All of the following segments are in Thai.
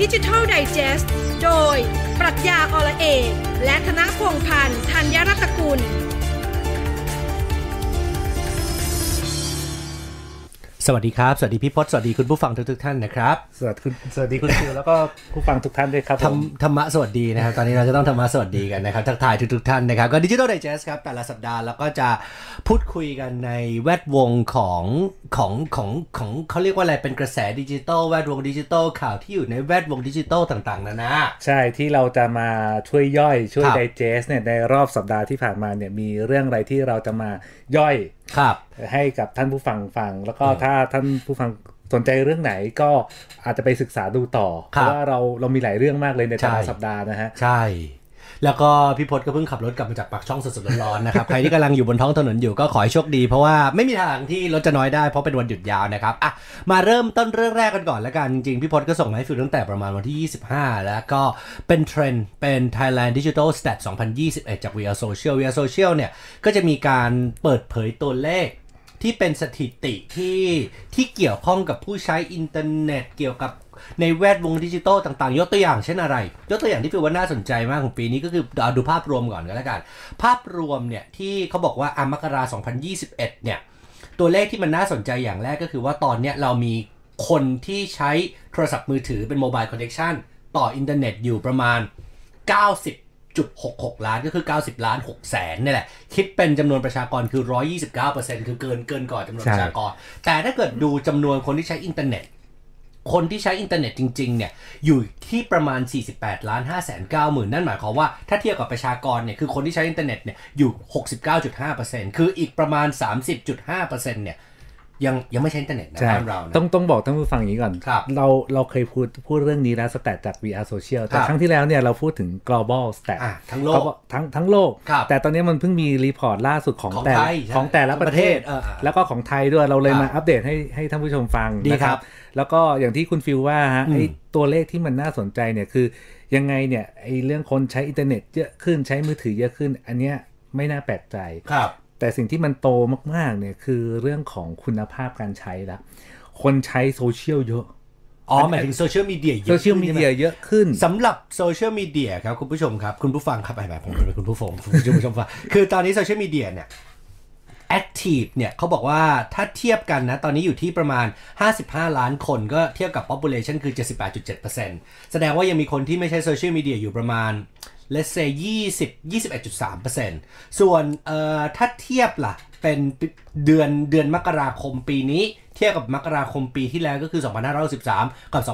ดิจิทัลไดจ e s t โดย ปรัชญาอละเอกและธนพงพันธ์ธัญรัตกุล สวัสดีครับ สวัสดีพี่พศสวัสดีคุณผู้ฟังทุกทท่านนะครับ สวัสดีคุณสวัสดีคุณคิวแล้วก็ผู้ฟังทุกท่านด้วยครับผมทำธรรมะสวัสดีนะครับ ตอนนี้เราจะต้องธรรมะสวัสดีกันนะครับทักทายทุกๆท่านนะครับ ก็ดิจิทัลไดจ e s t ครับแต่ละสัปดาห์เราก็จะพูดคุยกันในแวดวงของของของของเขาเรียกว่าอะไรเป็นกระแสดิจิทัลแวดวงดิจิทัลข่าวที่อยู่ในแวดวงดิจิทัลต่างๆนานาใช่ที่เราจะมาช่วยย่อยช่วยครับไดเจสเนี่ยในรอบสัปดาห์ที่ผ่านมาเนี่ยมีเรื่องอะไรที่เราจะมาย่อย ครับ ให้กับท่านผู้ฟังฟัง แล้วก็ถ้าท่านผู้ฟังสนใจเรื่องไหนก็อาจจะไปศึกษาดูต่อ เพครับราะว่าเราเรามีหลายเรื่องมากเลยในแต่ละใช่สัปดาห์นะฮะ ใช่ แล้วก็พี่พศก็เพิ่งขับรถกลับมาจากปากช่องสดๆร้อนๆนะครับ ใครที่กำลังอยู่บนท้องถนนอยู่ก็ขอให้โชคดี เพราะว่าไม่มีทางที่รถจะน้อยได้เพราะเป็นวันหยุดยาวนะครับอะมาเริ่มต้นเรื่องแรกกันก่อนแล้วกันจริงๆพี่พศก็ส่งมาให้ฟิลตั้งแต่ประมาณวันที่ 25 แล้วก็เป็นเทรนด์เป็น Thailand Digital Stat 2021 จาก VR Social VR Social เนี่ยก็จะมีการเปิดเผยตัวเลขที่เป็นสถิติที่ที่เกี่ยวข้องกับผู้ใช้อินเทอร์เน็ตเกี่ยวกับ ในแวดวงดิจิตอลต่างๆ ยกตัวอย่างเช่นอะไร ยกตัวอย่างที่ฟิลว่าน่าสนใจมากของปีนี้ก็คือเอาดูภาพรวมก่อนก็แล้วกัน ภาพรวมเนี่ยที่เขาบอกว่าอ่ามกรา 2021 เนี่ยตัวเลขที่มันน่าสนใจอย่างแรกก็คือว่าตอนเนี้ยเรามีคนที่ใช้โทรศัพท์มือถือเป็นโมบายคอนเน t ชันต่ออินเทอร์เน็ตอยู่ประมาณ 90.66 ล้านก็คือ 90 ล้าน6แสนนี่แหละ คิดเป็นจำนวนประชากรคือ 129%คือเกินเกินก่อนจำนวนประชากร แต่ถ้าเกิดดูจำนวนคนที่ใช้อินเทอร์เน็ต คนที่ใช้อินเทอร์เน็ตจริง ๆ เนี่ย อยู่ที่ประมาณ 48 ล้าน5แสน9หมื่นนั่นหมายความว่าถ้าเทียบกับประชากรเนี่ย คือคนที่ใช้อินเทอร์เน็ตเนี่ย อยู่ 69.5%คืออีกประมาณ 30.5%เนี่ย ยังยังไม่ใช้อินเทอร์เน็ตนะใช่บ้านเรานะต้องต้องบอกท่านผู้ฟังอย่างนี้ก่อนครับเราเราเคยพูดพูดเรื่องนี้แล้วสแตทจาก VR Social แต่ครับครั้งที่แล้วเนี่ยเราพูดถึง global stat อะทั้งโลกเขาบอกทั้งทั้งโลกครับแต่ตอนนี้มันเพิ่งมี report ล่าสุดของของแต่ไทยใช่ของแต่ละประเทศเออเออแล้วก็ของไทยด้วยเราเลยครับมาอัปเดตให้ให้ท่านผู้ชมฟังดีนะครับครับแล้วก็อย่างที่คุณฟิลว่าฮะอืมไอ้ตัวเลขที่มันน่าสนใจเนี่ยคือยังไงเนี่ยไอ้เรื่องคนใช้อินเทอร์เน็ตเยอะขึ้นใช้มือถือเยอะขึ้น อันเนี้ยไม่น่าแปลกใจครับ แต่สิ่งที่มันโตมากๆเนี่ยคือเรื่องของคุณภาพการใช้ละคนใช้โซเชียลเยอะอ๋อหมายถึงโซเชียลมีเดียเยอะโซเชียลมีเดียเยอะขึ้นสำหรับโซเชียลมีเดียครับคุณผู้ชมครับ คุณผู้ฟังครับไปแบบผมเป็นคุณผู้ฟังคุณผู้ชมฟังคือตอนนี้โซเชียลมีเดียเนี่ย Active เนี่ยเขาบอกว่าถ้าเทียบกันนะ ตอนนี้อยู่ที่ประมาณ 55 ล้านคนก็เทียบกับ population คือ 78.7%แสดงว่ายังมีคนที่ไม่ใช้โซเชียลมีเดียอยู่ประมาณ let's say 20 21.3%ส่วนเอ่อถ้าเทียบล่ะ เป็นเดือนเดือนมกราคมปีนี้ เทียบกับมกราคมปีที่แล้วก็คือ 2563กับ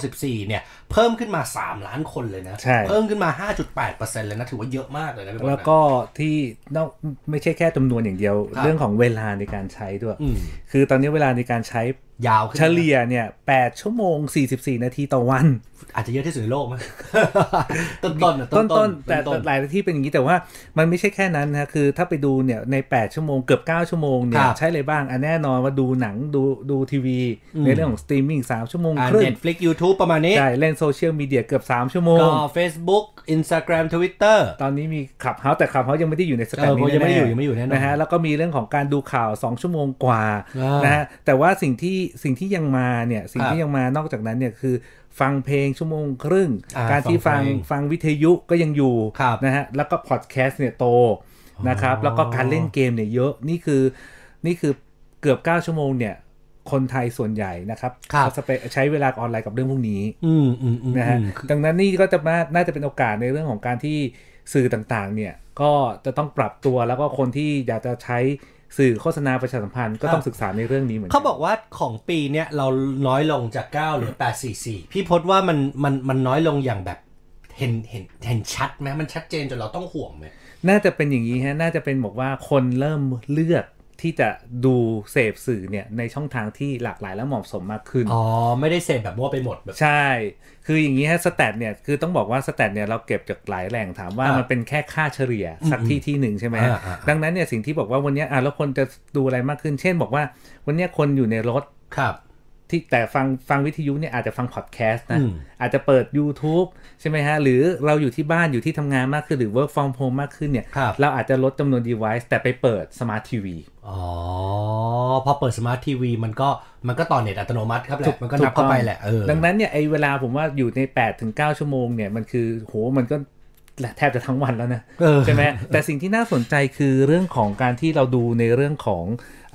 2564เนี่ย เพิ่มขึ้นมา 3 ล้านคนเลยนะใช่เพิ่มขึ้นมา 5.8%เลยนะ ถือว่าเยอะมากเลยนะพี่บอลนะแล้วก็ที่นอกไม่ใช่แค่จำนวนอย่างเดียวครับเรื่องของเวลาในการใช้ด้วยอืมคือตอนนี้เวลาในการใช้ยาวขึ้นเฉลี่ยเนี่ย 8 ชั่วโมง 44 นาทีต่อวัน อาจจะเยอะที่สุดในโลกมั้ยต้นๆนะต้นต้ต้นนๆแต่ต้นๆหลายที่เป็นอย่างนี้แต่ว่ามันไม่ใช่แค่นั้นนะคือถ้าไปดูเนี่ยใน 8 ชั่วโมงเกือบ9ชั่วโมงเนี่ยคยรับใช้อะไรบ้างอันแน่นอนว่าดูหนังดูดูทีวี ในเรื่องของสตรีมมิ่ง3ชั่วโมงอ่าครึ่ง Netflix YouTube ประมาณนี้ ใช่ เล่นโซเชียลมีเดียเกือบ 3 ชั่วโมง ก็ Facebook Instagram Twitter ตอนนี้มี Clubhouse แต่ Clubhouse ยังไม่ได้อยู่ในสแตนเออนี้ยังไม่ได้อยู่แน่ๆยังไม่อยู่แน่นอนนะฮะแล้วก็มีเรื่องของการดูข่าว 2 ชั่วโมงกว่าอ่านนะฮะแต่ว่าสิ่งที่สิ่งที่ยังมาเนี่ยสิ่งครับที่ยังมานอกจากนั้นเนี่ยคือ ฟังเพลงชั่วโมงครึ่งอ่าการที่ฟัฟังงเพลงฟังวิทยุก็ยังอยู่ครับนะฮะแล้วก็พอดแคสต์เนี่ยโตนะครับแล้วก็การเล่นเกมเนี่ยเยอะนี่คือนี่คือเกือบ 9 ชั่วโมงเนี่ยคนไทยส่วนใหญ่นะครับครับเขาจะไปใช้เวลาออนไลน์กับเรื่องพวกนี้อืมอืมอืมนะฮะอืมดังนั้นนี่ก็จะมาน่าจะเป็นโอกาสในเรื่องของการที่สื่อต่างๆ เนี่ยก็จะต้องปรับตัวแล้วก็คนที่อยากจะใช้ สื่อโฆษณาประชาสัมพันธ์ก็ต้องศึกษาในเรื่องนี้เหมือนกัเขาบอกว่าของปีเนี้ยเราน้อยลงจาก9เหลือ 844 พี่พจน์ว่ามันมันมันน้อยลงอย่างแบบเห็นเห็นเห็นชัดไหมมันชัดเจนจนเราต้องห่วงไหมน่าจะเป็นอย่างนี้ฮะน่าจะเป็นบอกว่าคนเริ่มเลือก ที่จะดูเสพสื่อเนี่ยในช่องทางที่หลากหลายและเหมาะสมมากขึ้น อ๋อ ไม่ได้เสพแบบมั่วไปหมดแบบใช่ คืออย่างนี้ฮะ stat เนี่ยคือต้องบอกว่า stat เนี่ยเราเก็บจากหลายแหล่งถามว่าอ่ามัมันเป็นแค่ค่าเฉลี่ยสักที่ที่หนึ่งใช่ไหมฮะอ่าอ่าอ่าดังนั้นเนี่ยสิ่งที่บอกว่าวันเนี้ยอะแล้วคนจะดูอะไรมากขึ้น เช่น บอกว่าวันเนี้ยคนอยู่ในรถครับ ที่แต่ฟังฟังวิทยุเนี่ยอาจจะฟังพอดแคสต์นะอืมอาจจะเปิด YouTube ใช่ไหมฮะ หรือเราอยู่ที่บ้านอยู่ที่ทำงานมากขึ้น หรือ work from home มากขึ้นเนี่ยครับเราอาจจะลดจำนวน device แต่ไปเปิด smart TV อ๋อ พอเปิดสมาร์ททีวีมันก็มันก็ต่อเน็ตอัตโนมัติครับแหละ มันก็นับเข้าไปแหละเออดังนั้นเนี่ยไอ้เวลาผมว่าอยู่ใน8ถึง9ชั่วโมงเนี่ยมันคือโหมันก็แทบจะทั้งวันแล้วนะเออใช่ไหมแต่สิ่งที่น่าสนใจคือเรื่องของการที่เราดูในเรื่องของ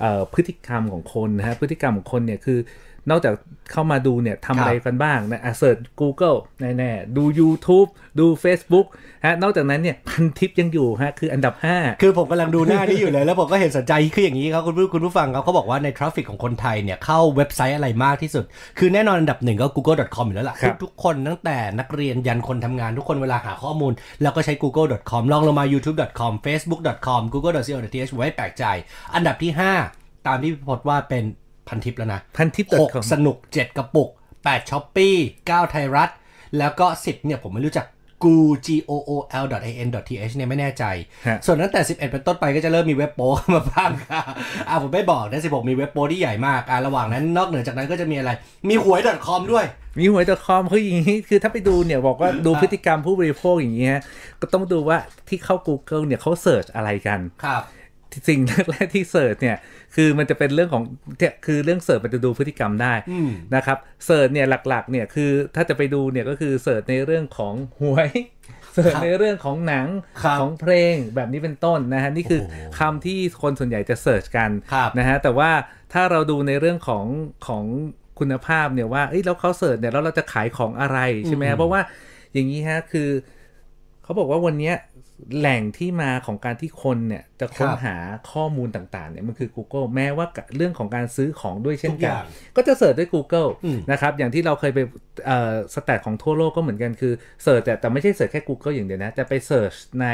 เออพฤติกรรมของคนนะฮะพฤติกรรมของคนเนี่ยคือ นอกจากเข้ามาดูเนี่ยทำอะไรกันบ้างนะอะเสิร์ช Google แน่ๆ ดู YouTube ดู Facebook ฮะนอกจากนั้นเนี่ยพันทิปยังอยู่ฮะคืออันดับ 5 คือผมกำลังดูหน้านี้อยู่เลย แล้วผมก็เห็นสนใจคืออย่างนี้ครับคุณผู้คุณผู้ฟังครับเขาบอกว่าใน traffic ของคนไทยเนี่ยเข้าเว็บไซต์อะไรมากที่สุด คือแน่นอนอันดับหนึ่งก็ google.com อยู่แล้วล่ะครับทุกๆคนตั้งแต่นักเรียนยันคนทำงานทุกคนเวลาหาข้อมูล แล้วก็ใช้ google.com ลองลงมา youtube.com facebook.com google.co.th ไว้แปลกใจ อันดับที่ 5 ตามที่พี่พจน์ว่าเป็น พันทิปแล้วนะพันทิปหก com สนุก 7 กระปุก 8ช้อปปี้9ไทยรัฐ แล้วก็ 10เนี่ยผมไม่รู้จัก go g o o l a n t h เนี่ยไม่แน่ใจฮะส่วนตั้งแต่ 11 เป็นต้นไปก็จะเริ่มมีเว็บโป้มาบ้างค่ะอ่าผมไม่บอกนะ16 มีเว็บโป้ที่ใหญ่มากอ่าระหว่างนั้นนอกเหนือจากนั้นก็จะมีอะไร มีหวย .com ด้วย มีหวย .com คืออย่างนี้ คือถ้าไปดูเนี่ยบอกว่าดูพฤติกรรมผู้บริโภคอย่างนี้ฮะก็ต้องดูว่าที่เข้า Google เนี่ยเขา search อะไรกัน ครับ สิ่งแรกๆที่ search เนี่ย คือมันจะเป็นเรื่องของเนี่ยคือเรื่อง search มันจะดูพฤติกรรมได้อืมนะครับ search เนี่ยหลักๆเนี่ยคือถ้าจะไปดูเนี่ยก็คือ search ในเรื่องของหวยsearch ในเรื่องของหนังครับของเพลงแบบนี้เป็นต้นนะฮะนี่คือโอ้โหคำที่คนส่วนใหญ่จะ search กันครับนะฮะแต่ว่าถ้าเราดูในเรื่องของของคุณภาพเนี่ยว่าเอ้ยแล้วเขา search เนี่ยแล้วเราจะขายของอะไรใช่ไหมฮะอืมเพราะว่าอย่างนี้ฮะคือเขาบอกว่าวันเนี้ย แหล่งที่มาของการที่คนเนี่ยจะค้นหาข้อมูลต่างๆเนี่ยมันคือ Google แม้ว่าเรื่องของการซื้อของด้วยเช่นทุกอกันย่างกันก็จะ search ด้วย Google อืมนะครับ อย่างที่เราเคยไปเอ่อ stat ของทั่วโลกก็เหมือนกันคือ search แต่แต่ไม่ใช่ search แค่ Google อย่างเดียวนะแต่ไป search ใน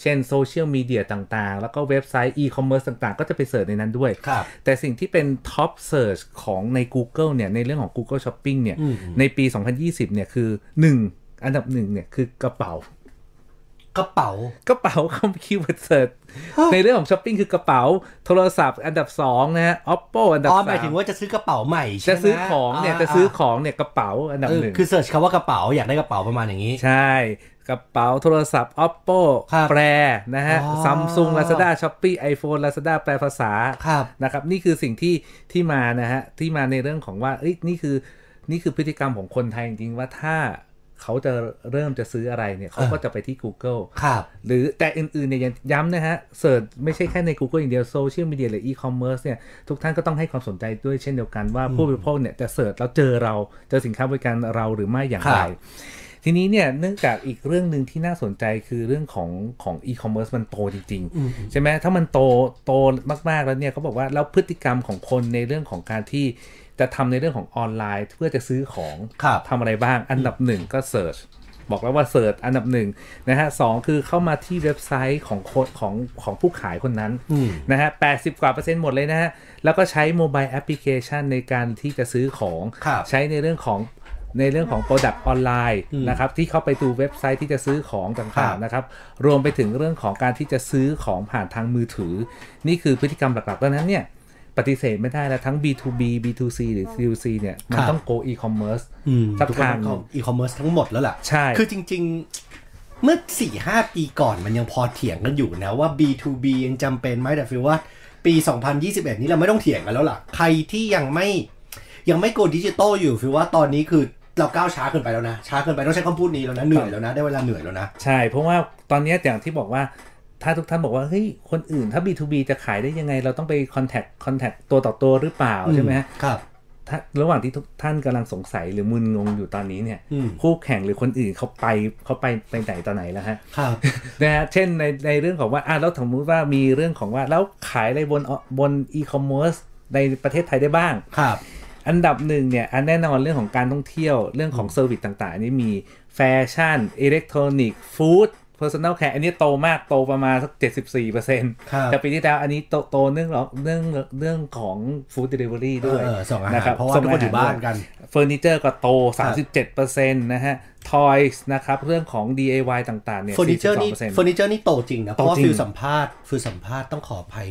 เช่นโซเชียลมีเดียต่างๆ แล้วก็เว็บไซต์อีคอมเมิร์ซต่างๆ ก็จะไป search ในนั้นด้วยครับแต่สิ่งที่เป็น top search ของใน Google เนี่ยในเรื่องของ Google Shopping เนี่ยอืมในปี 2020เนี่ยคือ 1 อันดับหนึ่งเนี่ยคือกระเป๋า กระเป๋ากระเป๋าเขา keyword search ในเรื่องของช้อปปิ้งคือกระเป๋าโทรศัพท์อันดับ2นะฮะ oppo อันดับอ๋อสามหมายถึงว่าจะซื้อกระเป๋าใหม่ใช่ไหมจะซื้อของเนี่ยจะซื้อของเนี่ยกระเป๋าอันดับเออหนึ่งคือ search คำว่ากระเป๋าอยากได้กระเป๋าประมาณอย่างนี้ ใช่กระเป๋าโทรศัพท์ oppo ครับแปลนะฮะอ๋อ samsung lazada shopee iphone lazada แปลภาษาครับนะครับนี่คือสิ่งที่ที่มานะฮะที่มาในเรื่องของว่าเอ้ยนี่คือนี่คือพฤติกรรมของคนไทยจริงๆว่าถ้า เขาจะเริ่มจะซื้ออะไรเนี่ยเขาก็จะไปที่ Google ครับหรือแต่อื่นๆเนี่ยยังย้ำนะฮะ search ไม่ใช่แค่ใน Google อย่างเดียวโซเชียลมีเดียหรืออีคอมเมิร์ซเนี่ยทุกท่านก็ต้องให้ความสนใจด้วยเช่นเดียวกันว่าผู้บริโภคเนี่ยจะ search แล้วเจอเราเจอสินค้าบริการเราหรือไม่อย่างไรครับทีนี้เนี่ยเนื่องจากอีกเรื่องหนึ่งที่น่าสนใจคือเรื่องของของอีคอมเมิร์ซมันโตจริงอืมๆใช่ไหมถ้ามันโตโตมากๆแล้วเนี่ยเขาบอกว่าแล้วพฤติกรรมของคนในเรื่องของการที่ จะทำในเรื่องของออนไลน์เพื่อจะซื้อของครับทำอะไรบ้าง อันดับหนึ่งก็ search บอกแล้วว่า search อันดับหนึ่งนะฮะสองคือเข้ามาที่เว็บไซต์ของคนของของผู้ขายคนนั้นอืมนะฮะแปดสิบกว่าเปอร์เซ็นต์หมดเลยนะฮะ แล้วก็ใช้ mobile application ในการที่จะซื้อของครับใช้ในเรื่องของในเรื่องของ Product online อืมนะครับที่เข้าไปดูเว็บไซต์ที่จะซื้อของครับต่างๆนะครับ รวมไปถึงเรื่องของการที่จะซื้อของผ่านทางมือถือ นี่คือพฤติกรรมหลักๆดังนั้นเนี่ย ปฏิเสธไม่ได้แล้วทั้ง B2B B2C หรือ C2C เนี่ย มันต้อง go e-commerce อืมสักทุกคนทางของอีคอมเมิร์ซทั้งหมดแล้วล่ะ ใช่ คือจริง ๆ เมื่อสี่ห้าปีก่อนมันยังพอเถียงกันอยู่นะว่า B2B ยังจำเป็นไหมแต่ฟิลว่าปี 2021 นี้เราไม่ต้องเถียงกันแล้วล่ะ ใครที่ยังไม่ยังไม่โกดิจิตอลอยู่ฟีลว่าตอนนี้คือเราก้าวช้าเกินไปแล้วนะ ช้าเกินไปต้องใช้คำพูดนี้แล้วนะ เหนื่อยแล้วนะ ได้เวลาเหนื่อยแล้วนะ ใช่ เพราะว่าตอนเนี้ยอย่างที่บอกว่า ถ้าทุกท่านบอกว่าเฮ้ยคนอื่นถ้า B2B จะขายได้ยังไง เราต้องไป contact contact ตัวต่อตัวหรือเปล่าใช่ไหมฮะครับถ้าระหว่างที่ทุกท่านกำลังสงสัยหรือมึนงงอยู่ตอนนี้เนี่ยอืมคู่แข่งหรือคนอื่นเขาไปเขาไปไปไหนตอนไหนแล้วฮะครับนะฮะเช่นในในเรื่องของว่าอะแล้วสมมติว่ามีเรื่องของว่าแล้วขายอะไรบนบนอีคอมเมิร์ซในประเทศไทยได้บ้างครับ อันดับหนึ่งเนี่ยอันแน่นอนเรื่องของการท่องเที่ยวเรื่องของ service ต่างๆอันนี้มีแฟชั่นอิเล็กทรอนิกส์ฟู้ด personal care อันนี้โตมากโตประมาณสัก 74เปอร์เซ็นต์ครับแต่ปีที่แล้วอันนี้โตโตเนื่องหรอกเรื่องเรื่องของ food delivery ด้วยเออส่งอาหารนะครับเพราะว่าทุกคนอยู่บ้านกันเฟอร์นิเจอร์ก็โต 37%นะฮะ toys นะครับ เรื่องของ DIY ต่างๆเนี่ยเฟอร์นิเจอร์นี่42%เฟอร์นิเจอร์นี่โตจริงนะ เพราะว่าโตจริงฟิลสัมภาษณ์ฟิลสัมภาษณ์ต้องขออภัย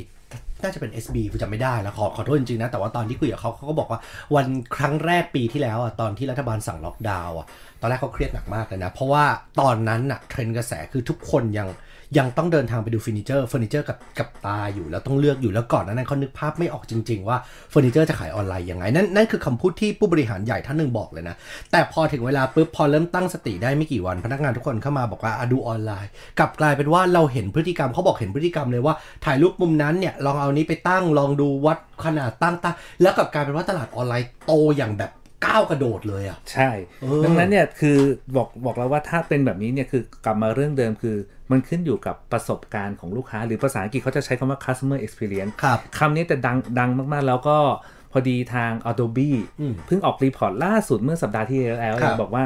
น่าจะเป็น SB ผมจำไม่ได้แล้วขอขอโทษจริงๆนะ แต่ว่าตอนที่คุยกับเขาเขาก็บอกว่าวันครั้งแรกปีที่แล้วอะตอนที่รัฐบาลสั่งล็อกดาวน์อะ ตอนแรกเขาเครียดหนักมากเลยนะ เพราะว่าตอนนั้นอะเทรนด์กระแสคือทุกคนยังยังต้องเดินทางไปดูเฟอร์นิเจอร์เฟอร์นิเจอร์กับกับตาอยู่แล้วต้องเลือกอยู่แล้วก่อนนั้นเขานึกภาพไม่ออกจริง ๆ ว่าเฟอร์นิเจอร์จะขายออนไลน์ยังไง นั่นนั่นคือคำพูดที่ผู้บริหารใหญ่ท่านหนึ่งบอกเลยนะ แต่พอถึงเวลาปุ๊บพอเริ่มตั้งสติได้ไม่กี่วันพนักงานทุกคนเข้ามาบอกว่าดูออนไลน์ กลับกลายเป็นว่าเราเห็นพฤติกรรมเขาบอกเห็นพฤติกรรมเลยว่าถ่ายรูปมุมนั้นเนี่ยลองเอานี้ไปตั้งลองดูวัดขนาดตั้งตั้งแล้วกลับกลายเป็นว่าตลาดออนไลน์โตอย่างแบบ ก้าวกระโดดเลยอะใช่เออดังนั้นเนี่ยคือบอกบอกแล้วว่าถ้าเป็นแบบนี้เนี่ยคือกลับมาเรื่องเดิมคือ มันขึ้นอยู่กับประสบการณ์ของลูกค้า หรือภาษาอังกฤษเขาจะใช้คำว่า customer experience ครับคำนี้แต่ดังดังมากๆแล้วก็ พอดีทาง Adobe อืมเพิ่งออก report ล่าสุดเมื่อสัปดาห์ที่แล้วครับบอกว่า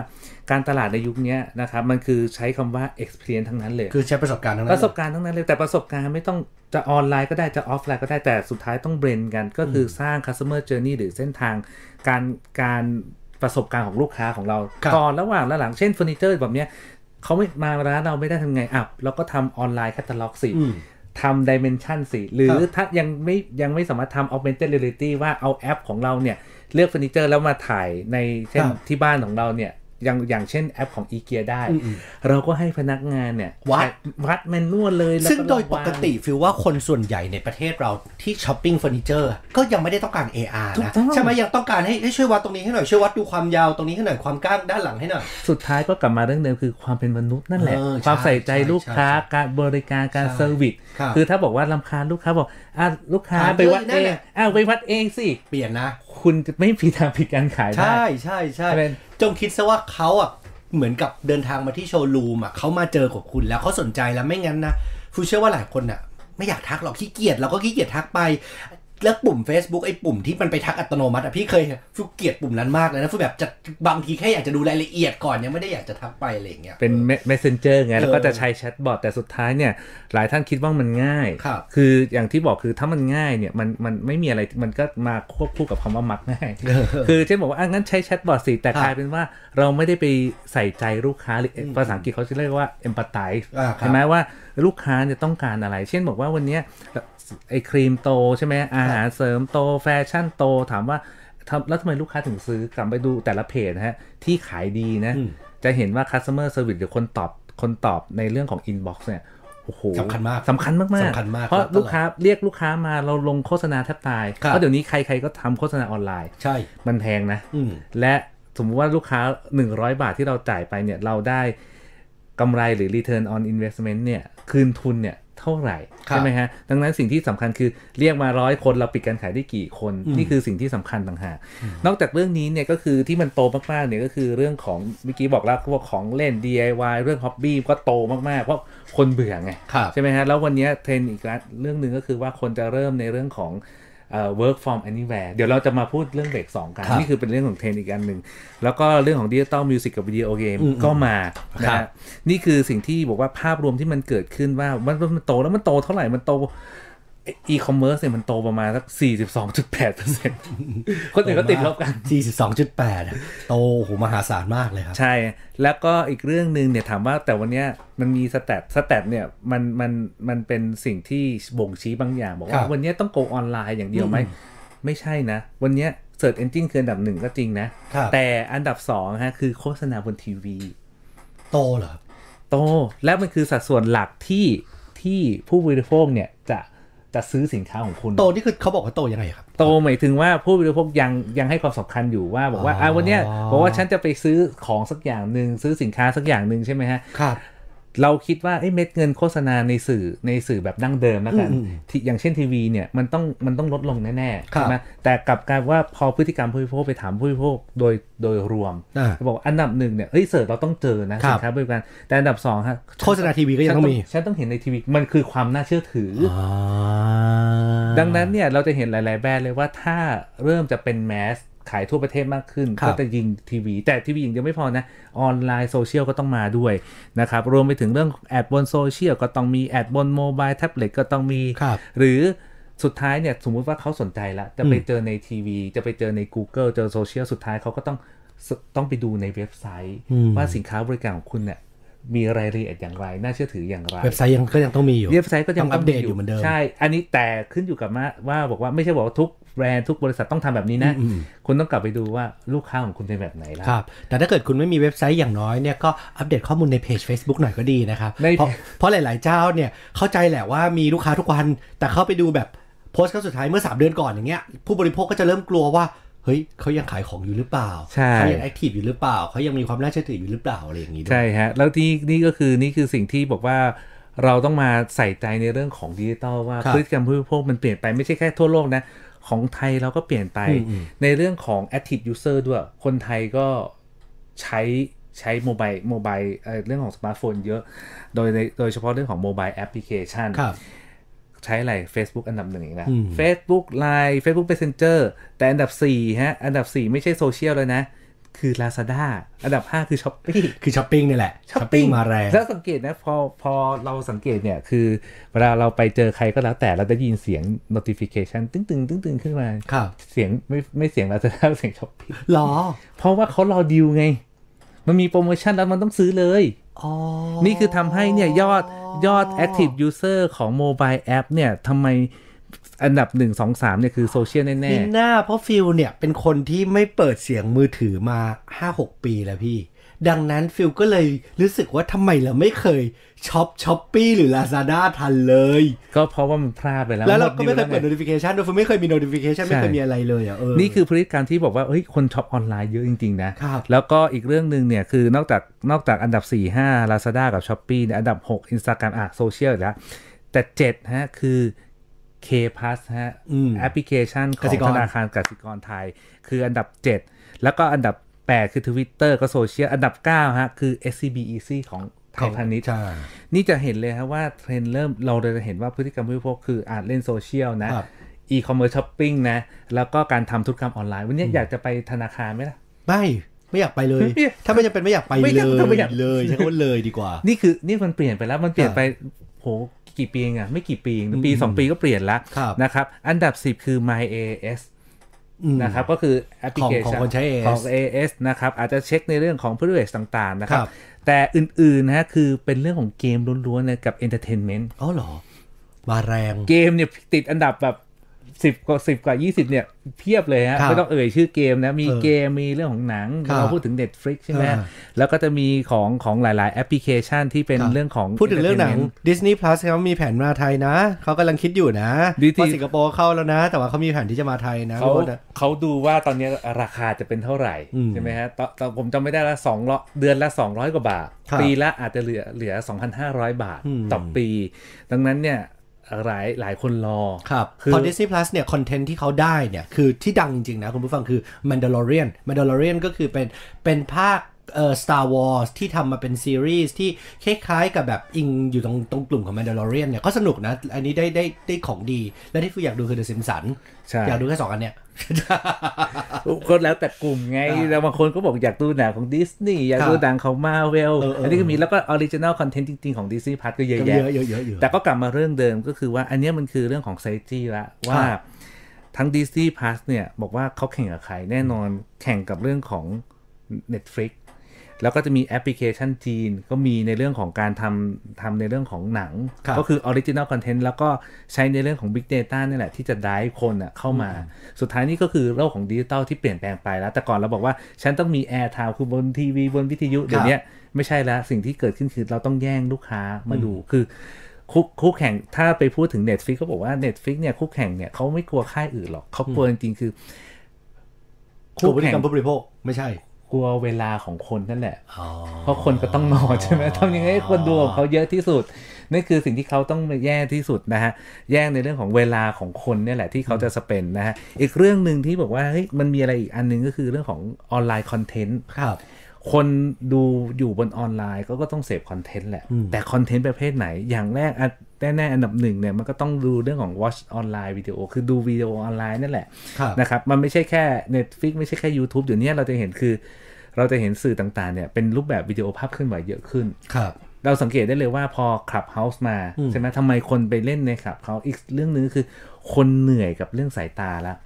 การตลาดในยุคเนี้ยนะครับมันคือใช้คำว่า experience ทั้งนั้นเลย คือใช้ประสบการณ์ทั้งนั้น ประสบการณ์ทั้งนั้นเลย แต่ประสบการณ์ไม่ต้องจะออนไลน์ก็ได้จะออฟไลน์ก็ได้แต่สุดท้ายต้อง blend กัน ก็คือสร้าง customer journey หรือเส้นทางการการประสบการณ์ของลูกค้าของเราครับก่อนระหว่างและหลังเช่นเฟอร์นิเจอร์แบบเนี้ยเขาไม่มาร้านเราไม่ได้ทำไงอะเราก็ทำออนไลน์แคตตาล็อกสิอืม ทำ dimension สิหรือครับถ้ายังไม่ยังไม่สามารถทำ augmented reality ว่าเอาแอปของเราเนี่ย เลือกเฟอร์นิเจอร์แล้วมาถ่ายในเช่นครับที่บ้านของเราเนี่ย อย่างอย่างเช่นแอปของ i ีเกียได้อืมเราก็ให้พนักงานเนี่ยวัดวัด manual เลยแล้วซึ่งโดยปกติวางฟิลว่าคนส่วนใหญ่ในประเทศเราที่ช้อปปิ้งเฟอร์นิเจอร์ก็ยังไม่ได้ต้องการ AR ถูกนะต้องใช่ไหมยังต้องการให้ให้ช่วยวัดตรงนี้ให้หน่อยช่วยวัดดูความยาวตรงนี้ให้หน่อยความกว้างด้านหลังให้หน่อยสุดท้ายก็กลับมาเรื่องเดิมคือความเป็นมนุษย์นั่นแหละเออความใส่ใจใช่ลูกค้าใช่ใช่การบริการการใช่ serviceครับคือถ้าบอกว่าลำคาญลูกค้าบอกอะลูกค้าถามไปวัดเลยนั่เอนงแหละอ้าวไปวัดเองสิเปลี่ยนนะ คุณจะไม่มีทางผิดการขายได้ใช่ใช่ใช่เป็นจงคิดซะว่าเขาอะเหมือนกับเดินทางมาที่โชว์รูมอะเขามาเจอกับคุณแล้วเขาสนใจแล้วไม่งั้นนะฟูเชื่อว่าหลายคนอะ ไม่อยากทักหรอกขี้เกียจเราก็ขี้เกียจทักไป แล้วปุ่ม Facebook ไอ้ปุ่มที่มันไปทักอัตโนมัติอะพี่เคยฟูเกลียดปุ่มนั้นมากเลยนะฟูแบบจะบางทีแค่อยากจะดูรายละเอียดก่อนยังไม่ได้อยากจะทักไปอะไรอย่างเงี้ยเป็น messenger ไงแล้วก็เออจะใช้แชทบอทแต่สุดท้ายเนี่ย หลายท่านคิดว่ามันง่ายครับคืออย่างที่บอกคือถ้ามันง่ายเนี่ยมันมันไม่มีอะไรมันก็มาควบคู่กับคำว่ามักง่าย คือเช่นบอกว่าอะงั้นใช้แชทบอทสิแต่ครับกลายเป็นว่าเราไม่ได้ไปใส่ใจลูกค้าหรืออภาษาอังกฤษเขาจะเรียกว่า empathize อ่าครับใช่ไหมว่าลูกค้าเนี่ยต้องการอะไร เช่นบอกว่าวันเนี้ย ไอ้ครีมโตใช่ไหมอาหารเสริมโตแฟชั่นโตถามว่าทำแล้วทำไมลูกค้าถึงซื้อกลับไปดูแต่ละเพจนะฮะ ที่ขายดีนะอืมจะเห็นว่า customer service หรือคนตอบคนตอบในเรื่องของ inbox เนี่ยโอ้โหสำคัญมากสำคัญมากๆสำคัญมาก เพราะครับลูกค้าเรียกลูกค้ามาเราลงโฆษณาแทบตายครับเพราะเดี๋ยวนี้ใครๆก็ทำโฆษณาออนไลน์ ใช่ มันแพงนะอืมและสมมุติว่าลูกค้า 100 บาทที่เราจ่ายไปเนี่ยเราได้กำไรหรือ return on investment เนี่ยคืนทุนเนี่ย เท่าไหร่ครับใช่ไหมฮะดังนั้นสิ่งที่สำคัญคือเรียกมาร้อยคนเราปิดการขายได้กี่คนอืมนี่คือสิ่งที่สำคัญต่างหากนอกจากเรื่องนี้เนี่ยก็คือที่มันโตมากๆเนี่ยก็คือเรื่องของเมื่อกี้บอกแล้วพวกของเล่น DIY เรื่อง hobby ก็โตมากๆเพราะคนเบื่อไงครับใช่ไหมฮะแล้ววันเนี้ยเทรนด์อีกเรื่องหนึ่งก็คือว่าคนจะเริ่มในเรื่องของเอ่อ work from anywhere เดี๋ยวเราจะมาพูดเรื่องเบรกสองกันครับนี่คือเป็นเรื่องของเทรนด์อีกอันหนึ่ง แล้วก็เรื่องของ digital music กับวิดีโอเกมอืมก็มานะครับฮะนี่คือสิ่งที่บอกว่าภาพรวมที่มันเกิดขึ้นว่ามันมันโตแล้วมันโตเท่าไหร่มันโต อีคอมเมิร์ซเนี่ยมันโตประมาณสัก 42.8เปอร์เซ็นต์คนอื่นก็ติดลบกัน 42.8อะโตโหมหาศาลมากเลยครับ ใช่ แล้วก็อีกเรื่องหนึ่งเนี่ยถามว่าแต่วันเนี้ยมันมี stat stat เนี่ยมันมันมันเป็นสิ่งที่บ่งชี้บางอย่าง บอกว่าครับวันเนี้ยต้อง go online อย่างเดียวไหมอืมไม่ใช่นะ วันเนี้ย search engine คืออันดับหนึ่งก็จริงนะครับแต่อันดับสองฮะคือโฆษณาบนทีวี โตเหรอครับโต และมันคือสัดส่วนหลักที่ที่ผู้บริโภคเนี่ย จะจะซื้อสินค้าของคุณ โตนี่คือเขาบอกว่าโตยังไงครับ โตหมายถึงว่าผู้บริโภคยังยังให้ความสำคัญอยู่ว่าบอกว่าอ๋ออ่อ่าวันเนี้ยบอกว่าฉันจะไปซื้อของสักอย่างหนึ่งซื้อสินค้าสักอย่างหนึ่งใช่ไหมฮะครับ เราคิดว่าเอ้ยเม็ดเงินโฆษณาในสื่อในสื่อแบบดั้งเดิมแล้วกันอืมที่อย่างเช่นทีวีเนี่ยมันต้องมันต้องลดลงแน่ๆครับใช่ไหมแต่กลับกลายว่าพอพฤติกรรมผู้บริโภคไปถามผู้บริโภคโดยโดยรวมอ่าบอกว่าอันดับหนึ่งเนี่ยเฮ้ย search เราต้องเจอนะครับสินค้าบริการแต่อันดับสองฮะโฆษณาทีวีก็ยังต้องมีฉันต้องเห็นในทีวีมันคือความน่าเชื่อถือออ่าดังนั้นเนี่ยเราจะเห็นหลาย ๆ แบรนด์เลยว่าถ้าเริ่มจะเป็น mass ขายทั่วประเทศมากขึ้นครับก็จะยิงทีวี แต่ทีวีอย่างเดียวไม่พอนะ ออนไลน์โซเชียลก็ต้องมาด้วยนะครับ รวมไปถึงเรื่อง ad บนโซเชียลก็ต้องมี ad บน mobile แท็บเล็ตก็ต้องมีครับหรือสุดท้ายเนี่ยสมมุติว่าเขาสนใจแล้วจะไปอืมเจอในทีวี จะไปเจอใน Google เจอโซเชียลสุดท้ายเขาก็ต้องสต้องไปดูในเว็บไซต์อืมว่าสินค้าบริการของคุณเนี่ยมีรายละเอียดอย่างไร น่าเชื่อถืออย่างไร เว็บไซต์ยังก็ยังต้องมีอยู่ เว็บไซต์ก็ยังต้องอัปเดตอยู่เหมือนเดิม ใช่ อันนี้แต่ขึ้นอยู่กับว่าว่าบอกว่าไม่ใช่บอกว่าทุก แบรนด์ทุกบริษัทต้องทำแบบนี้นะอืมคุณต้องกลับไปดูว่าลูกค้าของคุณเป็นแบบไหนแล้วครับ แต่ถ้าเกิดคุณไม่มีเว็บไซต์อย่างน้อยเนี่ยก็อัปเดตข้อมูลในเพจ Facebook หน่อยก็ดีนะครับในเพราะเพราะหลาย ๆ เจ้าเนี่ยเข้าใจแหละว่ามีลูกค้าทุกวัน แต่เข้าไปดูแบบโพสต์ครั้งสุดท้ายเมื่อ 3 เดือนก่อนอย่างเงี้ยผู้บริโภคก็จะเริ่มกลัวว่าเฮ้ยเขายังขายของอยู่หรือเปล่าใช่เขายัง active อยู่หรือเปล่าเขายังมีความน่าเชื่อถืออยู่หรือเปล่าอะไรอย่างนี้ด้วยใช่ฮะแล้วที่นี่ก็คือนี่คือสิ่งที่บอกว่าเราต้องมาใส่ใจในเรื่องของดิจิตอลว่าครับพฤติกรรมผู้บริโภคมันเปลี่ยนไปไม่ใช่แค่ทั่วโลกนะ ของไทยเราก็เปลี่ยนไปอืมอืมในเรื่องของ active user ด้วย คนไทยก็ใช้ใช้ mobile mobile เอ่อเรื่องของสมาร์ทโฟนเยอะ โดยในโดยเฉพาะเรื่องของ mobile application ครับใช้อะไร Facebook อันดับหนึ่งอีกนะอืม Facebook Line Facebook Messenger แต่อันดับ4ฮะ อันดับ 4 ไม่ใช่โซเชียลเลยนะ คือ Lazada อันดับ 5 คือ Shopee คือช้อปปิ้งนี่แหละช้อปปิ้งมาแรงแล้วสังเกตนะพอพอเราสังเกตเนี่ย คือเวลาเราไปเจอใครก็แล้วแต่เราได้ยินเสียง notification ตึ้งตึงตึ้งตึงขึ้นมาครับเสียงไม่ไม่เสียง Lazada เสียง Shopee หรอ เพราะว่าเขารอดีลไง มันมีโปรโมชั่นแล้วมันต้องซื้อเลยอ๋อนี่คือทำให้เนี่ยยอดยอด active user ของ mobile app เนี่ยทำไม อันดับ1 2 3เนี่ยคือโซเชียลแน่มีหน้าเพราะฟิลเนี่ยเป็นคนที่ไม่เปิดเสียงมือถือมา5-6ปีแล้วพี่ ดังนั้นฟิลก็เลยรู้สึกว่าทำไมเราไม่เคยช็อป Shopee หรือ Lazada ทันเลยๆก็เพราะว่ามันพลาดไปแล้ว แล้วเราหก็ดไม่เคยวเปิดไง notification ด้วยฟิลไม่เคยมี notification ไม่เคยใช่มีอะไรเลยอะเออนี่คือพฤติกรรมที่บอกว่าเฮ้ยคนช็อปออนไลน์เยอะจริงๆนะครับแล้วก็อีกเรื่องหนึ่งเนี่ยคือนอกจากนอกจากอันดับ 4 5 Lazada กับ Shopee เนี่ยอันดับ 6 Instagram อะโซเชียลแล้วแต่7ฮะคือ K Plus ฮะอืมแอปพลิเคชันของกสิกรธนาคารกสิกรไทย คืออันดับ 7 แล้วก็อันดับ 8 คือ Twitter ก็โซเชียล อันดับ 9 ฮะ คือ SCB Easy ของไทยพาณิชย์ใช่นี่จะเห็นเลยครับว่าเทรนด์เริ่มเราเลยจะเห็นว่าพฤติกรรมผู้บริโภคคืออ่านเล่นโซเชียลนะครับอีคอมเมิร์ซช้อปปิ้งนะ แล้วก็การทำธุรกรรมออนไลน์ วันนี้อยากจะไปธนาคารไหมล่ะ ไม่ไม่อยากไปเลยไม่ถ้าไม่จำเป็นไม่อยากไปไม่เลอยากถ้าไม่อยากยเลยใช้คำว่าเลยดีกว่า นี่คือนี่มันเปลี่ยนไปแล้วมันเปลี่ยนไปโห กี่ปีเองอะไม่กี่ปีเองปี2ปีก็เปลี่ยนแล้วครับนะครับ อันดับ10คือ My AS อืมนะครับก็คือแอปพลิเคชันของคนใช้ AS ของ AS นะครับ อาจจะเช็คในเรื่องของ privilege ต่างๆ นะครับครับแต่อื่นๆนะฮะคือเป็นเรื่องของเกมล้วนๆนะกับ entertainment อ๋อเหรอ มาแรง เกมเนี่ยติดอันดับแบบ สิบกว่าสิบกว่ายี่สิบเนี่ยเพียบเลยฮะครับไม่ต้องเอ่ยชื่อเกมนะ มีเออเกมมีเรื่องของหนังครับเราพูดถึง Netflix ใช่ไหมอ่าแล้วก็จะมีของของหลาย ๆ แอปพลิเคชันที่เป็นครับเรื่องของ พูดถึงเรื่องหนัง entertainment Disney Plus เขามีแผนมาไทยนะ เขากำลังคิดอยู่นะดีเพราะสิงคโปร์เข้าแล้วนะ แต่ว่าเขามีแผนที่จะมาไทยนะเขาพี่พจน์อะเขาดูว่าตอนนี้ราคาจะเป็นเท่าไหร่อืมใช่ไหมฮะตอนตอนผมจำไม่ได้ละสองเดือนละ 200 กว่าบาทครับปีละอาจจะเหลือเหลือ 2,500 บาทอืมต่อปี ดังนั้นเนี่ย หลายหลายคนรอ ครับคือพอ Disney Plus เนี่ย คอนเทนต์ที่เขาได้เนี่ย คือที่ดังจริงๆนะ คุณผู้ฟังคือ Mandalorian Mandalorian ก็คือเป็นเป็นภาค เอ่อ Star Wars ที่ทำมาเป็นซีรีส์ที่คล้ายๆกับแบบอิงอยู่ตรงตรงกลุ่มของ Mandalorian เนี่ยก็สนุกนะ อันนี้ได้ได้ได้ของดี และที่ฟูอยากดูคือ The Simpsons ใช่ อยากดูแค่สองอันเนี่ย ก็แล้วแต่กลุ่มไงอ่าแล้วบางคนก็บอกอยากดูหนังของดิสนีย์อยากครับดูหนังของมาเวลเออเอออั อันนี้ก็มีแล้วก็ออริจิน l ลคอนเทนต์จริง ๆ ของ Disney Plus ก็เยอะก็แยะเยอะเยอะเยอะเยอะ แต่ก็กลับมาเรื่องเดิมก็คือว่าอันเนี้ยมันคือเรื่องของไซจีละว่าครับ ทั้ง Disney Plus เนี่ย บอกว่าเขาแข่งกับใครแน่นอนแข่งกับเรื่องของ Netflix แล้วก็จะมีแอปพลิเคชันจีน ก็มีในเรื่องของการทำทำในเรื่องของหนังครับก็คือออริจิน l ลคอนเทนต์แล้วก็ใช้ในเรื่องของ Big Data นี่แหละที่จะได้คนอะเข้ามา สุดท้ายนี่ก็คือโลกของดิจิตอลที่เปลี่ยนแปลงไปแล้ว แต่ก่อนเราบอกว่าฉันต้องมี airtime คือบนทีวีบนวิทยุเดี๋ยวเนี้ยไม่ใช่แล้วสิ่งที่เกิดขึ้นคือเราต้องแย่งลูกค้ามาดูคือคู่คู่แข่งถ้าไปพูดถึง Netflix ก็บอกว่า Netflix เนี่ยคู่แข่งเนี่ยเขาไม่กลัวค่ายอื่นหรอกเขากลัวจริงๆคือคู่คู่พฤติแข่งกรรมผู้บริโภคไม่ใช่ กลัวเวลาของคนนั่นแหละอ๋อเพราะคนก็ต้องนอนใช่ไหมทำยังไงให้คนดูของเขาเยอะที่สุดนั่นคือสิ่งที่เขาต้องแย่งที่สุดนะฮะ แย่งในเรื่องของเวลาของคนเนี่ยแหละที่เขาจะสเปนนะฮะ อีกเรื่องหนึ่งที่บอกว่าเฮ้ยมันมีอะไรอีกอันหนึงก็คือเรื่องของออนไลน์คอนเทนต์ครับคนดูอยู่บนออนไลน์ก็ก็ต้องเสพคอนเทนต์แหละอืมแต่คอนเทนต์ประเภทไหน อย่างแรกอันแน่ๆอันดับหนึ่งเนี่ยมันก็ต้องดูเรื่องของ watch ออนไลน์วิดีโอคือดูวิดีโอออนไลน์นั่นแหละครับนะครับ มันไม่ใช่แค่ Netflix ไม่ใช่แค่ YouTube เดี๋ยวนี้เราจะเห็นคือ เราจะเห็นสื่อต่างๆเนี่ยเป็นรูปแบบวิดีโอภาพเคลื่อนไหวเยอะขึ้นครับ เราสังเกตได้เลยว่าพอ Clubhouse มาอืมใช่ไหมทำไมคนไปเล่นใน Clubhouse อีกเรื่องนึงคือ คนเหนื่อยกับเรื่องสายตาแล้ว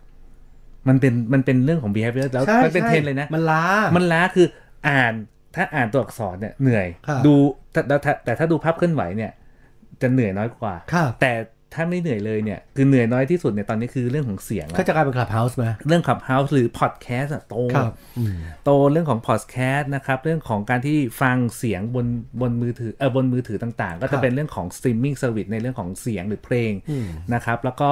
มันเป็นมันเป็นเรื่องของ behavior แล้วใช่มันเป็นใช่เทรนด์เลยนะ มันล้า มันล้าคืออ่านถ้าอ่านตัวอักษรเนี่ยเหนื่อยครับดูแต่แต่แต่แต่ถ้าดูภาพเคลื่อนไหวเนี่ย จะเหนื่อยน้อยกว่าครับแต่ ถ้าไม่เหนื่อยเลยเนี่ย คือเหนื่อยน้อยที่สุดเนี่ยตอนนี้คือเรื่องของเสียงก็อะจะกลายเป็น Clubhouse ไหมเรื่อง Clubhouse หรือพอดแคสต์อะโตครับอืมโตเรื่องของพอดแคสต์นะครับ เรื่องของการที่ฟังเสียงบนบนมือถือเออบนมือถือต่างๆ ก็ครัจะเป็นเรื่องของ streaming service ในเรื่องของเสียงหรือเพลงอืมนะครับ แล้วก็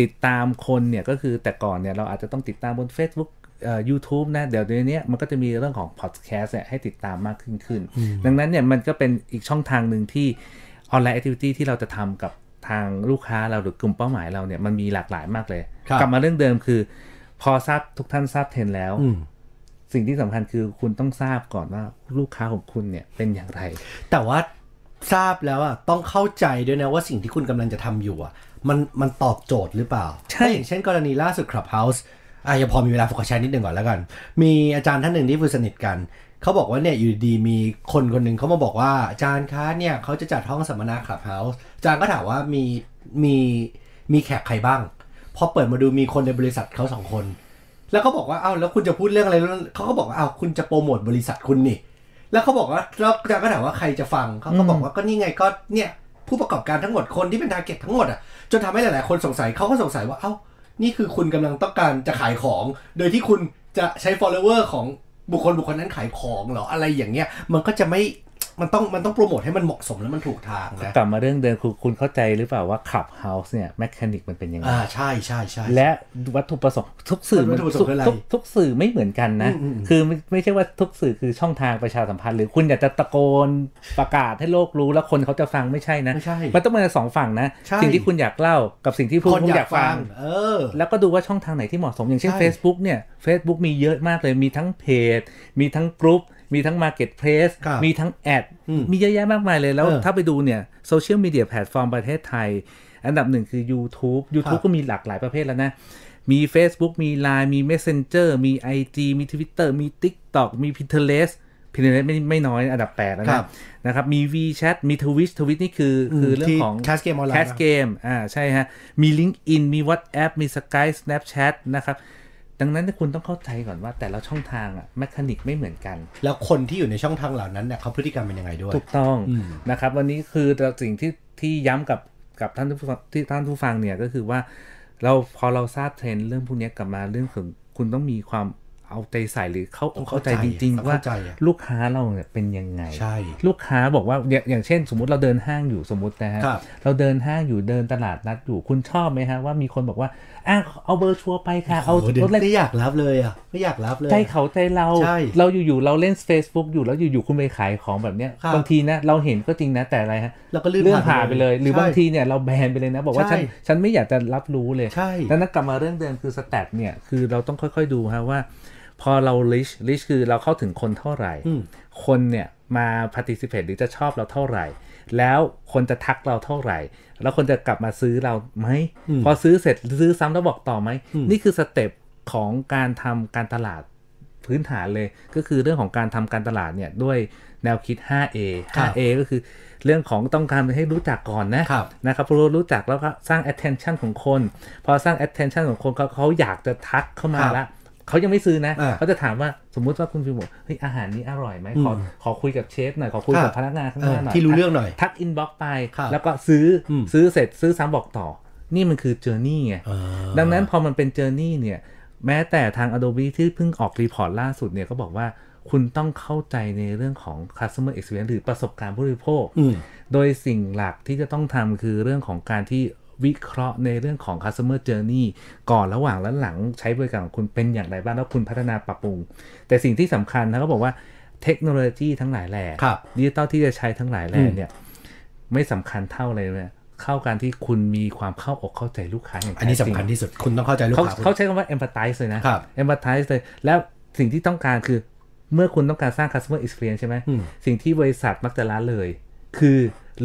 ติดตามคนเนี่ยก็คือแต่ก่อนเนี่ยเราอาจจะต้องติดตามบน Facebook เอ่อ YouTube นะ เดี๋ยวเดี๋ยวนี้มันก็จะมีเรื่องของพอดแคสต์เนี่ยให้ติดตามมากขึ้นขึ้น ดังนั้นเนี่ยมันก็เป็นอีกช่องทางหนึ่งที่ออนไลน์แอคทิวิตี้ที่เราจะทำกับ ทางลูกค้าเราหรือกลุ่มเป้าหมายเราเนี่ยมันมีหลากหลายมากเลยครับกลับมาเรื่องเดิมคือ พอทราบทุกท่านทราบเทรนด์แล้วอืมสิ่งที่สำคัญคือคุณต้องทราบก่อนว่าลูกค้าของคุณเนี่ยเป็นอย่างไร แต่ว่าทราบแล้วอะต้องเข้าใจด้วยนะว่าสิ่งที่คุณกำลังจะทำอยู่อะมันมันตอบโจทย์หรือเปล่า ใช่ถ้าอย่างเช่นกรณีล่าสุด Clubhouse อะยังพอมีเวลาโฟกัสแชร์นิดหนึ่งก่อนแล้วกัน มีอาจารย์ท่านหนึ่งที่ฟูสนิทกัน เขาบอกว่าเนี่ยอยู่ดีๆมีคนคนหนึ่งเขามาบอกว่าอาจารย์คะเนี่ยเขาจะจัดห้องสัมมนา Clubhouse อาจารย์ก็ถามว่ามีมีมีแขกใครบ้างพอเปิดมาดูมีคนในบริษัทเขาสองคน แล้วเขาบอกว่าอ้าวแล้วคุณจะพูดเรื่องอะไรแล้วเขาก็บอกว่าอ้าวคุณจะโปรโมทบริษัทคุณนี่ แล้วเขาบอกว่าแล้วอาจารย์ก็ถามว่าใครจะฟังเขาก็บอกว่าก็นี่ไงก็เนี่ยผู้ประกอบการทั้งหมดคนที่เป็น target ทั้งหมดอะจนทำให้หลาย ๆ คนสงสัยเขาก็สงสัยว่าเอ้านี่คือคุณกำลังต้องการจะขายของ โดยที่คุณจะใช้ follower ของ บุคคลบุคคลนั้นขายของเหรออะไรอย่างเงี้ยมันก็จะไม่ มันต้องมันต้องโปรโมทให้มันเหมาะสมแล้วมันถูกทางนะกลับมาเรื่องเดิมคือคุณเข้าใจหรือเปล่าว่า Clubhouse เนี่ย mechanic มันเป็นยังไงอ่าใช่ใช่ใช่และวัตถุประสงค์ทุกสื่อวัตถุประสงค์คืออะไรทุกทุกสื่อไม่เหมือนกันนะอืมอืมอืมคือไม่ไม่ใช่ว่าทุกสื่อคือช่องทางประชาสัมพันธ์ หรือคุณอยากจะตะโกนประกาศให้โลกรู้แล้วคนเขาจะฟังไม่ใช่นะไม่ใช่มันต้องมาจากสองฝั่งนะใช่สิ่งที่คุณอยากเล่ากับสิ่งที่ผู้คนผู้อายอยากฟังเออแล้วก็ดูว่าช่องทางไหนที่เหมาะสมอย่างเช่นใช่ Facebook เนี่ย Facebook มีเยอะมากเลยมีทั้งเพจมีทั้งกลุ่ม มีทั้ง Marketplace ครับมีทั้ง ad อืมมีเยอะแยะมากมายเลย แล้วเออถ้าไปดูเนี่ย social media platform ประเทศไทย อันดับหนึ่งคือ YouTube ครั YouTube บก็มีหลากหลายประเภทแล้วนะ มี Facebook มี Line มี Messenger มี IG มี Twitter มี TikTok มี Pinterest Pinterest ไม่ไม่น้อยอันดับแปดแล้วนะครับนะครับ มี WeChat มี Twitch Twitch นี่คืออคือเรื่องที่ของ Cast Game Online cast game อ่าใช่ฮะ มี LinkedIn มี WhatsApp มี Skype Snapchat นะครับ ดังนั้นคุณต้องเข้าใจก่อนว่าแต่ละช่องทางอะ mechanic ไม่เหมือนกัน แล้วคนที่อยู่ในช่องทางเหล่านั้นเนี่ยเขาพฤติกรรมเป็นยังไงด้วย ถูกต้องอืมนะครับ วันนี้คือสิ่งที่ที่ย้ำกับกับท่านผู้ฟังที่ท่านผู้ฟังเนี่ยก็คือว่า เราพอเราทราบเทรนด์เรื่องพวกนี้กลับมาเรื่องของคุณต้องมีความ เอาใจใส่หรือเข้าต้องเข้าเข้าใจใจจริงต้องๆ ว่าเข้าใจอะลูกค้าเราเนี่ยเป็นยังไงใช่ลูกค้าบอกว่าอย่างอย่างเช่น สมมุติเราเดินห้างอยู่สมมตินะฮะครับเราเดินห้างอยู่เดินตลาดนัดอยู่คุณชอบไหมฮะว่ามีคนบอกว่าอะเอาเบอร์ชัวร์ไปค่ะ เอาโโหเดี๋ยรวถเล็กไม่อยากรับเลยอะไม่อยากรับเลยใจเขาใจเราใช่เราอยู่ๆเราเล่น Facebook อยู่แล้วอยู่ๆคุณไปขายของแบบเนี้ยครับบางทีนะเราเห็นก็จริงนะแต่อะไรฮะเราก็ลื่นเลื่อนผ่าผ่านนไปไปเลเลยยหรือใช่บางทีเนี่ยเราแบนไปเลยนะ บอกว่าใช่ฉันฉันไม่อยากจะรับรู้เลยใช่ดังนั้นกลับมาเรื่องเดิมคือ stat เนี่ยคือเราต้องค่อย ๆดูฮะว่า พอเรา reach reach คือเราเข้าถึงคนเท่าไหร่อืมคนเนี่ยมา participate หรือจะชอบเราเท่าไหร่ แล้วคนจะทักเราเท่าไหร่ แล้วคนจะกลับมาซื้อเราไหมอืมพอซื้อเสร็จซื้อซ้ำแล้วบอกต่อไหมอืมนี่คือ step ของการทำการตลาดพื้นฐานเลย ก็คือเรื่องของการทำการตลาดเนี่ยด้วยแนวคิด 5A ครับ 5A ก็คือเรื่องของต้องการให้รู้จักก่อนนะครับนะครับพอรู้รู้จักแล้วก็สร้าง attention ของคน พอสร้าง attention ของคนเขาเขาอยากจะทักเข้ามาครับละ เขายังไม่ซื้อนะอ่าเขาจะถามว่าสมมุติว่าคุณฟิวบอกเฮ้ยอาหารนี้อร่อยไหมขออืมขอคุยกับเชฟหน่อยขอคุยกับครับพนักงานข้างหน้าเออหน่อยที่รู้เรื่องหน่อยทัก inbox ไปครับแล้วก็ซื้ออืมซื้อเสร็จซื้อซ้ำบอกต่อ นี่มันคือ journey ไงอ่าดังนั้นพอมันเป็น journey เนี่ยแม้แต่ทาง Adobe ที่เพิ่งออก report ล่าสุดเนี่ยก็บอกว่าคุณต้องเข้าใจในเรื่องของ customer experience หรือประสบการณ์ผู้บริโภคอืมโดยสิ่งหลักที่จะต้องทำคือเรื่องของการที่ วิเคราะห์ในเรื่องของ customer journey ก่อนระหว่างและหลังใช้บริการของคุณเป็นอย่างไรบ้างแล้วคุณพัฒนาปรับปรุง แต่สิ่งที่สำคัญนะเขาบอกว่าเทคโนโลยีทั้งหลายแหล่ครับดิจิตอลที่จะใช้ทั้งหลายแหล่อืมเนี่ยไม่สำคัญเท่าเลยเนี่ยเข้าการที่คุณมีความเข้าอกเข้าใจลูกค้าอย่างอันนี้แท้สำจริงคัญที่สุดคุณต้องเข้าใจลูกเขาค้าคุณเขาใช้คำว่า empathize เลยนะครับ empathize เลยแล้วสิ่งที่ต้องการคือเมื่อคุณต้องการสร้าง customer experience ใช่ไหมอืมสิ่งที่บริษัทมักจะละเลย คือ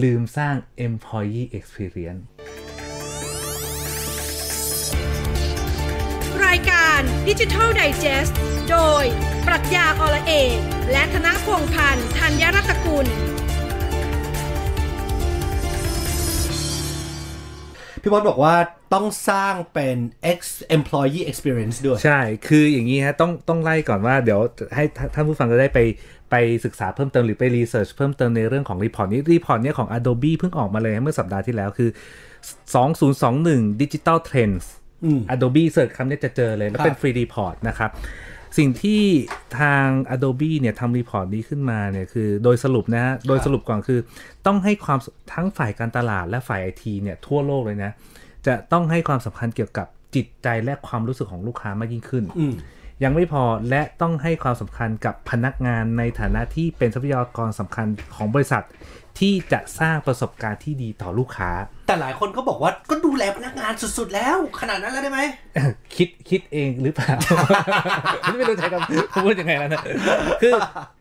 ลืมสร้าง employee experience การดิจิทัลไดจ e s t โดย ปรัชญาอละเอกและธนพงษ์พันธ์ธัญรัตนกุล พี่บอสบอกว่าต้องสร้างเป็น ex employee experience ด้วย ใช่ คืออย่างนี้ฮะ ต้องต้องไล่ก่อนว่าเดี๋ยวให้ท่านผู้ฟังจะได้ไปไปศึกษาเพิ่มเติมหรือไป research เพิ่มเติมในเรื่องของ report นี้ report เนี้ยของ Adobe เพิ่งออกมาเลยเมื่อสัปดาห์ที่แล้วคือ 2021 Digital Trends อืม Adobe search คำนี้จะเจอเลย แล้วเป็นครับ free report นะครับ สิ่งที่ทาง Adobe เนี่ยทำ report นี้ขึ้นมาเนี่ยคือโดยสรุปนะฮะ โดยสรุปก่อนคือ ต้องให้ความทั้งฝ่ายการตลาดและฝ่ายไอทีเนี่ยทั่วโลกเลยนะ จะต้องให้ความสำคัญเกี่ยวกับจิตใจและความรู้สึกของลูกค้ามากยิ่งขึ้นอืมยังไม่พอและต้องให้ความสำคัญกับพนักงานในฐานะที่เป็นทรัพยากรสำคัญของบริษัท ที่จะสร้างประสบการณ์ที่ดีต่อลูกค้า แต่หลายคนก็บอกว่าก็ดูแลพนักงานสุดๆ แล้ว ขนาดนั้นแล้วได้ไหม คิดคิดเองหรือเปล่า ไม่รู้ใช้คำพูดยังไงแล้วนะ คือ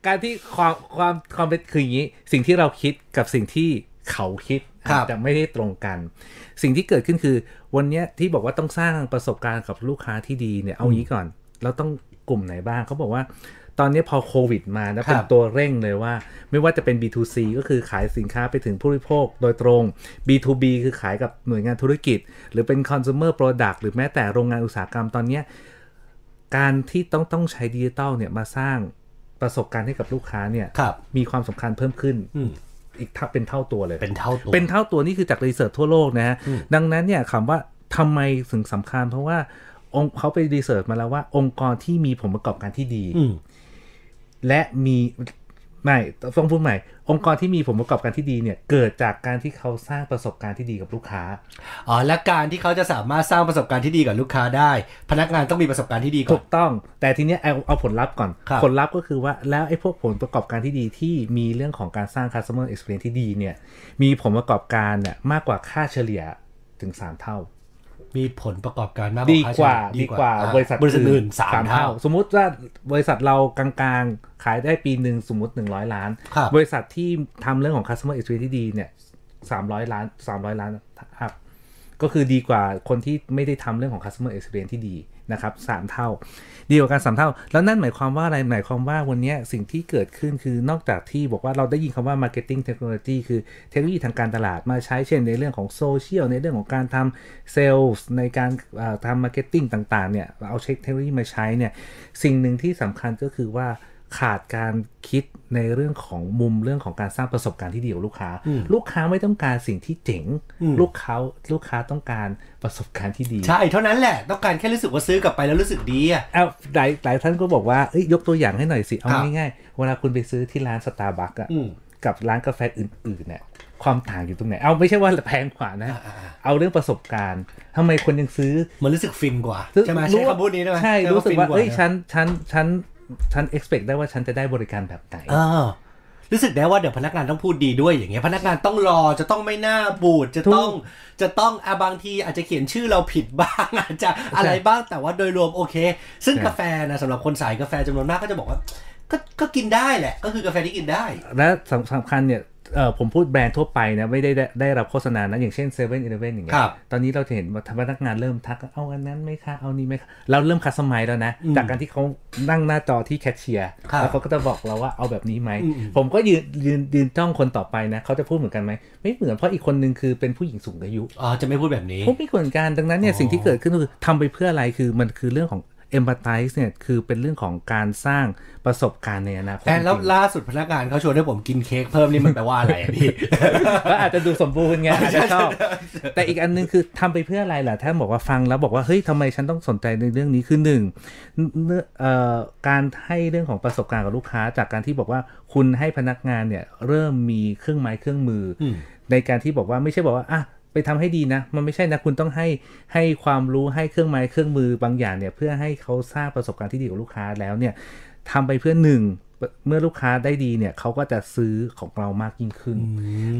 การที่ความความความเป็นคืออย่างนี้ สิ่งที่เราคิดกับสิ่งที่เขาคิดครับอาจจะไม่ได้ตรงกัน สิ่งที่เกิดขึ้นคือ วันเนี้ยที่บอกว่าต้องสร้างประสบการณ์กับลูกค้าที่ดีเนี่ยเอางี้ก่อน เราต้องกลุ่มไหนบ้างเขาบอกว่า ตอนนี้พอโควิดมานะเป็นครับตัวเร่งเลยว่า ไม่ว่าจะเป็น B2C ก็คือขายสินค้าไปถึงผู้บริโภคโดยตรง B2B คือขายกับหน่วยงานธุรกิจ หรือเป็น consumer product หรือแม้แต่โรงงานอุตสาหกรรมตอนเนี้ยการที่ต้องต้องใช้ดิจิตอลเนี่ยมาสร้างประสบการณ์ให้กับลูกค้าเนี่ยครับมีความสำคัญเพิ่มขึ้นอืมอีกเท่าเป็นเท่าตัวเลย เป็นเท่าตัว เป็นเท่าตัวนี่คือจาก research ทั่วโลกนะฮะ ดังนั้นเนี่ยคำว่าทำไมถึงสำคัญ เพราะว่าองค์เขาไป research มาแล้วว่าองค์กรที่มีผลประกอบการที่ดีอืม และมีไม่ต้องพูดใหม่ องค์กรที่มีผลประกอบการที่ดีเนี่ย เกิดจากการที่เขาสร้างประสบการณ์ที่ดีกับลูกค้าอ๋อและการที่เขาจะสามารถสร้างประสบการณ์ที่ดีกับลูกค้าได้ พนักงานต้องมีประสบการณ์ที่ดีก่ถูอนกต้อง แต่ทีเนี้ยเอาเอาผลลัพธ์ก่อนครับผลลัพธ์ก็คือว่าแล้วไอ้พวกผลประกอบการที่ดีที่มีเรื่องของการสร้าง customer experience ที่ดีเนี่ยมีผลประกอบการเนี่ยมากกว่าค่าเฉลี่ยถึง 3 เท่า มีผลประกอบการมากดีกว่าค่เฉลี่ยดีกว่าอ่บริษัทบริษัทอื่นสามเท่า สมมุติว่าบริษัทเรากลางๆ ขายได้ปีหนึ่งสมมติ 100 ล้านครับบริษัทที่ทำเรื่องของ customer experience ที่ดีเนี่ย300ล้าน300ล้านครับ ก็คือดีกว่าคนที่ไม่ได้ทำเรื่องของ customer experience ที่ดีนะครับสามเท่า ดีกว่าการสามเท่า แล้วนั่นหมายความว่าอะไร หมายความว่าวันนี้สิ่งที่เกิดขึ้นคือนอกจากที่บอกว่าเราได้ยินคำว่า marketing technology คือเทคโนโลยีทางการตลาดมาใช้เช่นในเรื่องของโซเชียลในเรื่องของการทำเซลล์ในการทำ marketing ต่างๆเนี่ยเอาเทคโนโลยีมาใช้เนี่ยสิ่งหนึ่งที่สำคัญก็คือว่า ขาดการคิดในเรื่องของมุมเรื่องของการสร้างประสบการณ์ที่ดีกับลูกค้า ลูกค้าไม่ต้องการสิ่งที่เจ๋ง ลูกค้าลูกค้าต้องการประสบการณ์ที่ดี ใช่ เท่านั้นแหละต้องการแค่รู้สึกว่าซื้อกลับไปแล้วรู้สึกดีอะเอาหลายหลายท่านก็บอกว่าเอ้ยยกตัวอย่างให้หน่อยสิ เอาครับง่ายๆเวลาคุณไปซื้อที่ร้านสตาร์บัคอะอืมกับร้านกาแฟอื่นๆเนี่ยความต่างอยู่ตรงไหน เอาไม่ใช่ว่าแพงกว่านะ เอาเรื่องประสบการณ์ทำไมคนยังซื้อ มันรู้สึกฟินกว่า ใช่ไหมรู้ใช้ว่าคำพูดนี้ได้ไหมใช่ใช้รู้สึกว่าฟินเอ้ยนะฉันฉันฉัน ฉัน expect ได้ว่าฉันจะได้บริการแบบไหนเออรู้สึกได้ว่าเดี๋ยวพนักงานต้องพูดดีด้วยอย่างเงี้ยพนักงานต้องรอจะต้องไม่น่าบูดจะต้องถูกจะต้องอะบางทีอาจจะเขียนชื่อเราผิดบ้างอาจจะอะไรบ้างแต่ว่าโดยรวมโอเค ซึ่งใช่กาแฟนะสำหรับคนสายกาแฟจำนวนมากก็จะบอกว่าก็ก็กินได้แหละ ก็คือกาแฟที่กินได้ และสำสำคัญเนี่ย เออผมพูดแบรนด์ทั่วไปนะ ไม่ได้ได้ได้รับโฆษณานะ อย่างเช่น7 e เ e ่ e ออย่างเงี้คยรับตอนนี้เราจะเห็นว่าพนักงานเริ่มทักเอาอันนั้นไหมคะเอานี้ไหมคะเราเริ่ม customize แล้วนะ จากการที่เขานั่งหน้าจอที่แคชเชียร์ครับแล้วเขาก็จะบอกเราว่าเอาแบบนี้ไหมอืมผมก็ยืนยืนยืนจ้องคนต่อไปนะเขาจะพูดเหมือนกันไหมไม่เหมือนเพราะอีกคนนึงคือเป็นผู้หญิงสูงอายุอ๋อจะไม่พูดแบบนี้พวกไม่เหมือนกันดังนั้นเนี่ยอ๋อสิ่งที่เกิดขึ้นก็คือทำไปเพื่ออะไรคือมันคือเรื่องของ empathize เนี่ยคือเป็นเรื่องของการสร้างประสบการณ์ในอนาคตแต่แล้วจริงๆล่าสุดพนักงานเขาชวนให้ผมกินเค้กเพิ่มนี่มันแปลว่าอะไรอะพี่ก็อาจจะดูสมบูรณ์ไงอาจจะชอบแต่อีกอันนึงคือทำไปเพื่ออะไรล่ะท่านบอกว่าฟังแล้วบอกว่าเฮ้ยทำไมฉันต้องสนใจในเรื่องนี้คือหนึ่งเนื้อเอ่อการให้เรื่องของประสบการณ์กับลูกค้า จากการที่บอกว่าคุณให้พนักงานเนี่ยเริ่มมีเครื่องไม้เครื่องมืออมในการที่บอกว่าไม่ใช่บอกว่าอะ ไปทำให้ดีนะ มันไม่ใช่นะ คุณต้องให้ให้ความรู้ให้เครื่องไม้เครื่องมือบางอย่างเนี่ยเพื่อให้เขาสร้างประสบการณ์ที่ดีกับลูกค้าแล้วเนี่ยทำไปเพื่อหนึ่งเมื่อลูกค้าได้ดีเนี่ยเขาก็จะซื้อของเรามากยิ่งขึ้น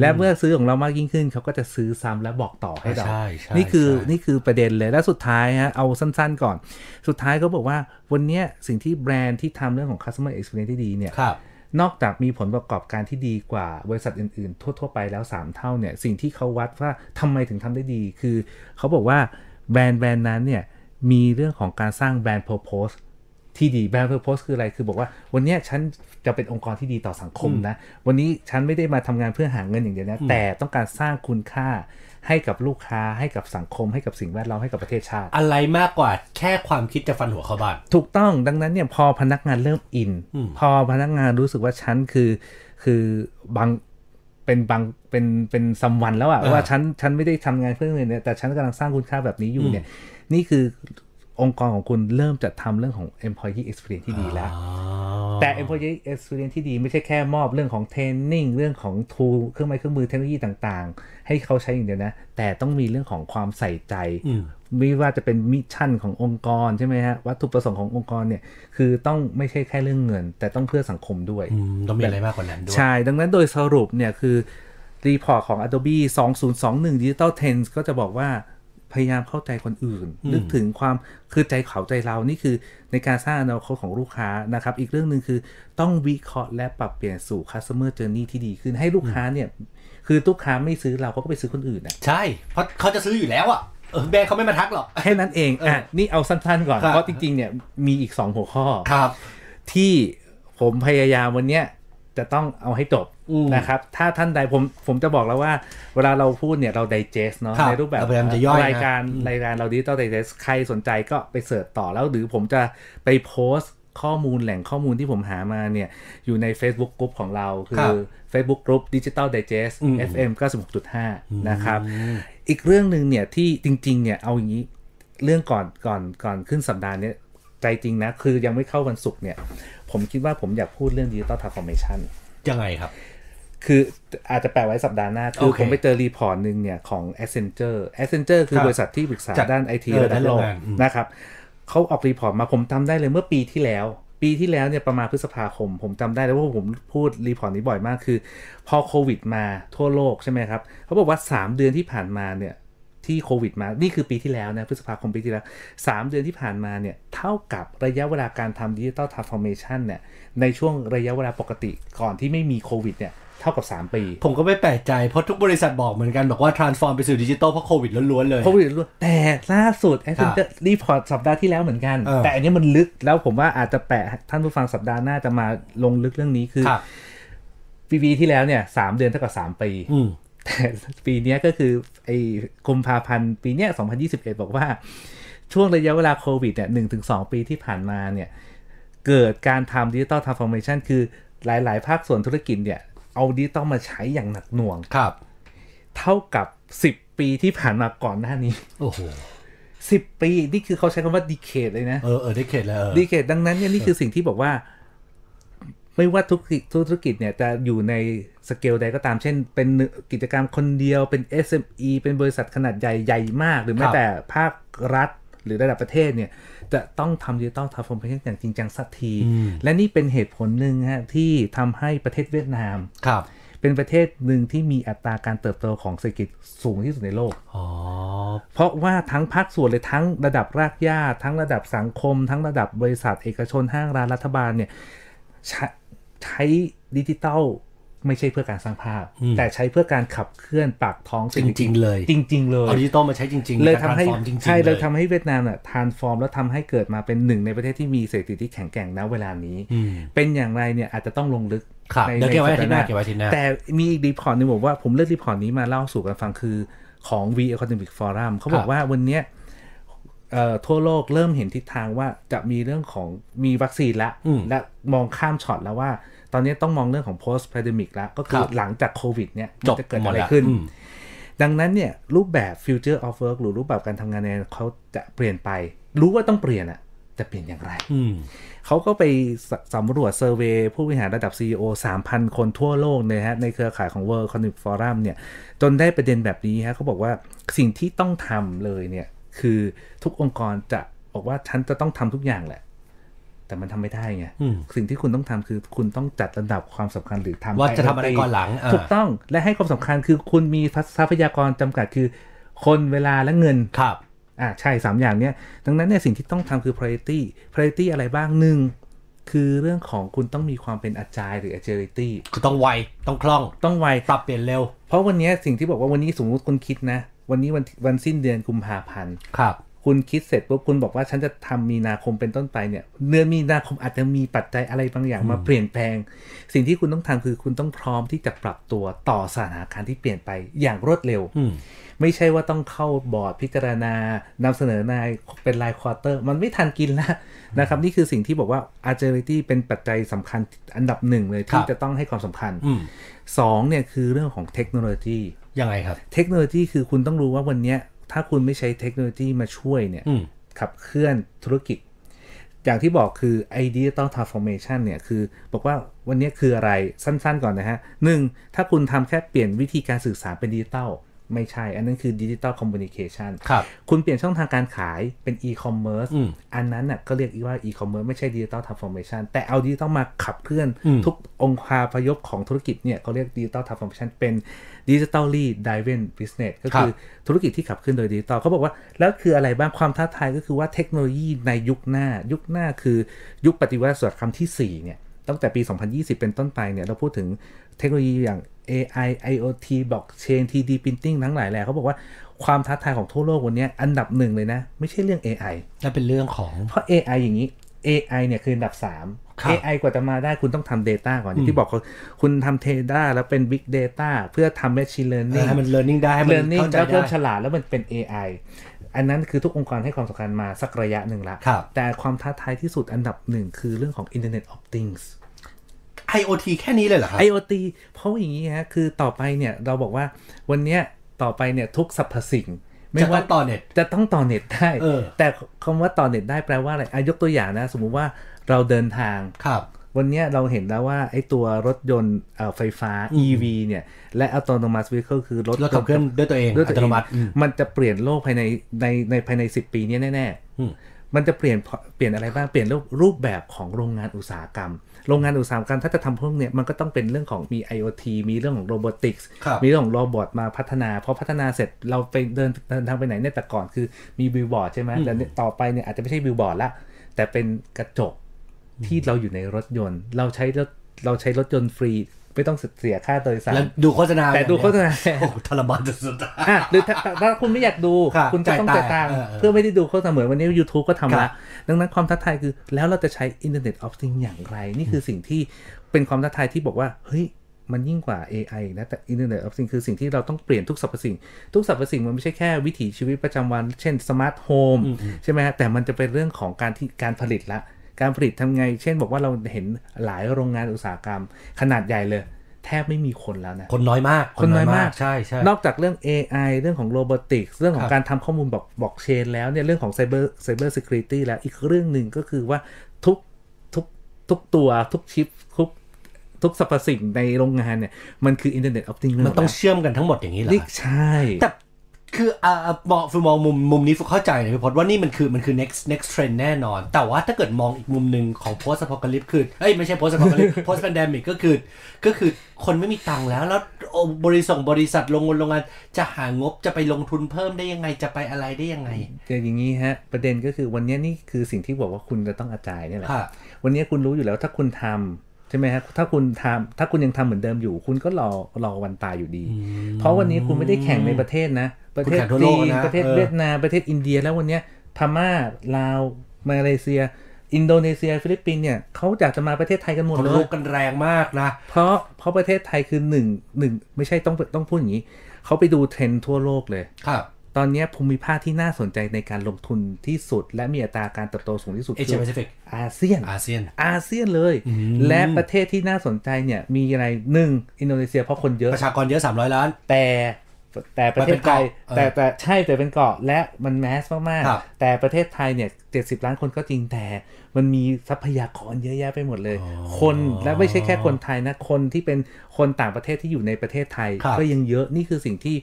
และเมื่อซื้อของเรามากยิ่งขึ้น เขาก็จะซื้อซ้ำและบอกต่อให้เราใช่ใช่นี่คือใช่นี่คือประเด็นเลยและสุดท้ายฮะเอาสั้นๆก่อน สุดท้ายเขาบอกว่าวันเนี้ยสิ่งที่แบรนด์ที่ทำเรื่องของ customer experience ที่ดีเนี่ยครับ นอกจากมีผลประกอบการที่ดีกว่าบริษัทอื่น ๆ ทั่ว ๆ ไปแล้ว 3 เท่าเนี่ยสิ่งที่เขาวัดว่าทำไมถึงทำได้ดี คือเขาบอกว่าแบรนด์แบรนด์นั้นเนี่ยมีเรื่องของการสร้างแบรนด์ purpose ที่ดีแบรนด์ purpose คืออะไรคือบอกว่าวันเนี้ยฉันจะเป็นองค์กรที่ดีต่อสังคมนะ วันนี้ฉันไม่ได้มาทำงานเพื่อหาเงินอย่างเดียวนะแต่ต้องการสร้างคุณค่า ให้กับลูกค้าให้กับสังคมให้กับสิ่งแวดล้อมให้กับประเทศชาติ อะไรมากกว่าแค่ความคิดจะฟันหัวเข้าบ้านถูกต้องดังนั้นเนี่ยพอพนักงานเริ่มอิน พอพนักงานรู้สึกว่าฉันคือคือบางเป็นบางเป็นเป็นซัมวันแล้วอะอ่าว่าฉันฉันไม่ได้ทำงานเพื่อเงินเนี่ยแต่ฉันกำลังสร้างคุณค่าแบบนี้อยู่เนี่ยนี่คือ องค์กรของคุณเริ่มจะทำเรื่องของ employee experience ที่ดีแล้ว แต่ employee experience ที่ดีไม่ใช่แค่มอบเรื่องของ training เรื่องของ tool เครื่องไม้เครื่องมือเทคโนโลยีต่างๆ ให้เขาใช้อย่างเดียวนะ แต่ต้องมีเรื่องของความใส่ใจอืมไม่ว่าจะเป็น mission ขององค์กรใช่ไหมฮะวัตถุประสงค์ขององค์กรเนี่ยคือต้องไม่ใช่แค่เรื่องเงิน แต่ต้องเพื่อสังคมด้วยอืมต้องมีอะไรมากกว่านั้นด้วย ใช่ ดังนั้นโดยสรุปเนี่ยคือ report ของ Adobe 2021 Digital Trends ก็จะบอกว่า พยายามเข้าใจคนอื่น นึกถึงความคือใจเขาใจเรานี่คือในการสร้างอนาคตของลูกค้านะครับ อีกเรื่องหนึ่งคือต้องวิเคราะห์และปรับเปลี่ยนสู่ customer journey ที่ดีขึ้นให้ลูกค้าเนี่ย คือลูกค้าไม่ซื้อเราเขาก็ไปซื้อคนอื่นนะใช่ เพราะเขาจะซื้ออยู่แล้วอะเออแบรนด์เขาไม่มาทักหรอกแค่นั้นเองอะนี่เอาสั้นๆก่อนครับเพราะจริงๆเนี่ยมีอีก 2 หัวข้อครับ ที่ผมพยายามวันเนี้ย จะต้องเอาให้จบอืมนะครับ ถ้าท่านใดผมผมจะบอกแล้วว่า เวลาเราพูดเนี่ยเรา digest เนาะครับในรูปแบบเราพยายามจะย่อยนะรายการรายการเราดิจิตอล digest ใครสนใจก็ไปเสิร์ชต่อแล้วหรือผมจะไปโพสต์ข้อมูลแหล่งข้อมูลที่ผมหามาเนี่ย อยู่ใน Facebook Group ของเรา คือครับ Facebook Group Digital Digest อืม FM 96.5 นะครับ อีกเรื่องหนึ่งเนี่ย ที่จริง ๆ เนี่ย เอาอย่างนี้ เรื่องก่อนก่อนก่อนขึ้นสัปดาห์เนี้ยใจจริงนะ คือยังไม่เข้าวันศุกร์เนี่ย ผมคิดว่าผมอยากพูดเรื่อง Digital Transformation ยังไงครับ คืออาจจะแปะไว้สัปดาห์หน้า คือโอเคผมไปเจอ report หนึ่งเนี่ยของ Accenture Accenture คือครับบริษัทที่ปรึกษาจัดด้านไอทีเออระดับโลกด้านแรงงานอืมนะครับเขาออก report มาผมจำได้เลยเมื่อปีที่แล้ว ปีที่แล้วเนี่ยประมาณพฤษภาคม ผมจำได้แล้วว่าผมพูด report นี้บ่อยมากคือ พอโควิดมาทั่วโลกใช่ไหมครับเขาบอกว่า 3 เดือนที่ผ่านมาเนี่ย ที่โควิดมา นี่คือปีที่แล้วนะ พฤษภาคมปีที่แล้ว 3 เดือนที่ผ่านมาเนี่ย เท่ากับระยะเวลาการทำดิจิ t a ลทรานส์ฟอร์เมชันเนี่ย ในช่วงระยะเวลาปกติก่อนที่ไม่มีโควิดเนี่ย เท่ากับ 3 ปี ผมก็ไม่แปลกใจ เพราะทุกบริษัทบอกเหมือนกัน บอกว่า transform ไปสู่ดิจิตอลเพราะโควิดล้วนๆเลย โควิดล้วนแต่ล่าสุดแอ c เซนเตอร์รีพอร์ตสัปดาห์ที่แล้วเหมือนกันเออแต่อันนี้มันลึก แล้วผมว่าอาจจะแปะท่านผู้ฟังสัปดาห์หน้าจะมาลงลึกเรื่องนี้คือครับปีปีที่แล้วเนี่ยสามเดือนเท่ากับสามปีอืม แต่ปีเนี้ยก็คือไอ้กุมภาพันธ์ปีเนี้ย2021 บอกว่า ช่วงระยะเวลาโควิดเนี่ยหนึ่งถึงสองปีที่ผ่านมาเนี่ย เกิดการทำ digital transformation คือหลาย ๆ ภาคส่วนธุรกิจเนี่ยเอาดิจิตอลมาใช้อย่างหนักหน่วงครับ เท่ากับ 10 ปีที่ผ่านมาก่อนหน้านี้ โอ้โห10ปี นี่คือเขาใช้คำว่า decade เลยนะ เออเออ decade แล้วเออ decade ดังนั้นเนี่ยนี่คือสิ่งที่บอกว่า ไม่ว่าทุกกิจทุกธุรกิจเนี่ยจะอยู่ในสเกลใดก็ตาม เช่น เป็นกิจกรรมคนเดียวเป็น SME เป็นบริษัทขนาดใหญ่ใหญ่มาก หรือแม้ครับแต่ภาครัฐหรือระดับประเทศเนี่ยจะต้องทำ digital transformation อย่างจริงจังสักที และนี่เป็นเหตุผลหนึ่งฮะที่ทำให้ประเทศเวียดนามครับเป็นประเทศหนึ่งที่มีอัตราการเติบโตของเศรษฐกิจสูงที่สุดในโลกอ๋อเพราะว่าทั้งภาคส่วนเลยทั้งระดับรากหญ้า ทั้งระดับสังคม ทั้งระดับบริษัทเอกชนห้างร้านรัฐบาลเนี่ย ใช้ใช้ดิจิทัลไม่ใช่เพื่อการสร้างภาพอืมแต่ใช้เพื่อการขับเคลื่อนปากท้องเศรษฐกิจริง ๆ เลย จริง ๆ เลยเอาดิจิตอลมาใช้จริง ๆ เลยการทำให้ transform จริงๆใช่เลยยทำให้เวียดนามเนี่ย transform แล้วทำให้เกิดมาเป็นหนึ่งในประเทศที่มีเศรษฐกิจที่แข็งแกร่งณเวลานี้อืมเป็นอย่างไรเนี่ยอาจจะต้องลงลึกครับในเดี๋ยวเก็บไว้ในอาทิตย์หน้าสัปดห์เก็บไว้อาทิตย์หน้าแต่มีอีก report หนึ่งบอกว่าผมเลือก report นี้มาเล่าสู่กันฟังคือของ World Economic Forum เขาบอครับว่าวันเนี้ยเอ่อ ทั่วโลกเริ่มเห็นทิศทางว่าจะมีเรื่องของมีวัคซีนละอืมและมองข้ามช็อตแล้วว่า ตอนนี้ต้องมองเรื่องของ post pandemic แล้วก็คือครับหลังจากโควิดเนี่ยจบจะเกิดหมดอะไรแล้วขึ้นอืมดังนั้นเนี่ยรูปแบบ future of work หรือรูปแบบการทำงานเนี่ยเขาจะเปลี่ยนไป รู้ว่าต้องเปลี่ยนอะแต่เปลี่ยนอย่างไรอืมเขาก็ไปสสำรวจเซอร์เวยผู้บริหารระดับ CEO 3,000 คนทั่วโลกเลยฮะ ในเครือข่ายของ World Economic Forum เนี่ย จนได้ประเด็นแบบนี้ฮะเขาบอกว่าสิ่งที่ต้องทำเลยเนี่ย คือทุกองค์กรจะบอกว่าฉันจะต้องทำทุกอย่างแหละ แต่มันทำไม่ได้ไงอืมสิ่งที่คุณต้องทำคือคุณต้องจัดระดับความสำคัญหรือทำว่าจะทำอะไรก่อนหลังอ่าถูกต้องและให้ความสำคัญคือคุณมีทรัพยากรจำกัดคือ คนเวลาและเงินครับอ่าใช่สามอย่างเนี้ยดังนั้นเนี่ยสิ่งที่ต้องทำคือ priority priority อะไรบ้างหนึ่งคือเรื่องของคุณต้องมีความเป็น agile หรือ agility คือต้องไว ต้องคล่อง ต้องไว ปรับเปลี่ยนเร็ว เพราะวันเนี้ยสิ่งที่บอกว่าวันนี้สมมติคุณคิดนะ วันนี้วันวันสิ้นเดือนกุมภาพันธ์ครับ คุณคิดเสร็จปุ๊บคุณบอกว่าฉันจะทำมีนาคมเป็นต้นไปเนี่ยเดือนมีนาคมอาจจะมีปัจจัยอะไรบางอย่างมาเปลี่ยนแปลง สิ่งที่คุณต้องทำคือคุณต้องพร้อมที่จะปรับตัวต่อสถานการณ์ที่เปลี่ยนไปอย่างรวดเร็วอืมไม่ใช่ว่าต้องเข้าบอร์ดพิจารณานำเสนอนายเป็นรายควอเตอร์ มันไม่ทันกินแล้วนะครับ นี่คือสิ่งที่บอกว่า agility เป็นปัจจัยสำคัญอันดับหนึ่งเลยคที่รับจะต้องให้ความสำคัญอืมสองเนี่ยคือเรื่องของเทคโนโลยี ยังไงครับ เทคโนโลยีคือคุณต้องรู้ว่าวันเนี้ยถ้าคุณไม่ใช้เทคโนโลยีมาช่วยเนี่ยอืมขับเคลื่อนธุรกิจ อย่างที่บอกคือไอ digital transformation เนี่ยคือบอกว่าวันเนี้ยคืออะไรสั้นๆก่อนนะฮะหนึ่งถ้าคุณทำแค่เปลี่ยนวิธีการสื่อสารเป็นดิจิตอล ไม่ใช่ อันนั้นคือดิจิ t a ลคอมมูนิเคชันครับคุณเปลี่ยนช่องทางการขายเป็น e-commerce อืมอันนั้นน่ะก็เรียกว่า e-commerce ไม่ใช่ digital transformation แต่เอาดิจิตอลมาขับเคลื่อนอืมทุกองค์คาพยพของธุรกิจเนี่ยเขาเรียก digital transformation เป็น digitally driven business ก็คือธุรกิจที่ขับเคลื่อนโดยดิจิตอลเขาบอกว่า แล้วคืออะไรบ้างความท้าทายก็คือว่าเทคโนโลยีในยุคหน้า ยุคหน้าคือยุคปฏิวัติอุตสาหกรรมที่4เนี่ยตั้งแต่ปี 2020 เป็นต้นไปเนี่ยเราพูดถึงเทคโนโลยีอย่าง AI IoT blockchain 3D printing ทั้งหลายแหล่เขาบอกว่าความท้าทายของทั่วโลกวันเนี้ยอันดับหนึ่งเลยนะ ไม่ใช่เรื่อง AI และเป็นเรื่องของเพราะ AI อย่างนี้ AI เนี่ยคืออันดับ3ครับ AI กว่าจะมาได้คุณต้องทำ Data ก่อนอย่างที่บอกเขาคุณทำ Data แล้วเป็น Big Data เพื่อทำ Machine เออ Learning ให้มัน learning ได้ให้มัน Learning เข้าใจแล้วได้เริ่มฉลาดแล้วมันเป็น AI อันนั้นคือทุกองค์กรให้ความสำคัญมาสักระยะหนึ่งละครับแต่ความท้าทายที่สุดอันดับหนึ่งคือเรื่องของ Internet of Things IoT แค่นี้เลยเหรอครับ IoT เพราะอย่างนี้ฮะคือต่อไปเนี่ยเราบอกว่าวันเนี้ยต่อไปเนี่ยทุกสรรพสิ่งจะต้องต่อเน็ตจะต้องต่อเน็ตได้เออแต่คำว่าต่อเน็ตได้แปลว่าอะไรอายกตัวอย่างนะ สมมุติว่าเราเดินทางครับ วันเนี้ยเราเห็นแล้วว่าไอ้ตัวรถยนต์เอ่อไฟฟ้า EV เนี่ย และ autonomous vehicle คือรถรถขับเคลื่อนด้วยตัวเองด้วยตัวเองอัตเอโนมัติอืมมันจะเปลี่ยนโลกภายในในในภายใน 10 ปีเนี้ยแน่อืมๆมันจะเปลี่ยนเปลี่ยนอะไรบ้างเปลี่ยนรูปรูปแบบของโรงงานอุตสาหกรรม โรงงานอุตสาหกรรมถ้าจะทำพวกเนี้ยมันก็ต้องเป็นเรื่องของมี IoT มีเรื่องของ robotics ครับมีเรื่องของ robot มาพัฒนาพอพัฒนาเสร็จเราไปเดินเดินทางไปไหนเนี่ยแต่ก่อนคือมีบิลบอร์ดใช่ไหมแต่เนี่ยต่อไปเนี่ยอาจจะไม่ใช่บิลบอร์ดละแต่เป็นกระจกที่เราอยู่ในรถยนต์ เราใช้รถเราใช้รถยนต์ฟรี ไม่ต้องเสียค่าโดยสารแล้วดูโฆษณาแต่ดูโฆษณาโอ้โหทรมานสุดๆอะอะหรือถ้าถ้าถ้าคุณไม่อยากดูครับคุณจะต้องจ่าจ่ายจ่ายตัตังค์เออเออเพื่อไม่ได้ดูโฆษณาเหมือนวันนี้ YouTube ก็ทำครับละดังนั้นความท้าทายคือ แล้วเราจะใช้ Internet of Things อย่างไร นี่คือสิ่งที่เป็นความท้าทายที่บอกว่าเฮ้ยมันยิ่งกว่า AI นะ แต่ Internet of Things คือสิ่งที่เราต้องเปลี่ยนทุกสรรพสิ่ง ทุกสรรพสิ่งมันไม่ใช่แค่วิถีชีวิตประจำวัน เช่น smart home ใช่ไหมฮะแต่มันจะเป็นเรื่องของการที่การผลิตละ การผลิตทำไง เช่นบอกว่าเราเห็นหลายโรงงานอุตสาหกรรม ขนาดใหญ่เลย แทบไม่มีคนแล้วนะ คนน้อยมาก คนน้อยมากใช่ใช่นอกจากเรื่อง AI เรื่องของโรบอติกส์เรื่องขอครังบการทำข้อมูลบอกบอกเชนแล้วเนี่ยเรื่องของ Cyber Cyber Security แล้วอีกเรื่องหนึ่งก็คือว่าทุกทุกทุกตัวทุกชิปทุกทุกสรรพสิ่งในโรงงานเนี่ย มันคือ Internet of Things มันต้องเชื่อมกันทั้งหมดอย่างนี้เหรอนี่ครับใช่แต่ คืออ่ามองฟูมองมุมมุมนี้ฟูเข้าใจนะพี่พจน์ว่านี่มันคือมันคือ next next trend แน่นอน แต่ว่าถ้าเกิดมองอีกมุมหนึ่งของ post apocalypse คือเอ้ยไม่ใช่ post apocalypse post pandemic ก็คือ ก็คือคนไม่มีตังค์แล้วแล้วโอ้บริษัทบริษัทโรงงานโรงงานจะหางบจะไปลงทุนเพิ่มได้ยังไงจะไปอะไรได้ยังไงแต่อย่างนี้ฮะ ประเด็นก็คือวันนี้นี่คือสิ่งที่บอกว่าคุณจะต้องกระจายเนี่ยแหละค่ะวันนี้คุณรู้อยู่แล้วถ้าคุณทำ ใช่ไหมฮะถ้าคุณทำถ้าคุณยังทำเหมือนเดิมอยู่ คุณก็รอรอวันตายอยู่ดี เพราะวันนี้คุณไม่ได้แข่งในประเทศนะ ประเทศคุณแข่งทั่วโลกนะจีนประเทศเออเวียดนามประเทศอินเดีย แล้ววันเนี้ยพม่าลาวมาเลเซีย อินโดนีเซีย ฟิลิปปินส์เนี่ยเขาอยากจะมาประเทศไทยกันหมดคนเลยลุยกันแรงมากนะเพราะเพราะประเทศไทยคือหนึ่งหนึ่งไม่ใช่ต้องต้องพูดอย่างนี้เขาไปดูเทรนด์ทั่วโลกเลยครับ ตอนเนี้ยภูมิภาคที่น่าสนใจในการลงทุนที่สุด และมีอัตราการเติบโตสูงที่สุด Asia Pacific อาเซียนอาเซียนอาเซียนเลย และประเทศที่น่าสนใจเนี่ยมีอะไรหนึ่งอินโดนีเซียเพราะคนเยอะประชากรเยอะ 300 ล้าน แต่แต่ประเทศไทยมันเป็นเกาะแต่แต่ใช่แต่เป็นเกาะและมันแมสมากครับๆแต่ประเทศไทยเนี่ยเจ็ดสิบล้านคนก็จริงแต่ มันมีทรัพยากรเยอะแยะไปหมดเลย คนและไม่ใช่แค่คนไทยนะ คนที่เป็นคนต่างประเทศที่อยู่ในประเทศไทยครับก็ยังเยอะนี่คือสิ่งที่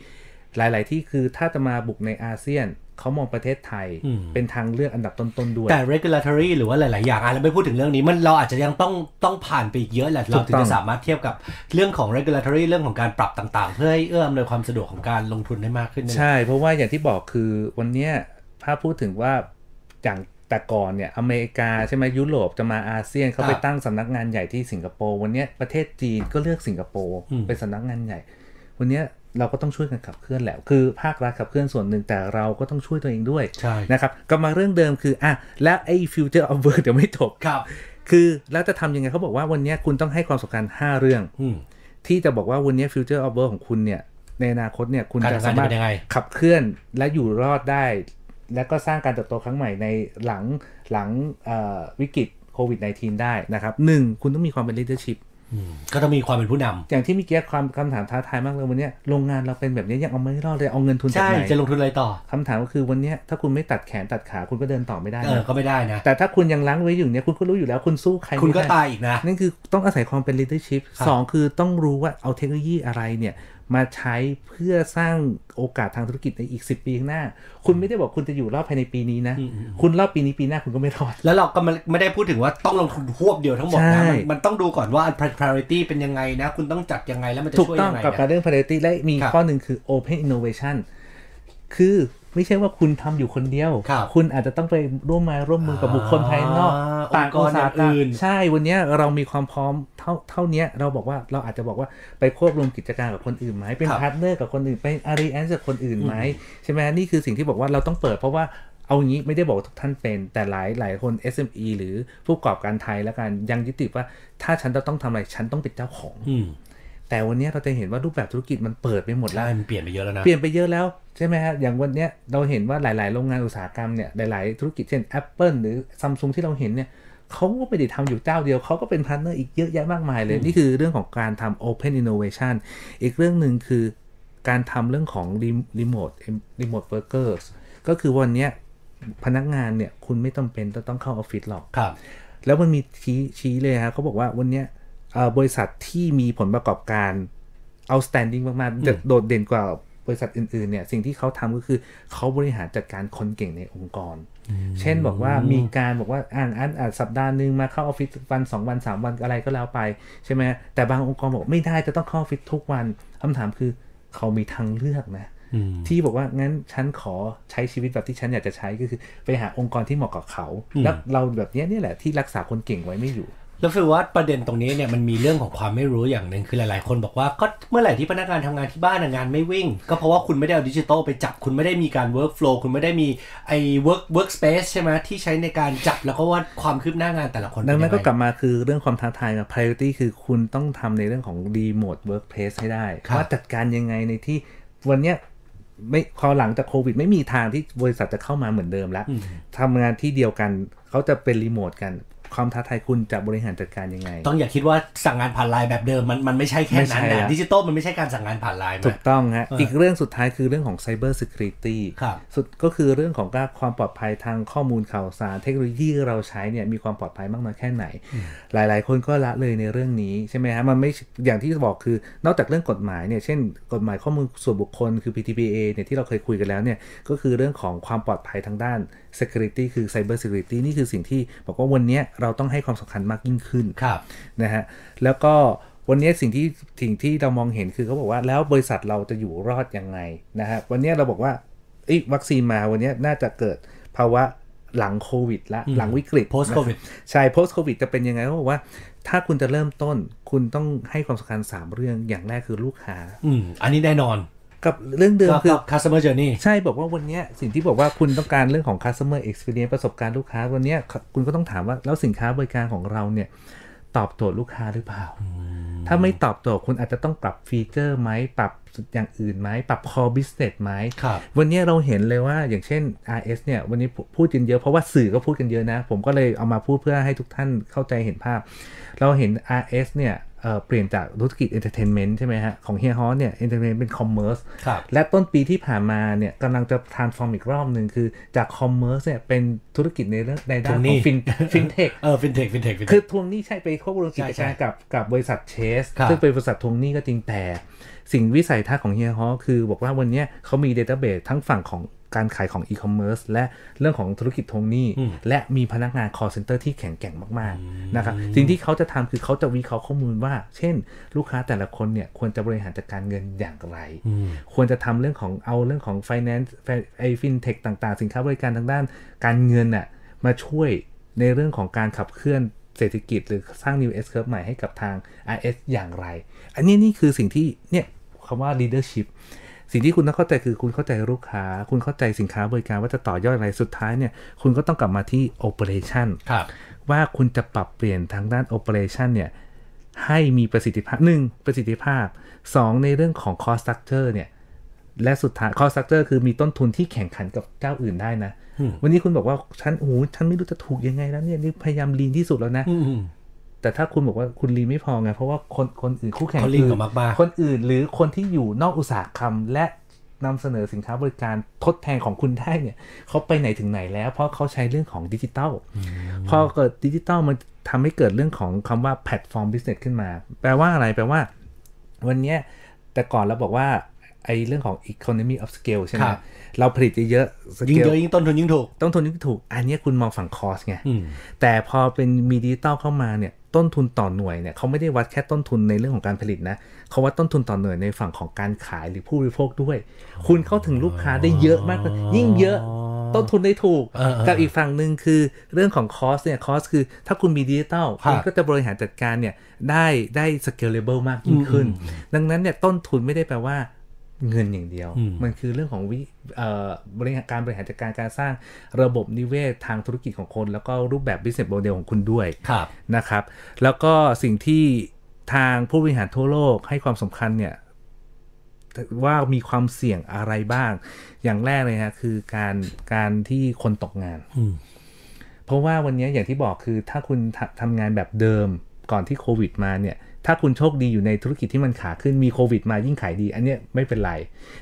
หลาย ๆ ที่คือถ้าจะมาบุกในอาเซียนเขามองประเทศไทยเป็นทางเลือกอันดับต้น ๆ ด้วย แต่ regulatory หรือว่าหลาย ๆ อย่างอะเราไม่พูดถึงเรื่องนี้มันเราอาจจะยังต้องต้องผ่านไปอีกเยอะแหละเราถึงถูกต้อจะงสามารถเทียบกับเรื่องของ regulatory เรื่องของการปรับต่าง ๆ เพื่อให้เอื้ออำนวยความสะดวกของการลงทุนได้มากขึ้นเนี่ยใช่ เพราะว่าอย่างที่บอกคือวันเนี้ยถ้าพูดถึงว่าอย่างแต่ก่อนเนี่ยอเมริกาใช่ไหมยุโรปจะมาอาเซียนเขาไปครับตั้งสำนักงานใหญ่ที่สิงคโปร์วันเนี้ยประเทศจีนก็เลือกสิงคโปร์อืมเป็นสำนักงานใหญ่ วันเนี้ย เราก็ต้องช่วยกันขับเคลื่อนแหละ คือภาครัฐขับเคลื่อนส่วนหนึ่งแต่เราก็ต้องช่วยตัวเองด้วยใช่นะครับก็มาเรื่องเดิมคืออะแล้วไอ้ future of work เดี๋ยวไม่จบครับ คือแล้วจะทำยังไงเขาบอกว่าวันเนี้ยคุณต้องให้ความสำคัญ 5 เรื่องอืมที่จะบอกว่าวันเนี้ย future of work ของคุณเนี่ยในอนาคตเนี่ยคุณการจะทำงานสามารถจะเป็นยังไงขับเคลื่อนและอยู่รอดได้ และก็สร้างการเติบโตครั้งใหม่ในหลังหลังเอ่อวิกฤตโควิด -19 ได้นะครับหนึ่งคุณต้องมีความเป็น leadership ก็ต้องมีความเป็นผู้นำอย่างที่เมื่อกี้ความคำถามท้าทายมากเลยวันเนี้ยโรงงานเราเป็นแบบนี้ยังเอาไม่รอดเลยเอาเงินทุนจากใช่ไหนจะลงทุนอะไรต่อคำถามก็คือวันเนี้ยถ้าคุณไม่ตัดแขนตัดขาคุณก็เดินต่อไม่ได้เออนะก็ไม่ได้นะ แต่ถ้าคุณยังล้างไว้อยู่เนี่ยคุณก็รู้อยู่แล้วคุณสู้ใครคุณก็ไม่ได้ตายอีกนะนั่นคือต้องอาศัยความเป็น leadership ครับสองคือต้องรู้ว่าเอาเทคโนโลยีอะไรเนี่ย มาใช้เพื่อสร้างโอกาสทางธุรกิจในอีก 10 ปีข้างหน้า คุณไม่ได้บอกคุณจะอยู่รอดภายในปีนี้นะ คุณรอดปีนี้ปีหน้าคุณก็ไม่รอด แล้วเราก็ไม่ไม่ได้พูดถึงว่าต้องลงทุนหวบเดียวทั้งหมดนะใช่มันมันต้องดูก่อนว่า priority เป็นยังไงนะ คุณต้องจัดยังไงแล้วมันจะถูกช่วยต้อยังงไงกับการนะเรื่อง priority และมีครับข้อหนึ่งคือ open innovation คือไม่ใช่ว่าคุณทำอยู่คนเดียวครับคุณอาจจะต้องไปร่วมมาร่วมมือกับบุคคลภายนอกอ่าต่างองค์กรอุตสาหกรรมอื่น ใช่วันเนี้ยเรามีความพร้อมเท่าเท่าเนี้ยเราบอกว่าเราอาจจะบอกว่าไปควบรวมกิจการกับคนอื่นไหมเป็นครับ partner กับคนอื่นไป alliance กับคนอื่นไหมใช่ไหมนี่คือสิ่งที่บอกว่าเราต้องเปิดเพราะว่าเอาอย่างนี้ไม่ได้บอกว่าทุกท่านเป็นแต่หลายหลายคน SME หรือผู้ประกอบการไทยแล้วกันยังยึดติดว่าถ้าฉันจะต้องทำอะไรฉันต้องเป็นเจ้าของอืม แต่วันเนี้ยเราจะเห็นว่ารูปแบบธุรกิจมันเปิดไปหมดแล้วใช่มันเปลี่ยนไปเยอะแล้วนะ เปลี่ยนไปเยอะแล้วใช่ไหมฮะ อย่างวันเนี้ยเราเห็นว่าหลาย ๆ โรงงานอุตสาหกรรมเนี่ยหลาย ๆ ธุรกิจเช่น Apple หรือ Samsung ที่เราเห็นเนี่ยเขาก็ไม่ได้ทำอยู่เจ้าเดียว เขาก็เป็น partner อีกเยอะแยะมากมายเลย นี่คือเรื่องของการทำ Open Innovation อีกเรื่องหนึ่งคือการทำเรื่องของ Remote Remote Workers ก็คือวันเนี้ยพนักงานเนี่ยคุณไม่จำเป็นจะต้องเข้าออฟฟิศหรอกครับ แล้วมันมีชี้ชี้เลยฮะเขาบอกว่าวันเนี้ยเอ่อ บริษัทที่มีผลประกอบการ outstanding มากๆเดโดดเด่นกว่าบริษัทอื่นๆเนี่ยสิ่งที่เขาทำก็คือเขาบริหารจัดการคนเก่งในองค์กร เช่นบอกว่ามีการบอกว่าอ่านอ่านอ่านสัปดาห์หนึ่งมาเข้าออฟฟิศวันสองวันสามวันอะไรก็แล้วไปใช่ไหมแต่บางองค์กรบอกไม่ได้จะต้องเข้าออฟฟิศทุกวันคำถามคือเขามีทางเลือกนะอืมที่บอกว่างั้นฉันขอใช้ชีวิตแบบที่ฉันอยากจะใช้ก็คือ ไปหาองค์กรที่เหมาะกับเขาอืมแล้วเราแบบเนี้ยเนี่ยแหละที่รักษาคนเก่งไว้ไม่อยู่ แล้วฟิลว่าประเด็นตรงนี้เนี่ยมันมีเรื่องของความไม่รู้อย่างหนึ่งคือหลาย ๆ คนบอกว่าก็เมื่อไหร่ที่พนักงานทำงานที่บ้านอะงานไม่วิ่ง ก็เพราะว่าคุณไม่ได้เอาดิจิตอลไปจับคุณไม่ได้มีการ work flow คุณไม่ได้มีไอ้ work work space ใช่ไหมที่ใช้ในการจับแล้วก็ว่าความคืบหน้างานแต่ละคนดังนั้นก็เป็ยัไกลับมาคือเรื่องความท้าทายกับ priority คือคุณต้องทำในเรื่องของ remote workplace ให้ได้ครับว่าจัดการยังไงในที่วันเนี้ยไม่พอหลังจากโควิด ไม่มีทางที่บริษัทจะเข้ามาเหมือนเดิมแล้วทำงานที่เดียวกันเขาจะเป็นรีโมทกัน ความท้าทายคุณจะบริหารจัดการยังไง ต้องอย่าคิดว่าสั่งงานผ่านไลน์แบบเดิมมันมันไม่ใช่แค่ไม่ใช่นั้นแล้นะวดิจิตอลมันไม่ใช่การสั่งงานผ่านไลน์ถูกต้องฮะเอออีอีกเรื่องสุดท้ายคือเรื่องของ cyber security ครับสุดก็คือเรื่องของการความปลอดภัยทางข้อมูลข่าวสาร เทคโนโลยีที่เราใช้เนี่ยมีความปลอดภัยมากน้อยแค่ไหน หลาย ๆ คนก็ละเลยในเรื่องนี้ใช่ไหมฮะมันไม่อย่างที่บอกคือนอกจากเรื่องกฎหมายเนี่ยเช่น กฎหมายข้อมูลส่วนบุคคลคือ PTPA เนี่ยที่เราเคยคุยกันแล้วเนี่ยก็คือเรื่องของความปลอดภัยทางด้าน security คือ cyber security นี่คือสิ่งที่บอกว่าวันเนี้ยเราต้องให้ความสำคัญมากยิ่งขึ้นครับนะฮะแล้วก็วันนี้สิ่งที่สิ่งที่เรามองเห็นคือเขาบอกว่าแล้วบริษัทเราจะอยู่รอดยังไงนะฮะวันนี้เราบอกว่าเอ้ยวัคซีนมาวันนี้น่าจะเกิดภาวะหลังโควิดละหลังวิกฤต post covid ใช่ post covid จะเป็นยังไงเขาบอกว่าถ้าคุณจะเริ่มต้น คุณต้องให้ความสำคัญ 3 เรื่องอย่างแรกคือลูกค้า อืมอันนี้แน่นอน กับเรื่องเดิมก็คือกับ customer journey ใช่บอกว่าวันเนี้ยสิ่งที่บอกว่าคุณต้องการเรื่องของ customer experience ประสบการณ์ลูกค้าวันเนี้ยคุณก็ต้องถามว่าแล้วสินค้าบริการของเราเนี่ยตอบโจทย์ลูกค้าหรือเปล่า ถ้าไม่ตอบโจทย์คุณอาจจะต้องปรับฟีเจอร์ไหมปรับอย่างอื่นไหมปรับ core business ไหมครับวันเนี้ยเราเห็นเลยว่าอย่างเช่น RS เนี่ยวันนี้พูดกันเยอะเพราะว่าสื่อก็พูดกันเยอะนะ ผมก็เลยเอามาพูดเพื่อให้ทุกท่านเข้าใจเห็นภาพ เราเห็น RS เนี่ย เอ่อเปลี่ยนจากธุรกิจ entertainment ใช่ไหมฮะ ของเฮียฮอเนี่ย entertainment เป็น commerce ครับและต้นปีที่ผ่านมาเนี่ยกำลังจะ transform อีกรอบหนึ่งคือจาก commerce เนี่ยเป็นธุรกิจในเรื่องในด้านทวงหขนี้อง fin fintech เออ fintech fintech fintech คือทวงหนี้ใช่ไปควบรวมกิจใช่การใช่กับกับบริษัทเชสครับซึ่งเป็นบริษัททวงหนี้ก็จริงแต่ สิ่งวิสัยทัศน์ของเฮียฮอคือบอกว่าวันเนี้ยเขามี Database ทั้งฝั่งของ การขายของ e-commerce และเรื่องของธุรกิจทวงหนี้ และมีพนักงาน call center ที่แข็งแกร่งมากๆนะครับสิ่งที่เขาจะทำคือเขาจะวิเคราะห์ข้อมูลว่า เช่น ลูกค้าแต่ละคนเนี่ยควรจะบริหารจัดการเงินอย่างไร ควรจะทำเรื่องของเอาเรื่องของ finance ไอฟินเทคต่างๆ สินค้าบริการทางด้านการเงินน่ะมาช่วยในเรื่องของการขับเคลื่อนเศรษฐกิจ หรือสร้าง new S curve ใหม่ให้กับทาง RS อย่างไร อันนี้นี่คือสิ่งที่เนี่ยคำว่า leadership สิ่งที่คุณต้องเข้าใจคือคุณเข้าใจลูกค้า คุณเข้าใจสินค้าบริการว่าจะต่อยอดอะไรสุดท้ายเนี่ย คุณก็ต้องกลับมาที่ operation ครับว่าคุณจะปรับเปลี่ยนทางด้าน operation เนี่ยให้มีประสิทธิภาพหนึ่งประสิทธิภาพ 2 ในเรื่องของ cost structure เนี่ย และสุดท้าย cost structure คือมีต้นทุนที่แข่งขันกับเจ้าอื่นได้นะ วันนี้คุณบอกว่า ฉันโอ้โหฉันไม่รู้จะถูกยังไงแล้วเนี่ยนี่พยายามลีนที่สุดแล้วนะอืม แต่ถ้าคุณบอกว่าคุณลีนไม่พอไง เพราะว่าคนคนอื่นคู่แข่งเขาลีนอื่กว่ามากๆคนอื่นหรือคนที่อยู่นอกอุตสาหกรรมและนำเสนอสินค้าบริการทดแทนของคุณได้เนี่ยเขาไปไหนถึงไหนแล้ว เพราะเขาใช้เรื่องของดิจิตอลพอเกิดดิจิตอลมันทำให้เกิดเรื่องของคำว่า platform business ขึ้นมา แปลว่าอะไรแปลว่า วันเนี้ยแต่ก่อนเราบอกว่า ไอ้เรื่องของ economy of scale ใช่ไหมครับเราผลิตเยอะๆยิ่ง scale เยอะยิ่งต้นทุนยิ่งถูก ต้นทุนยิ่งถูก อันเนี้ยคุณมองฝั่ง cost ไงอืมแต่พอเป็นมีดิจิตอลเข้ามาเนี่ย ต้นทุนต่อหน่วยเนี่ยเขาไม่ได้วัดแค่ต้นทุนในเรื่องของการผลิตนะเขาวัดต้นทุนต่อหน่วยในฝั่งของการขายหรือผู้บริโภคด้วย คุณเข้าถึงลูกค้าได้เยอะมากขึ้นยิ่งเยอะต้นทุนได้ถูกเออเออกับอีกฝั่งหนึ่งคือเรื่องของคอสเนี่ยคอสคือถ้าคุณมีดิจิตอลครับคุณก็จะบริหารจัดการเนี่ยได้ได้ scalable มากยิ่งขึ้น ดังนั้นเนี่ยต้นทุนไม่ได้แปลว่า เงินอย่างเดียวอืมมันคือเรื่องของวิเอ่อบริหารการบริหารจัดการการสร้างระบบนิเวศทางธุรกิจของคน แล้วก็รูปแบบ business model ของคุณด้วยครับนะครับ แล้วก็สิ่งที่ทางผู้บริหารทั่วโลกให้ความสำคัญเนี่ยว่ามีความเสี่ยงอะไรบ้าง อย่างแรกเลยฮะคือการการที่คนตกงานอืมเพราะว่าวันนี้อย่างที่บอกคือถ้าคุณทำทำงานแบบเดิมก่อนที่โควิดมาเนี่ย ถ้าคุณโชคดีอยู่ในธุรกิจที่มันขาขึ้นมีโควิดมายิ่งขายดี อันเนี้ยไม่เป็นไร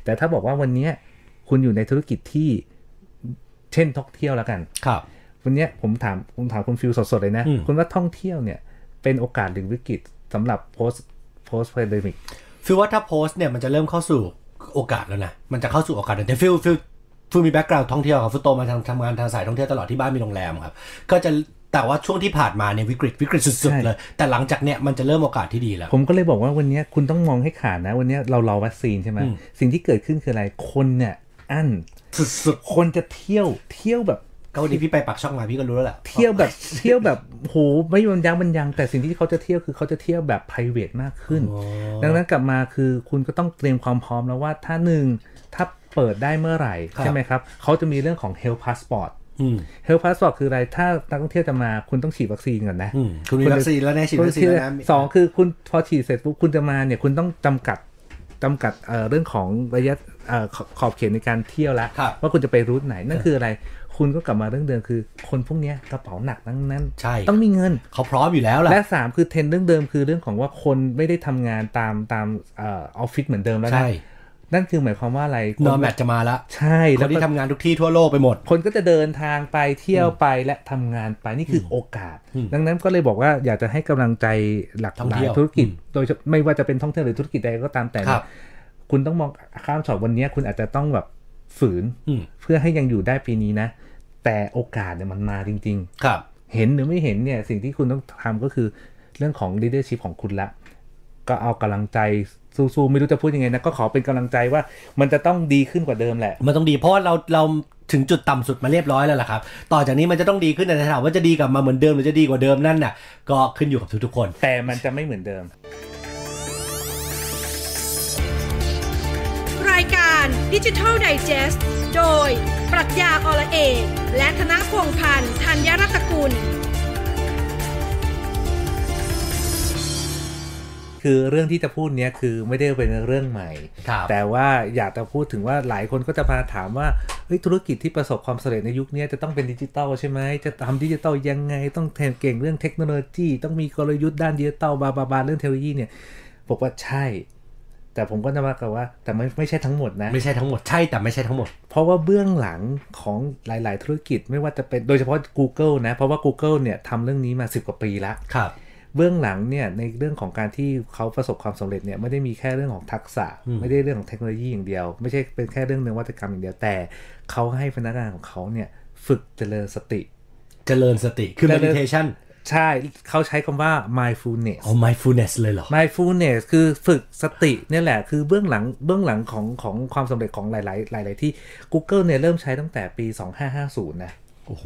แต่ถ้าบอกว่าวันเนี้ยคุณอยู่ในธุรกิจที่เช่นท่องเที่ยวแล้วกัน ครับ วันเนี้ยผมถามผมถามคุณฟิลสดๆเลยนะอืมคุณว่าท่องเที่ยวเนี่ย เป็นโอกาสหรือวิกฤตสำหรับ post post pandemic ฟิลว่าถ้าพสต์เนี่ยมันจะเริ่มเข้าสู่โอกาสแล้วนะ มันจะเข้าสู่โอกาสแต่ฟิลฟิลฟิลมี background ท่องเที่ยวครับฟิลโตมาทำทำงานทางสายท่องเที่ยวตลอดที่บ้านมีโรงแรมครับ ก็จะ แต่ว่าช่วงที่ผ่านมาเนี่ยวิกฤตวิกฤตสุดใช่ๆเลย แต่หลังจากเนี่ยมันจะเริ่มโอกาสที่ดีแล้ว ผมก็เลยบอกว่าวันเนี้ยคุณต้องมองให้ขาดนะ วันเนี้ยเรารอวัคซีนใช่ไหมอืมสิ่งที่เกิดขึ้นคืออะไรคนเนี่ยอั้นสุดคนจะเที่ยวเที่ยวแบบๆก็วันนี้พี่ไปปากช่องมาพี่ก็รู้แล้วแหละเที่ยวแบบเที่ยวแบบโหไม่บรรยังบรรยังแต่สิ่งที่เขาจะเที่ยวคือเขาจะเที่ยวแบบ p r i v a t มากขึ้น ดังนั้นกลับมาคือคุณก็ต้องเตรียมความพร้อมแล้วว่าถ้าหนึ่งถ้าเปิดได้เมื่อไหร่ครับใช่ไหมครับเขาจะมีเรื่องของ health passport อืม health passport คืออะไร ถ้านักท่องเที่ยวจะมาคุณต้องฉีดวัคซีนก่อนนะอืมคุณมีวัคซีนแล้วแน่ฉีดวัคซีนแล้วนะสองคือคุณพอฉีดเสร็จปุ๊บคุณจะมาเนี่ยคุณต้องจำกัดจำกัดเอ่อเรื่องของระยะเอ่อขขอบเขตในการเที่ยวแล้วครับว่าคุณจะไปรูทไหนนั่นคืออะไร คุณก็กลับมาเรื่องเดิมคือ คนพวกเนี้ยกระเป๋าหนักทั้งนั้นใช่ต้องมีเงินเขาพร้อมอยู่แล้วแหละและสามคือเทรนด์เรื่องเดิมคือเรื่องของว่าคนไม่ได้ทำงานตามตามเออออฟฟิศเหมือนเดิมแล้วนะใช่ นั่นคือหมายความว่าอะไร nomad จะมาแล้วใช่แล้วคนที่ก็ทำงานทุกที่ทั่วโลกไปหมด คนก็จะเดินทางไปเที่ยวไปและทำงานไปนี่คือโอกาส ดังนั้นก็เลยบอกว่าอยากจะให้กำลังใจหลายท่องหลาเที่ยวหลายธุรกิจอืมโดยเฉพาะไม่ว่าจะเป็นท่องเที่ยวหรือธุรกิจใดก็ตามแต่เนี่รับคุณต้องมองข้ามช็อตวันนี้คุณอาจจะต้องแบบฝืนอืมเพื่อให้ยังอยู่ได้ปีนี้นะ แต่โอกาสเนี่ยมันมาจริง ๆ ครับ เห็นหรือไม่เห็นเนี่ยสิ่งที่คุณต้องทำก็คือเรื่องของ leadership ของคุณละก็เอากำลังใจ สู้ๆไม่รู้จะพูดยังไงนะก็ขอเป็นกำลังใจว่ามันจะต้องดีขึ้นกว่าเดิมแหละ มันต้องดีเพราะว่าเราเราถึงจุดต่ำสุดมาเรียบร้อยแล้วล่ะครับ ต่อจากนี้มันจะต้องดีขึ้นแต่ถ้าถามว่าจะดีกลับมาเหมือนเดิมหรือจะดีกว่าเดิมนั่นน่ะก็ขึ้นอยู่กับทุกๆคน แต่มันจะไม่เหมือนเดิม รายการดิจิทัลไดจ e s t โดย ปรัชญาอละเอกและธนพงษ์พันธ์ธัญรัตนกุล คือเรื่องที่จะพูดเนี้ยคือไม่ได้เป็นเรื่องใหม่ครับแต่ว่าอยากจะพูดถึงว่าหลายคนก็จะมาถามว่าเฮ้ยธุรกิจที่ประสบความสำเร็จในยุคนี้จะต้องเป็นดิจิตอลใช่ไหมจะทำดิจิตอลยังไง ต้องแทนเก่งเรื่องเทคโนโลยี ต้องมีกลยุทธ์ด้านดิจิตอลบาบาบาเรื่องเทคโนโลยีเนี่ยบอกว่าใช่ แต่ผมก็จะมากับว่า แต่ไม่ไม่ใช่ทั้งหมดนะ ไม่ใช่ทั้งหมดใช่แต่ไม่ใช่ทั้งหมด เพราะว่าเบื้องหลังของหลาย ๆ ธุรกิจไม่ว่าจะเป็นโดยเฉพาะ Google นะ เพราะว่า Google เนี่ยทำเรื่องนี้มา 10 กว่าปีแล้วครับ เบื้องหลังเนี่ยในเรื่องของการที่เขาประสบความสำเร็จเนี่ยไม่ได้มีแค่เรื่องของทักษะอืมไม่ได้เรื่องของเทคโนโลยีอย่างเดียว ไม่ใช่เป็นแค่เรื่องนวัตกรรมอย่างเดียวแต่เขาให้พนักงานของเขาเนี่ยฝึกเจริญสติ เจริญสติคือเจริญ meditation ใช่เขาใช้คำว่า mindfulness อ๋อ mindfulness เลยเหรอ mindfulness คือฝึกสติเนี่ยแหละ คือเบื้องหลังเบื้องหลังของของความสำเร็จของหลาย ๆ หลาย ๆ ที่ Google เนี่ยเริ่มใช้ตั้งแต่ปี 2550 นะ โอ้โห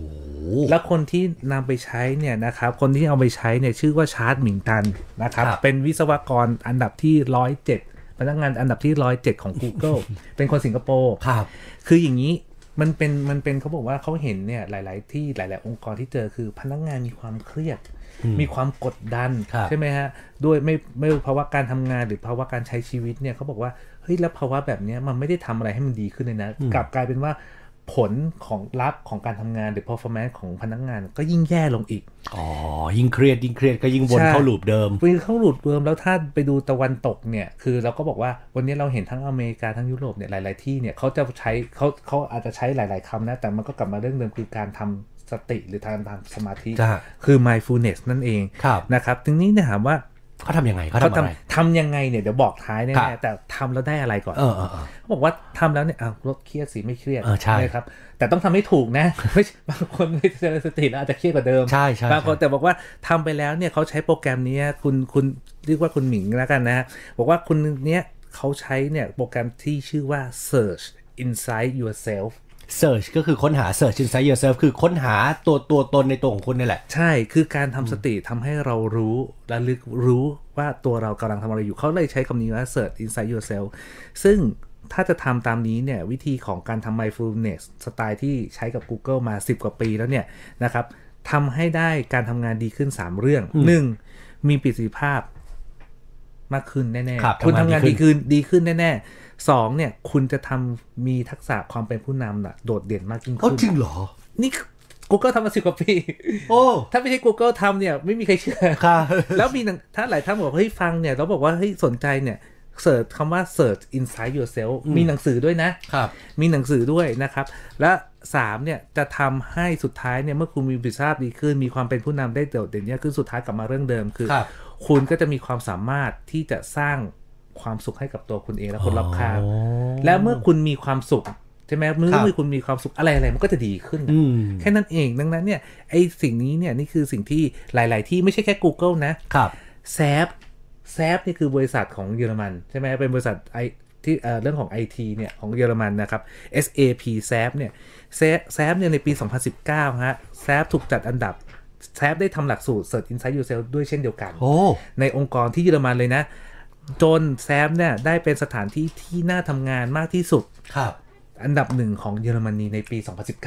แล้วคนที่นำไปใช้เนี่ยนะครับ คนที่เอาไปใช้เนี่ยชื่อว่าชาร์ตหมิงตันนะครับครับ เป็นวิศวกรอันดับที่ร้อยเจ็ดพนักงานอันดับที่ร้อยเจ็ดของ Google เป็นคนสิงคโปร์ครับ คืออย่างนี้มันเป็นมันเป็นเขาบอกว่าเขาเห็นเนี่ยหลาย ๆ ที่หลาย ๆ องค์กรที่เจอคือพนักงานมีความเครียด มีความกดดันครับใช่ไหมฮะด้วยไม่ไม่ว่าภาวะการทำงานหรือภาวะการใช้ชีวิตเนี่ยเขาบอกว่าเฮ้ยแล้วภาวะแบบเนี้ยมันไม่ได้ทำอะไรให้มันดีขึ้นเลยนะกลับกลายเป็นว่า ผลลัพธ์ของการทำงานหรือ performance ของพนักงานก็ยิ่งแย่ลงอีก อ๋อ ยิ่งเครียดยิ่งเครียดก็ยิ่งวนใช่เข้า loop เดิมคือเข้า loop เดิมแล้วถ้าไปดูตะวันตกเนี่ย คือเราก็บอกว่าวันนี้เราเห็นทั้งอเมริกาทั้งยุโรปเนี่ยหลาย ๆ ที่เนี่ยเขาจะใช้เขาเขาอาจจะใช้หลาย ๆคำนะ แต่มันก็กลับมาเรื่องเดิมคือการทำสติหรือการทำสมาธิจ้ะคือ mindfulness นั่นเองครับนะครับทีนี้เนี่ยถามว่า เขาทำยังไงเขาเขาทำอะไรทำทำยังไงเนี่ยเดี๋ยวบอกท้ายครัแน่บๆแต่ทำแล้วได้อะไรก่อนเออเออเออเขาบอกว่าทำแล้วเนี่ยอ้าวลดเครียดสิไม่เครียดเออใช่นะครับ แต่ต้องทำให้ถูกนะไม่ใช่บางคนไม่เจริญสติแล้วอาจจะเครียดกว่าเดิมใช่ใช่บางคนใช่แต่บอกว่าทำไปแล้วเนี่ยเขาใช้โปรแกรมนี้คุณคุณเรียกว่าคุณหมิงแล้วกันนะฮะบอกว่าคุณเนี้ยเขาใช้เนี่ยโปรแกรมที่ชื่อว่า search inside yourself search ก็คือค้นหา search inside yourself คือค้นหาตัวตัวตนในตัวของคุณนี่แหละ ใช่คือการทำสติทำให้เรารู้และลึกรู้ว่าตัวเรากำลังทำอะไรอยู่เขาเลยใช้คำนี้ว่า search inside yourself ซึ่งถ้าจะทำตามนี้เนี่ย วิธีของการทำ mindfulness สไตล์ที่ใช้กับ Google มา 10 กว่าปีแล้วเนี่ยนะครับทำให้ได้การทำงานดีขึ้น 3 เรื่อง 1. มีประสิทธิภาพมากขึ้นแน่ครับๆคุณทำงานทำงานดีดีขึ้ขึ้นนดีขึ้นแน่ ๆ สองเนี่ยคุณจะทำมีทักษะความเป็นผู้นำน่ะโดดเด่นมากยิ่งโอ้ขึ้นจริงเหรอ นี่ Google ทำมาสิบกว่าปี โอ้ ถ้าไม่ใช่ Google ทำเนี่ย ไม่มีใครเชื่อค่ะแล้วมีหนังถ้าหลายท่านบอกเฮ้ยฟังเนี่ย เราบอกว่าเฮ้ยสนใจเนี่ยเสิร์ชคำว่า search inside yourself มีหนังสือด้วยนะครับ มีหนังสือด้วยนะครับ และ3เนี่ยจะทำให้สุดท้ายเนี่ยเมื่อคุณมีประสิทธิภาพดีขึ้น มีความเป็นผู้นำได้โดดเด่นเนี่ยขึ้นสุดท้ายกลับมาเรื่องเดิมคือครับคุณก็จะมีความสามารถที่จะสร้าง ความสุขให้กับตัวคุณเองและคนรอบข้างอ๋อและเมื่อคุณมีความสุขใช่ไหมเมื่ครัอบคุณมีความสุขอะไรอะไรมันก็จะดีขึ้นอืมแค่นั้นเองดังนั้นเนี่ยไอสิ่งนี้เนี่ยนี่คือสิ่งที่หลาย ๆ ที่ไม่ใช่แค่ Google นะครับแซฟแซฟนี่คือบริษัทของเยอรมัน ใช่ไหมเป็นบริษัทไอที่เอ่อเรื่องของ IT เนี่ยของเยอรมันนะครับ SAP แซฟเนี่ยแซฟเนี่ยในปี 2019 ฮะแซฟถูกจัดอันดับแซฟได้ทำหลักสูตร Search Inside Yourself ด้วยเช่นเดียวกันโอ้ในองค์กรที่เยอรมันเลยนะ จนแซฟเนี่ยได้เป็นสถานที่ที่น่าทำงานมากที่สุด ครับ อันดับหนึ่งของเยอรมนีในปี 2019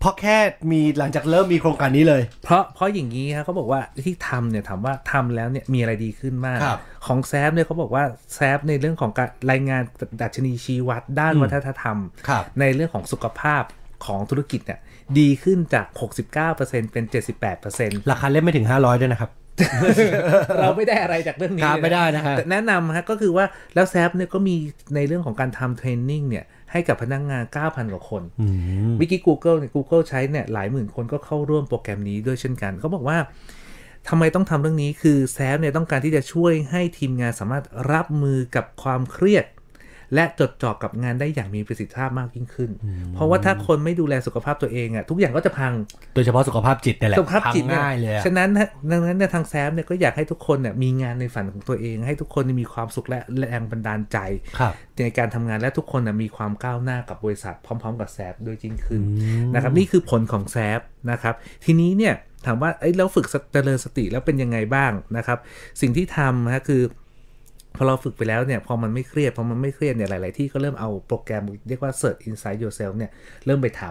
เพราะแค่มีหลังจากเริ่มมีโครงการนี้เลย เพราะเพราะอย่างนี้ครับเขาบอกว่าที่ทำเนี่ยถามว่าทำแล้วเนี่ยมีอะไรดีขึ้นมาก ครับ ของแซฟเนี่ยเขาบอกว่าแซฟในเรื่องของการรายงานดัชนีชี้วัดด้านวัฒนธรรม ครับ ในเรื่องของสุขภาพของธุรกิจเนี่ยดีขึ้นจาก 69%เป็น 78%ราคาเล่มไม่ถึง 500 ด้วยนะครับ เราไม่ได้อะไรจากเรื่องนี้ครับเลยนะไม่ได้นะฮะแต่แนะนำฮะก็คือว่าแล้วแซฟเนี่ยก็มีในเรื่องของการทำเทรนนิ่งเนี่ยให้กับพนักงงาน 9,000 กว่าคนอืมวิกิ Google เนี่ย Google ใช้เนี่ยหลายหมื่นคนก็เข้าร่วมโปรแกรมนี้ด้วยเช่นกัน เขาบอกว่าทำไมต้องทำเรื่องนี้คือแซฟเนี่ยต้องการที่จะช่วยให้ทีมงานสามารถรับมือกับความเครียด และจดจ่อกับงานได้อย่างมีประสิทธิภาพมากยิ่งขึ้น เพราะว่าถ้าคนไม่ดูแลสุขภาพตัวเองอะ่ะทุกอย่างก็จะพัง โดยเฉพาะสุขภาพจิตนี่แหละสุขภาพจิตพังนี่ง่ายเลยอะฉะนั้นนะดังนั้นเนี่ยทางแซฟเนี่ยก็อยากให้ทุกคนเนี่ยมีงานในฝันของตัวเอง ให้ทุกคนมีความสุขและแรงบันดาลใจครับในการทำงานและทุกคนนะมีความก้าวหน้ากับบริษัทพร้อม ๆ กับแซฟด้วยจริงขึ้นนะครับนี่คือผลของแซฟนะครับทีนี้เนี่ยถามว่าเอ้ยแล้วฝึกเจริญสติแล้วเป็นยังไงบ้างนะครับ สิ่งที่ทำนะคือ พอเราฝึกไปแล้วเนี่ยพอมันไม่เครียดพอมันไม่เครียดเนี่ยหลาย ๆ ที่ก็เริ่มเอาโปรแกรมเรียกว่า Search Inside Yourself เนี่ยเริ่มไปท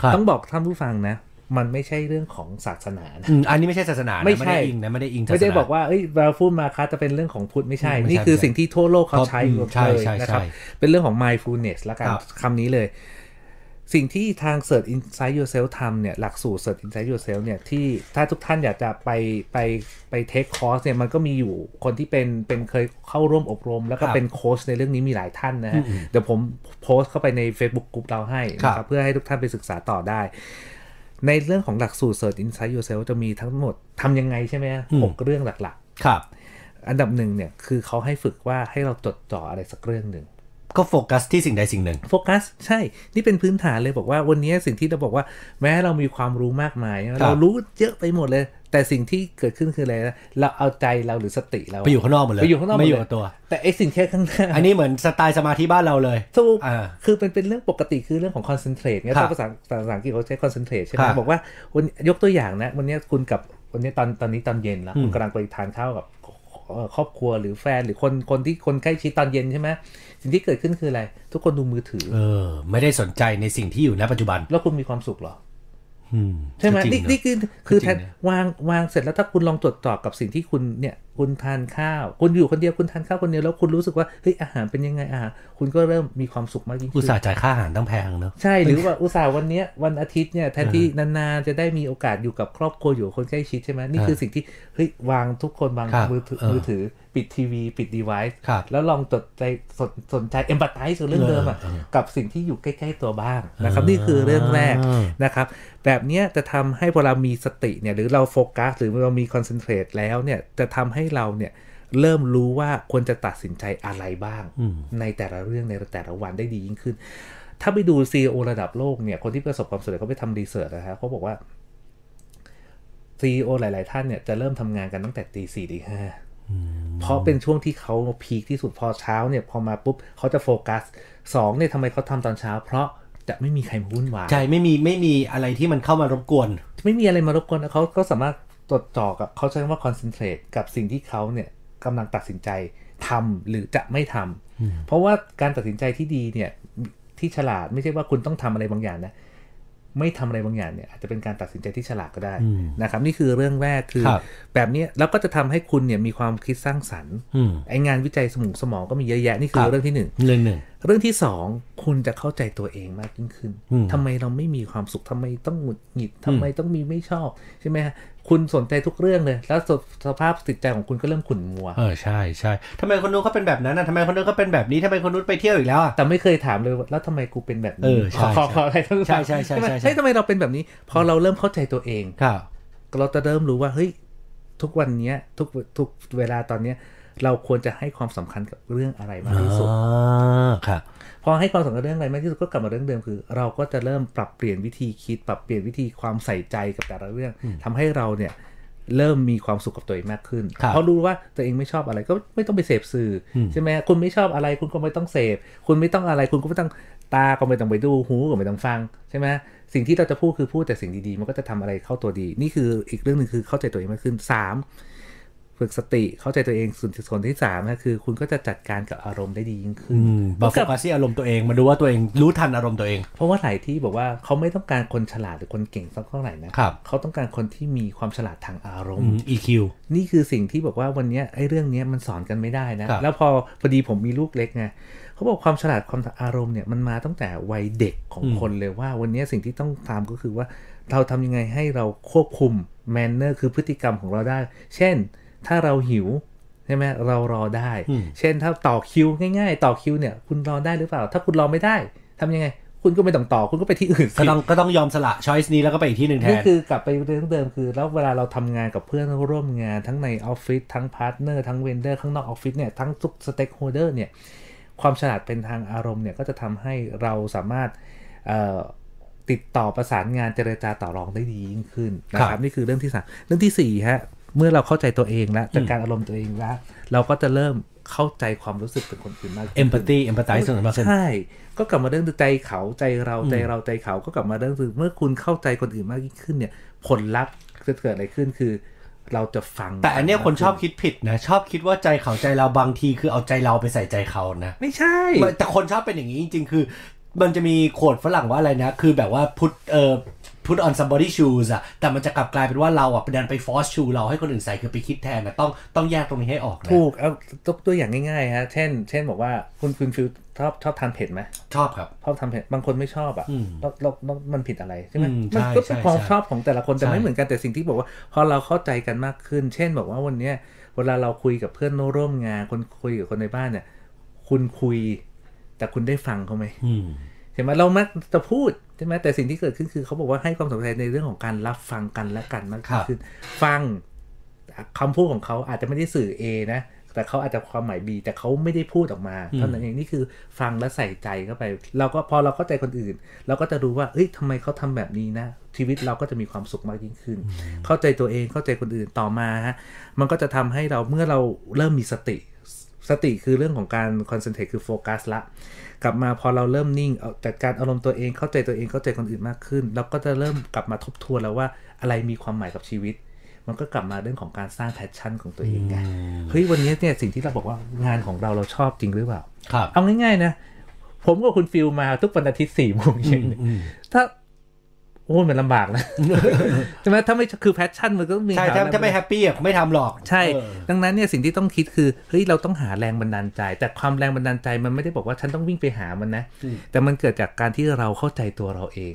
ครับำต้องบอกท่านผู้ฟังนะมันไม่ใช่เรื่องของศาสนานะอืมอันนี้ไม่ใช่ศาสนานะไม่ใช่ได้อิงนะไม่ได้อิงศาสนาไม่ได้บอกว่าเอ้ยบาฟูมาคาจะเป็นเรื่องของพุทธไม่ใช่ไม่ใช่นี่คือไม่ใช่สิ่งที่ทั่วโลกเขาใช้อืมหมดใช่เลยใช่นะครับใช่เป็นเรื่องของ mindfulness ละกันครับคำนี้เลย สิ่งที่ทาง Search Inside Yourself ทำเนี่ยหลักสูตร Search Inside Yourself เนี่ยที่ถ้าทุกท่านอยากจะไปไปไปเทคคอร์สเนี่ยมันก็มีอยู่คนที่เป็นเป็นเคยเข้าร่วมอบรม แล้วก็ครับเป็นโค้ชในเรื่องนี้มีหลายท่านนะฮะเดี๋ยวผมโพสต์เข้าไปใน Facebook กลุ่มเราให้นะคครัรับบเพื่อให้ทุกท่านไปศึกษาต่อได้ ในเรื่องของหลักสูตร Search Inside Yourself จะมีทั้งหมดทำยังไงใช่ไหมฮะหกเรื่องหลักครับๆอันดับหนึ่งเนี่ยคือเขาให้ฝึกว่าให้เราจดจ่ออะไรสักเรื่องหนึ่ง ก็โฟกัสที่สิ่งใดสิ่งหนึ่ง โฟกัส ใช่ นี่เป็นพื้นฐานเลยบอกว่าวันนี้สิ่งที่เราบอกว่าแม้เรามีความรู้มากมาย เรารู้เยอะไปหมดเลย แต่สิ่งที่เกิดขึ้นคืออะไรนะเราเอาใจเราหรือสติเราไปอยู่ข้างนอกหมดเลยไปอยู่ข้างนอกหมดไม่เลยอยู่กับตัว แต่ไอสิ่งแค่ข้างหน้าอันนี้เหมือนสไตล์สมาธิบ้านเราเลยถูกอ่าคือเป็นเป็นเรื่องปกติคือเรื่องของ concentrate เนี่ยครับภาษาภาษาอังกฤษเขาใช้ concentrate ใช่ไหมครับบอกว่าวันยกตัวอย่างนะ วันนี้คุณกับวันนี้ตอนตอนนี้ตอนเย็นแล้วคุณกำลังไปทานข้าวกับเอ่อ ครอบครัวหรือแฟนหรือคนคนที่คนใกล้ชิดตอนเย็นใช่ไหมสิ่งที่เกิดขึ้นคืออะไร ทุกคนดูมือถือ เออ ไม่ได้สนใจในสิ่งที่อยู่ณปัจจุบัน แล้วคุณมีความสุขเหรออืมใช่ไหมก็จรินี่งเอะนี่คือคือก็จริแทงนนะวางวางเสร็จแล้วถ้าคุณลองตรวจสอบกับสิ่งที่คุณเนี่ยคุณทานข้าว คุณอยู่คนเดียวคุณทานข้าวคนเดียวแล้วคุณรู้สึกว่าเฮ้ยอาหารเป็นยังไงอาหารคุณก็เริ่มมีความสุขมากยิ่งอุขึ้ตนส่าห์จ่ายค่าอาหารตั้งแพงเนอะใช่หรือว่าอุตส่าห์วันเนี้ยวันอาทิตย์เนี่ยแทนที่นานๆจะได้มีโอกาสอยู่กับครอบครัวอยู่กับคนใกล้ชิดใช่ไหมนี่คือสิ่งที่เฮ้ยวางทุกคนวางครับมือถือเออมือถือปิดทีวี ปิด device ครับแล้วลองจดใจสนสนใจ emphasize กับเรื่องเดิมอะเออเออกับสิ่งที่อยู่ใกล้ ๆ ตัวบ้างนะครับนี่คือเรื่องแรกอ่านะครับแบบเนี้ยจะทำให้พอเรามีสติเนี่ยหรือเราโฟกัสหรือเรามี concentrate แล้วเนี่ยจะทำให้เราเนี่ยเริ่มรู้ว่าควรจะตัดสินใจอะไรบ้างอืมในแต่ละเรื่องในแต่ละวันได้ดียิ่งขึ้น ถ้าไปดู CEO ระดับโลกเนี่ย คนที่ประสบความสำเร็จเขาไปทำ research นะครับเขาบอกว่า CEO หลาย ๆ ท่านเนี่ยจะเริ่มทำงานกันตั้งแต่ตีสี่ตีห้าเพราะเป็นช่วงที่เขาพีคที่สุดพอเช้าเนี่ยพอมาปุ๊บเขาจะโฟกัสสองเนี่ยทำไมเขาทำตอนเช้า เพราะจะไม่มีใครมาวุ่นวายใช่ไม่มีไม่มีอะไรที่มันเข้ามารบกวน ไม่มีอะไรมารบกวนนะเขาก็สามารถ ตรวจจ่อกับเขาใช้คำว่า concentrate กับสิ่งที่เขาเนี่ยกำลังตัดสินใจทำหรือจะไม่ทำเพราะว่าการตัดสินใจที่ดีเนี่ยที่ฉลาดไม่ใช่ว่าคุณต้องทำอะไรบางอย่างนะไม่ทำอะไรบางอย่างเนี่ยอาจจะเป็นการตัดสินใจที่ฉลาดก็ได้อืมนะครับ นี่คือเรื่องแรกคือครับแบบเนี้ยแล้วก็จะทำให้คุณเนี่ยมีความคิดสร้างสรรค์อืมไองานวิจัยสมองสมองก็มีเยอะแยะนี่คืคอรับเรื่องที่หนึ่งเรื่องหนึ่งเรื่องที่สองคุณจะเข้าใจตัวเองมากยิ่งขึ้นอืมทำไมเราไม่มีความสุขทำไมต้องหงุดหงิดทำไมต้องมีไม่ชอบใช่ไหมฮะ คุณสนใจทุกเรื่องเลย แล้วสสภาพจิตใจของคุณก็เริ่มขุ่นมัว เออใช่ใช่ทำไมคนนู้นเขาเป็นแบบนั้นนะทำไมคนนู้นเขาเป็นแบบนี้ทำไมคนนู้นไปเที่ยวอีกแล้วอะแต่ไม่เคยถามเลยว่าแล้วทำไมกูเป็นแบบเอนี้อใช่ขอขออะไรทั้งใช่ใช่ใช่ใช่ใช่เฮ้ยทำไมเราเป็นแบบนี้ พอเราเริ่มเข้าใจตัวเองครับเราจะเริ่มรู้ว่าเฮ้ยทุกวันเนี้ยทุกทุกเวลาตอนเนี้ย เราควรจะให้ความสำคัญกับเรื่องอะไรมากที่สุดอ่าครับพอให้ความสำคัญเรื่องอะไรมากที่สุดก็กลับมาเรื่องเดิมคือ เราก็จะเริ่มปรับเปลี่ยนวิธีคิด ปรับเปลี่ยนวิธีความใส่ใจกับแต่ละเรื่องทำให้เราเนี่ยเริ่มมีความสุขกับตัวเองมากขึ้นครับเพราะรู้ว่าตัวเองไม่ชอบอะไรก็ไม่ต้องไปเสพสื่ออมใช่ไหมคุณไม่ชอบอะไรคุณก็ไม่ต้องเสพ คุณไม่ต้องอะไรคุณก็ไม่ต้องตาก็ไม่ต้องไปดูหูก็ไม่ต้องฟังใช่ไหมสิ่งที่เราจะพูดคือพูดแต่สิ่งดีๆ มันก็จะทำอะไรเข้าตัวดี นี่คืออีกเรื่องหนึ่งคือเข้าใจตัวเองมากขึ้นสาม ฝึกสติเข้าใจตัวเองส่วนส่วนที่สามนะคือ คุณก็จะจัดการกับอารมณ์ได้ดียิ่งขึ้นอืมมาโฟกัสที่อารมณ์ตัวเองมาดูว่าตัวเองรู้ทันอารมณ์ตัวเอง เพราะว่าหลายที่บอกว่าเขาไม่ต้องการคนฉลาดหรือคนเก่งสักเท่าไหร่นะครับเขาต้องการคนที่มีความฉลาดทางอารมอืณ์ม EQ นี่คือสิ่งที่บอกว่าวันเนี้ยไอ้เรื่องเนี้ยมันสอนกันไม่ได้นะครับแล้วพอพอดีผมมีลูกเล็กไงเขาบอกความฉลาดความอารมณ์เนี่ยมันมาตั้งแต่วัยเด็กของคนเลยว่า วันเนี้ยสิ่งที่ต้องทำก็คือว่าเราทำยังไงให้เราควบคุม manner คือพฤติกรรมของเราได้ เช่น ถ้าเราหิวใช่ไหมเรารอได้อืมเช่นถ้าต่อคิวง่ายๆ ต่อคิวเนี่ยคุณรอได้หรือเปล่า ถ้าคุณรอไม่ได้ทำยังไง คุณก็ไม่ต้องต่อคุณก็ไปที่อื่นก็สิต้องก็ต้องยอมสละ choice นี้แล้วก็ไปอีกที่หนึ่งแทนนี่คือกลับไปเรื่องเดิมคือ แล้วเวลาเราทำงานกับเพื่อนร่วมงานทั้งในออฟฟิศทั้ง partner ทั้ง vendor ข้างนอกออฟฟิศเนี่ยทั้งทุก stakeholder เนี่ยความฉลาดเป็นทางอารมณ์เนี่ยก็จะทำให้เราสามารถเอ่อติดต่อประสานงานเจรจาต่อรองได้ดียิ่งขึ้นนะคครัรับบนี่คือเรื่องที่สามเรื่องที่สี่ฮะ เมื่อเราเข้าใจตัวเองแล้วจัดการอารมณ์ตัวเองแล้ว เราก็จะเริ่มเข้าใจความรู้สึกของคนอื่นมากขึ้น empathy empathize ส่วนมากขึ้นใช่ ก็กลับมาเรื่องใจเขาใจเราใจเราใจเขาก็กลับมาเรื่องคือเมื่อคุณเข้าใจคนอื่นมากยิ่งขึ้นเนี่ย ผลลัพธ์จะเกิดอะไรขึ้นคือ เราจะฟัง แต่อันเนี้ยคนชอบคิดผิดนะ ชอบคิดว่าใจเขาใจเราบางทีคือเอาใจเราไปใส่ใจเขานะ ไม่ใช่ แต่คนชอบเป็นอย่างนี้จริง ๆ คือ มันจะมีโขดฝรั่งว่าอะไรนะ คือแบบว่าพุทเอ่อ put on somebody shoes อะแต่มันจะกลับกลายเป็นว่าเราอะดันไป force shoe เราให้คนอื่นใส่คือไปคิดแทนนะต้องต้องแยกตรงนี้ให้ออกนะถูกเอาตัวตัวอย่างง่ายๆฮะเช่น เช่นบอกว่าคุณคุณฟิลชอบชอบทานเผ็ดไหมชอบครับชอบทานเผ็ดบางคนไม่ชอบอะอืมแล้วแล้วแล้วมันผิดอะไรใช่ไหมอืมมันใช่ก็เป็นใช่ความใช่ชอบของแต่ละคนแต่ใช่ไม่เหมือนกันแต่สิ่งที่บอกว่า พอเราเข้าใจกันมากขึ้น เช่นบอกว่าวันเนี้ยเวลาเราคุยกับเพื่อนร่วมงานคนคุยกับคนในบ้านเนี่ย คุณคุย แต่คุณได้ฟังเขาไหมอืมใช่ไหมเรามักจะพูดใช่ไหมแต่สิ่งที่เกิดขึ้นคือเขาบอกว่าให้ความสำคัญในเรื่องของการรับฟังกันและกันมากครับขึ้นฟังคำพูดของเขาอาจจะไม่ได้สื่อ A นะแต่เขาอาจจะความหมาย B แต่เขาไม่ได้พูดออกมาเท่านั้นเองนี่คือฟังและใส่ใจเข้าไป เราก็พอเราเข้าใจคนอื่น เราก็จะรู้ว่าเอ้ยทำไมเขาทำแบบนี้นะชีวิตเราก็จะมีความสุขมากยิ่งขึ้น เข้าใจตัวเองเข้าใจคนอื่นต่อมาฮะมันก็จะทำให้เราเมื่อเราเริ่มมีสติ สติคือเรื่องของการ concentrate คือโฟกัสละ กลับมาพอเราเริ่มนิ่งเอาจัดการอารมณ์ตัวเองเข้าใจตัวเองเข้าใจคนอื่นมากขึ้น เราก็จะเริ่มกลับมาทบทวนแล้วว่าอะไรมีความหมายกับชีวิต มันก็กลับมาเรื่องของการสร้าง passion ของตัวเองไงเฮ้ยวันนี้เนี่ยสิ่งที่เราบอกว่างานของเราเราชอบจริงหรือเปล่าครับเอาง่ายๆนะผมกับคุณฟิลมาทุกวันอาทิตย์สี่โมงเย็นเนี่ยถ้าโอ้ยมันลำบากนะใช่ไหมถ้าไม่คือ passion มันก็ต้องมีใช่ถ้าถ้าไม่ happy อะไม่ทำหรอก ใช่เออดังนั้นเนี่ยสิ่งที่ต้องคิดคือเฮ้ยเราต้องหาแรงบันดาลใจ แต่ความแรงบันดาลใจมันไม่ได้บอกว่าฉันต้องวิ่งไปหามันนะ แต่มันเกิดจากการที่เราเข้าใจตัวเราเอง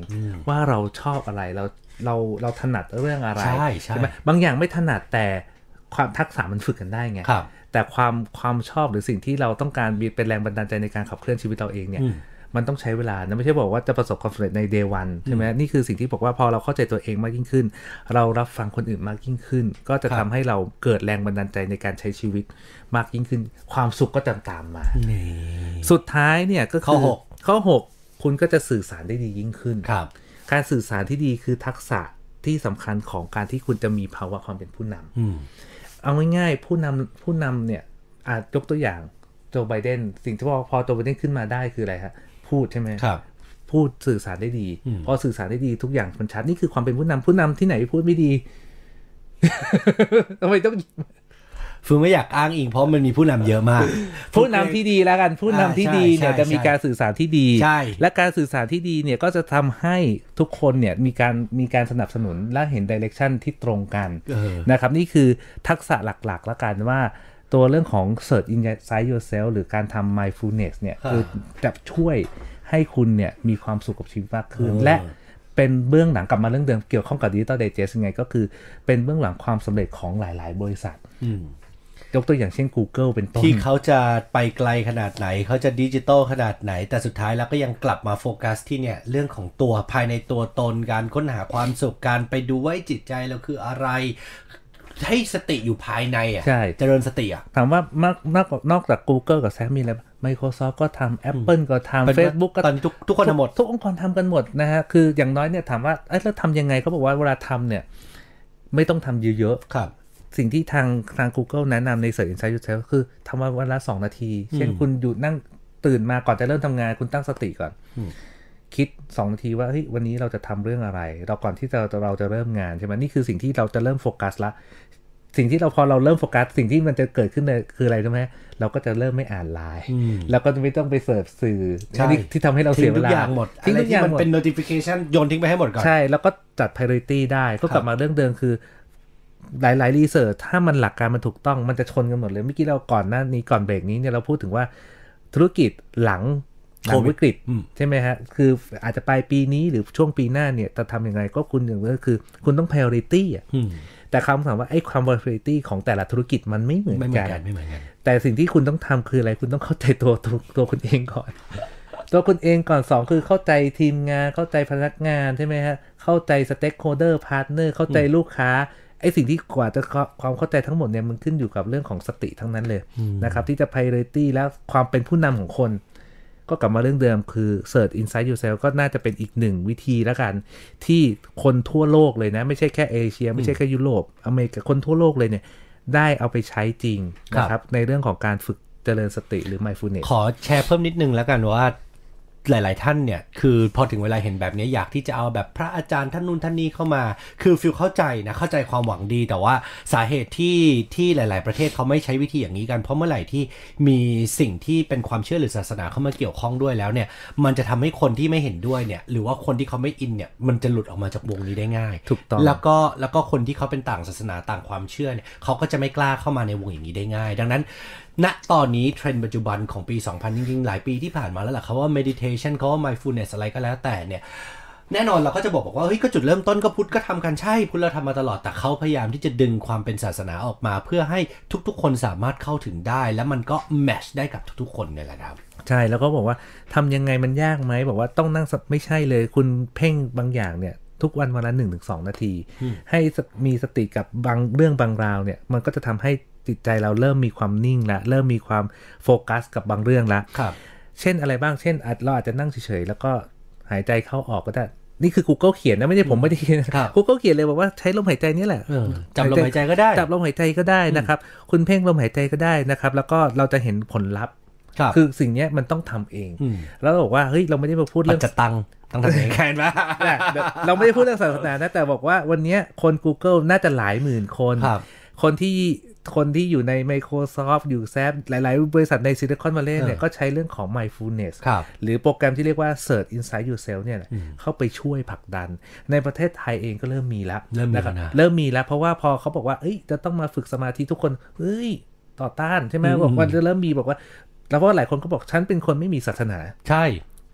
ว่าเราชอบอะไรเราเราเราถนัดเรื่องอะไรใช่ใช่ไหมบางอย่างไม่ถนัดแต่ความทักษะมันฝึกกันได้ไงครับแต่ความความชอบหรือสิ่งที่เราต้องการมีเป็นแรงบันดาลใจในการขับเคลื่อนชีวิตเราเองเนี่ยอื มมันต้องใช้เวลานะไม่ใช่บอกว่าจะประสบความสำเร็จในเดวันใช่ไหมนี่คือสิ่งที่บอกว่าพอเราเข้าใจตัวเองมากยิ่งขึ้น เรารับฟังคนอื่นมากยิ่งขึ้น ก็จะครัทำบให้เราเกิดแรงบันดาลใจในการใช้ชีวิตมากยิ่งขึ้น ความสุขก็จะตามมานี่สุดท้ายเนี่ยก็ข้คืออหกข้อหกคุณก็จะสื่อสารได้ดียิ่งขึ้นครับ การสื่อสารที่ดีคือทักษะที่สำคัญของการที่คุณจะมีภาวะความเป็นผู้นำอืมเอาง่ายๆผู้นำผู้นำเนี่ยอาจยกตัวอย่างโจไบเดนสิ่งที่พอพอโจไบเดนขึ้นมาได้คืออะไรฮะ พูดใช่ไหมครับ พูดสื่อสารได้ดีอืมพอสื่อสารได้ดีทุกอย่างมันชัดนี่คือความเป็นผู้นำผู้นำที่ไหนพูดไม่ดีทำไมต้องฟือไม่อยากอ้างอิงเพราะมันมีผู้นำเยอะมาก ผู้นำที่ดีแล้วกันผู้นำที่ดีเนี่ยใช่จะมีใช่การสื่อสารที่ดีใช่และการสื่อสารที่ดีเนี่ยก็จะทำให้ทุกคนเนี่ยมีการมีการสนับสนุนและเห็นดิเรกชันที่ตรงกันเออนะครับนี่คือทักษะหลักๆ แล้วกันว่า ตัวเรื่องของ search inside yourself หรือการทำ mindfulness เนี่ยอ่าคือจะช่วยให้คุณเนี่ยมีความสุขกับชีวิตมากขึ้นเออและเป็นเบื้องหลังกลับมาเรื่องเดิมเกี่ยวข้องกับ Digital Digest ยังไง ก็คือเป็นเบื้องหลังความสำเร็จของหลาย ๆ บริษัทอืมยกตัวอย่างเช่น Google เป็นต้น ที่เขาจะไปไกลขนาดไหน เขาจะดิจิตอลขนาดไหน แต่สุดท้ายแล้วก็ยังกลับมาโฟกัสที่เนี่ยเรื่องของตัวภายในตัวตนการค้นหาความสุขการไปดูว่าจิตใจเราคืออะไร ให้สติอยู่ภายในอะใช่เจริญสติอะถามว่านอกนอกนอกจาก Google กับแซมมีอะไร Microsoft ก็ทำ Apple ก็เป็นทำว่า Facebook ก็ตอนนี้ทุกทุกคนทำหมด ทุกองค์กรทำกันหมดนะฮะ คืออย่างน้อยเนี่ยถามว่าเอ้ยแล้วทำยังไงเขาบอกว่าเวลาทำเนี่ย ไม่ต้องทำเยอะครับๆสิ่งที่ทางทาง Google แนะนำใน Search Insight Yourself คือทำมาวันละ2นาที เช่นคุณอยู่นั่งตื่นมาก่อนจะเริ่มทำงานคุณตั้งสติก่อนอืมคิด2นาทีว่าเฮ้ยวันนี้เราจะทำเรื่องอะไร เราก่อนที่เราเราจะเริ่มงานใช่ไหมนี่คือสิ่งที่เราจะเริ่มโฟกัสละ สิ่งที่เราพอเราเริ่มโฟกัสสิ่งที่มันจะเกิดขึ้นเลยคืออะไรรู้ไหมเราก็จะเริ่มไม่อ่านไลน์อืมแล้วก็จะไม่ต้องไปเสิร์ฟสื่อใช่ที่ที่ทำให้เราเสีทิ้ยงเวทุกลาอย่างหมดทิ้อะงไรทุกอที่ย่างมันหมดเป็น notification โยนทิ้งไปให้หมดก่อน ใช่ แล้วก็จัด priority ได้ก็กลับมาเรื่องเดิมคือหลายๆรีเสิร์ชถ้ามันหลักการมันถูกต้องมันจะชนกันหมดเลยเมื่อกี้เราก่อนหน้านี้ก่อนเบรกนี้เนี่ยเราพูดถึงว่าธุรกิจหลังหลังวิกฤตอืมใช่ไหมฮะ คืออาจจะปลายปีนี้หรือช่วงปีหน้าเนี่ยจะทำยังไงก็คุณอย่างก็คือ คุณต้อง priority อะอืม แต่คำถามว่าไอ้ความ priority ของแต่ละธุรกิจมันไม่เหมือนไม่เหมือกันนกันไม่เหมือนกัน แต่สิ่งที่คุณต้องทำคืออะไรคุณต้องเข้าใจตัวตัวตัวคุณเองก่อน ตัวคุณเองก่อนสองคือเข้าใจทีมงานเข้าใจพนักงานใช่ไหมฮะเข้าใจสเต็กโ o เดอร์พาร์ทเนอร์เข้าใจลูกค้าไอ้สิ่งที่กว่าจะความเข้าใจทั้งหมดเนี่ยมันขึ้นอยู่กับเรื่องของสติทั้งนั้นเลยนะครับที่จะ priority และความเป็นผู้นำของคน ก็กลับมาเรื่องเดิมคือ search inside yourself ก็น่าจะเป็นอีกหนึ่งวิธีแล้วกัน ที่คนทั่วโลกเลยนะ ไม่ใช่แค่เอเชีย ไม่ใช่แค่ยุโรปอเมริกาคนทั่วโลกเลยเนี่ย ได้เอาไปใช้จริงนะครับ ในเรื่องของการฝึกเจริญสติหรือ mindfulness ขอแชร์เพิ่มนิดนึงแล้วกันว่า หลาย ๆ ท่านเนี่ย คือพอถึงเวลาเห็นแบบนี้อยากที่จะเอาแบบพระอาจารย์ท่านนู่นท่านนี้เข้ามา คือฟิลเข้าใจนะ เข้าใจความหวังดี แต่ว่าสาเหตุที่ที่หลาย ๆ ประเทศเขาไม่ใช้วิธีอย่างนี้กัน เพราะเมื่อไหร่ที่มีสิ่งที่เป็นความเชื่อหรือศาสนาเข้ามาเกี่ยวข้องด้วยแล้วเนี่ย มันจะทำให้คนที่ไม่เห็นด้วยเนี่ย หรือว่าคนที่เขาไม่อินเนี่ย มันจะหลุดออกมาจากวงนี้ได้ง่าย ถูกต้อง แล้วก็แล้วก็คนที่เขาเป็นต่างศาสนาต่างความเชื่อเนี่ย เขาก็จะไม่กล้าเข้ามาในวงอย่างนี้ได้ง่าย ดังนั้น ณตอนนี้เทรนด์ปัจจุบันของปี 2000 จริงๆ หลายปีที่ผ่านมาแล้วแหละเขาว่า meditation เขาว่า mindfulness อะไรก็แล้วแต่เนี่ยแน่นอนเราก็จะบอกว่าเฮ้ยก็จุดเริ่มต้นก็พุทธก็ทำกันใช่ พุทธเราทำมาตลอดแต่เขาพยายามที่จะดึงความเป็นศาสนาออกมา เพื่อให้ทุกๆ คนสามารถเข้าถึงได้ แล้วมันก็แมชได้กับทุกๆ คนเนี่ยแหละครับใช่แล้วก็บอกว่าทำยังไงมันยากไหมบอกว่าต้องนั่งสไม่ใช่เลย คุณเพ่งบางอย่างเนี่ยทุกวันวันละหนึ่งถึงสองนาที ให้สมีสติกับบางเรื่องบางราวเนี่ยมันก็จะทำให้ จิตใจเราเริ่มมีความนิ่งละเริ่มมีความโฟกัสกับบางเรื่องละครับ เช่นอะไรบ้างเช่นอาจเราอาจจะนั่งเฉยๆแล้วก็หายใจเข้าออกก็ได้นี่คือ Google เขียนนะ ไม่ใช่ผมไม่ได้เขียนนะครับ Google เขียนเลยบอกว่าใช้ลมหายใจนี่แหละเออจับลมหายใจก็ได้จับลมหายใจก็ได้นะครับ คุณเพ่งลมหายใจก็ได้นะครับ แล้วก็เราจะเห็นผลลัพธ์ครับคือสิ่งเนี้ยมันต้องทำเองอืมแล้วเราบอกว่าเฮ้ยเราไม่ได้มาพูดปัเรื่จองจตังต้องทำเองแค่นั้นนะเดี๋ยวเราไม่ได้พูดเรื่องศาสนานะแต่บอกว่าวันเนี้ยคน Google น่าจะหลายหมื่นคนครับคนที่ คนที่อยู่ใน Microsoft อยู่แซฟหลาย ๆ บริษัทใน Silicon Valley เนี่ยเออก็ใช้เรื่องของ mindfulness ครับหรือโปรแกรมที่เรียกว่า Search Inside Yourself เนี่ยแหละเข้าไปช่วยผลักดัน ในประเทศไทยเองก็เริ่มมีแล้วเริ่มมีนะครับแล้วนะเริ่มมีแล้วเพราะว่าพอเขาบอกว่าเอ้ยจะต้องมาฝึกสมาธิทุกคนเฮ้ยต่อต้านใช่ไหมบอกว่าจะเริ่มมีบอกว่าแล้วเพราะหลายคนก็บอกฉันเป็นคนไม่มีศาสนา ใช่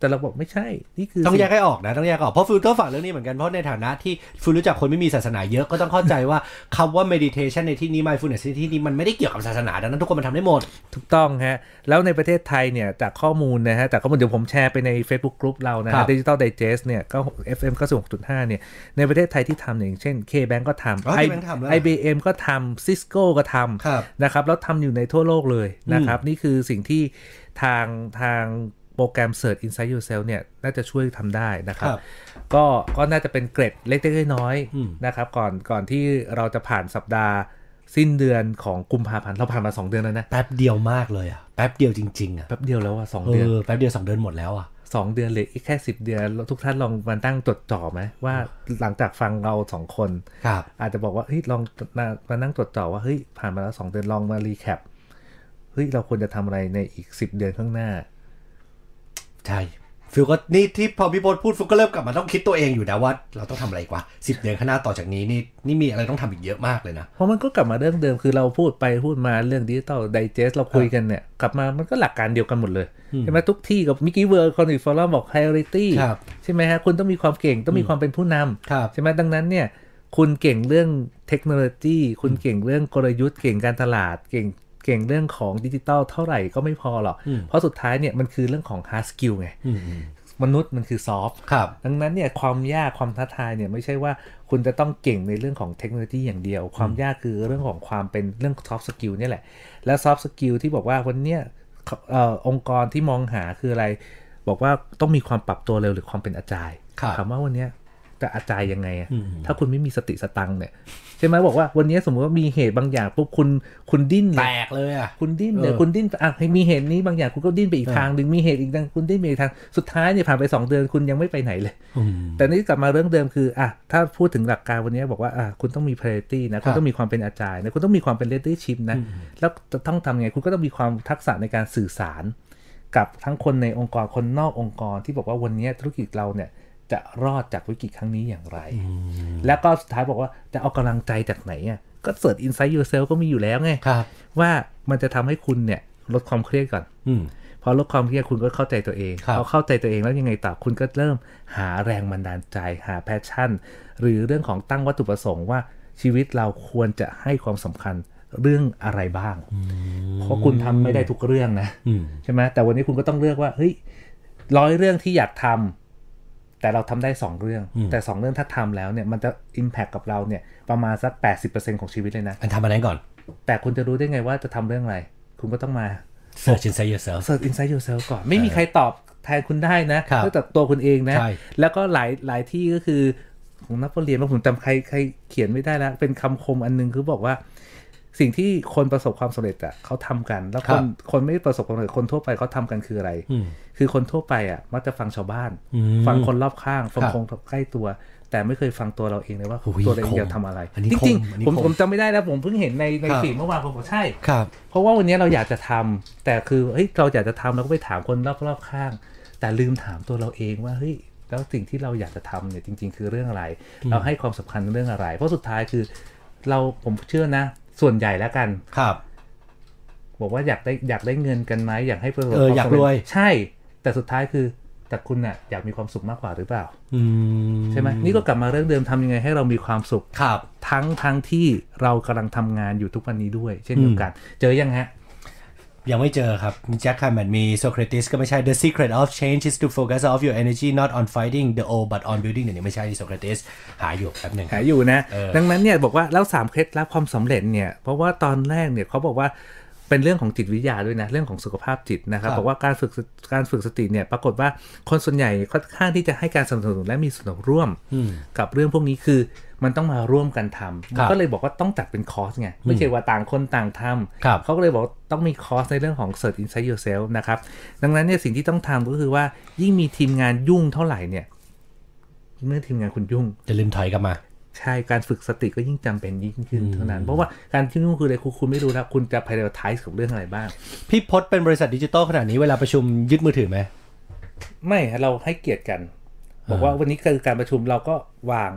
แต่เราบอกไม่ใช่ นี่คือสิ่งต้องแยกให้ออกนะต้องแยกออกเพราะฟิลต้องฝากเรื่องนี้เหมือนกันเพราะในฐานะที่ฟิลรู้จักคนไม่มีศาสนาเยอะก็ต้องเข้าใจว่าคำว่า meditation ในที่นี้ mindfulness ในที่นี้มันไม่ได้เกี่ยวกับศาสนาดังนั้นทุกคนมันทำได้หมด ถูกต้องฮะ แล้วในประเทศไทยเนี่ยจากข้อมูลนะฮะจากข้อมูลเดี๋ยวผมแชร์ไปใน Facebook Group เรานะฮะครับ Digital Digest เนี่ยก็ FM 96.5เนี่ยในประเทศไทยที่ทำเนี่ยอย่างเช่น K-Bank ก็ทำอ๋อ KBank ทำแล้ว IBM ก็ทำ Cisco ก็ทครับำนะครับแล้วทำอยู่ในทั่วโลกเลยนะครับนี่คือสิ่งที่ทางทาง โปรแกรม Search Inside Yourself เนี่ยน่าจะช่วยทำได้นะครับครับก็ก็น่าจะเป็นเกร็ดเล็กๆน้อยอืมๆนะครับ ก่อนก่อนที่เราจะผ่านสัปดาห์สิ้นเดือนของกุมภาพันธ์เราผ่านมา 2 เดือนแล้วนะแป๊บเดียวมากเลยอะแป๊บเดียวจริงๆอะแป๊บเดียวแล้วอะสองเอเดือนอแป๊บเดียวสองเดือนหมดแล้วอะสองเดือนเหลยอีกแค่สิบเดือนแล้วทุกท่านลองมาตั้งจดจ่อไหมว่าหลังจากฟังเราสองคนครับอาจจะบอกว่าเฮ้ยลองมามานั่งจดจ่อว่าเฮ้ยผ่านมาแล้วสองเดือนลองมา recap เฮ้ยเราควรจะทำอะไรในอีกสิบเดือนข้างหน้า ใช่ฟิลก็นี่ที่พอพี่โบทพูดฟิลก็เริ่มกลับมาต้องคิดตัวเองอยู่นะว่า เราต้องทำอะไรกว่าสิบเดือนข้างหน้าต่อจากนี้นี่นี่มีอะไรต้องทำอีกเยอะมากเลยนะเพราะมันก็กลับมาเรื่องเดิมคือเราพูดไปพูดมาเรื่อง Digital Digest เราคุยกันเนี่ย กลับมามันก็หลักการเดียวกันหมดเลยใช่ไหมทุกที่กลับมาที่ World Economic Forum บอก priority ครับใช่ไหมฮะคุณต้องมีความเก่งต้องมีความเป็นผู้นำครับใช่ไหมดังนั้นเนี่ยคุณเก่งเรื่องเทคโนโลยี คุณเก่งเรื่องกลยุทธ์ เก่งการตลาด เก่ง เก่งเรื่องของดิจิตอลเท่าไหร่ก็ไม่พอหรอกอืมเพราะสุดท้ายเนี่ยมันคือเรื่องของ hard skill ไงอืมอืมมนุษย์มันคือ soft ครับดังนั้นเนี่ยความยากความท้าทายเนี่ยไม่ใช่ว่าคุณจะต้องเก่งในเรื่องของเทคโนโลยีอย่างเดียว ความยากคือเรื่องของความเป็นเรื่อง soft skill เนี่ยแหละ และ soft skill ที่บอกว่าวันเนี้ยเอ่อองค์กรที่มองหาคืออะไร บอกว่าต้องมีความปรับตัวเร็วหรือความเป็นอาจายครับถามว่าวันเนี้ย จะอาจายยังไงอะอืมถ้าคุณไม่มีสติสตังค์เนี่ยใช่ไหมบอกว่าวันเนี้ยสมมติว่ามีเหตุบางอย่างปุ๊บคุณคุณดิ้นเลแตยกเลยอะคุณดิ้นเลยเออคุณดิ้นอะให้มีเหตุนี้บางอย่างคุณก็ดิ้นไปอีกเออทางหนึ่งมีเหตุอีกทางคุณดิ้นไปอีกทางสุดท้ายเนี่ยผ่านไปสองเดือนคุณยังไม่ไปไหนเลยอืมแต่นี่กลับมาเรื่องเดิมคืออะถ้าพูดถึงหลักการวันนี้บอกว่าอะคุณต้องมี priority นะคุณต้องมีความเป็นอาจารย์นะคุณต้องมีความเป็น leadership นะแล้วจะต้องทำไงคุณก็ต้องมีความทักษะในการสื่อสารกับทั้งคนในองค์กรคนนอกองค์กรที่บอกว่าวันนี้ธุรกิจเราเนี่ย จะรอดจากวิกฤตครั้งนี้อย่างไร แล้วก็สุดท้ายบอกว่าจะเอากำลังใจจากไหนอะก็เสิร์ช inside yourself ก็มีอยู่แล้วไงครับว่ามันจะทำให้คุณเนี่ยลดความเครียดก่อนอืมพอลดความเครียดคุณก็เข้าใจตัวเองครับพอเข้าใจตัวเองแล้วยังไงต่อคุณก็เริ่มหาแรงบันดาลใจ หาแพชชั่น หรือเรื่องของตั้งวัตถุประสงค์ว่าชีวิตเราควรจะให้ความสำคัญเรื่องอะไรบ้าง เพราะคุณทำไม่ได้ทุกเรื่องนะอืมใช่ไหมแต่วันนี้คุณก็ต้องเลือกว่าเฮ้ยร้อยเรื่องที่อยากทำ แต่เราทำได้สองเรื่องอืมแต่สองเรื่องถ้าทำแล้วเนี่ยมันจะ impact กับเราเนี่ยประมาณสัก 80%ของชีวิตเลยนะอันทำอะไรก่อน แต่คุณจะรู้ได้ไงว่าจะทำเรื่องอะไร คุณก็ต้องมา search inside yourself search inside yourself ก่อน ไม่มีใครตอบแทนคุณได้นะครับนอกจากตัวคุณเองนะใช่แล้วก็หลายหลายที่ก็คือของนักเรียนว่าผมจำใครใครเขียนไม่ได้แล้ว เป็นคำคมอันหนึงคือบอกว่า สิ่งที่คนประสบความสำเร็จอะเขาทำกัน แล้วคนคนไม่ประสบความสำเร็จคนทั่วไปเขาทำกันคืออะไรอืมคือคนทั่วไปอะมักจะฟังชาวบ้านอืมฟังคนรอบข้าง ฟังครับคนใกล้ตัว แต่ไม่เคยฟังตัวเราเองเลยว่าโอ้ยตัวเราเองคมอยากทำอะไรอันนี้จริงคมอันนี้ๆผมคมผมจำไม่ได้แล้วผมเพิ่งเห็นในในครับฟีดเมื่อวานผมบอกใช่ครับเพราะว่าวันนี้เราอยากจะทำแต่คือเฮ้ยเราอยากจะทำเราก็ไปถามคนรอบๆข้าง แต่ลืมถามตัวเราเองว่าเฮ้ยแล้วสิ่งที่เราอยากจะทำเนี่ยจริง ๆ คือเรื่องอะไร เราให้ความสำคัญเรื่องอะไร เพราะสุดท้ายคือเราผมเชื่อนะ ส่วนใหญ่แล้วกันครับบอกว่าอยากได้อยากได้เงินกันไหมอยากให้ประสบเออความอยากสำเจรวยใช่ แต่สุดท้ายคือแต่คุณน่ะอยากมีความสุขมากกว่าหรือเปล่าอืมใช่ไหมนี่ก็กลับมาเรื่องเดิมทำยังไงให้เรามีความสุขครับ ทั้งทั้งที่เรากำลังทำงานอยู่ทุกวันนี้ด้วย เช่นเดียวกัน เจอยังฮะ ยังไม่เจอครับ มีแจ็คคาแมนมีโซเครติสก็ไม่ใช่ the secret of change is to focus of your energy not on fighting the old but on building เดี๋ยวนี้ไม่ใช่โซเครติสหาอยู่แป๊บหนึ่งหาอยู่นะเออดังนั้นเนี่ยบอกว่าแล้วสามเคล็ดลับความสำเร็จเนี่ย เพราะว่าตอนแรกเนี่ยเขาบอกว่าเป็นเรื่องของจิตวิทยาด้วยนะ เรื่องของสุขภาพจิตนะครับครับบอกว่าการฝึกการฝึกสติเนี่ยปรากฏว่าคนส่วนใหญ่ค่อนข้างที่จะให้การสนับสนุนและมีส่วนร่วมอืมกับเรื่องพวกนี้คือ มันต้องมาร่วมกันทำครับก็เลยบอกว่าต้องจัดเป็นคอร์สไง ไม่ใช่ว่าต่างคนต่างทำครับเขาก็เลยบอกว่าต้องมีคอร์สในเรื่องของ Search Inside Yourself นะครับ ดังนั้นเนี่ยสิ่งที่ต้องทำก็คือว่ายิ่งมีทีมงานยุ่งเท่าไหร่เนี่ย เมื่อทีมงานคุณยุ่ง จะลืมถอยกลับมาใช่ การฝึกสติก็ยิ่งจำเป็นยิ่งขึ้นอืมเท่านั้น เพราะว่าการที่ยุ่งคืออะไรคุณคุณไม่รู้แล้ว คุณจะ prioritize กับเรื่องอะไรบ้าง พี่พศเป็นบริษัทดิจิตอลขนาดนี้เวลาประชุมยึดมือถือไหม ไม่ฮะเราให้เกียรติกัน บอกว่าวันนี้คือการประชุมเราก็วาง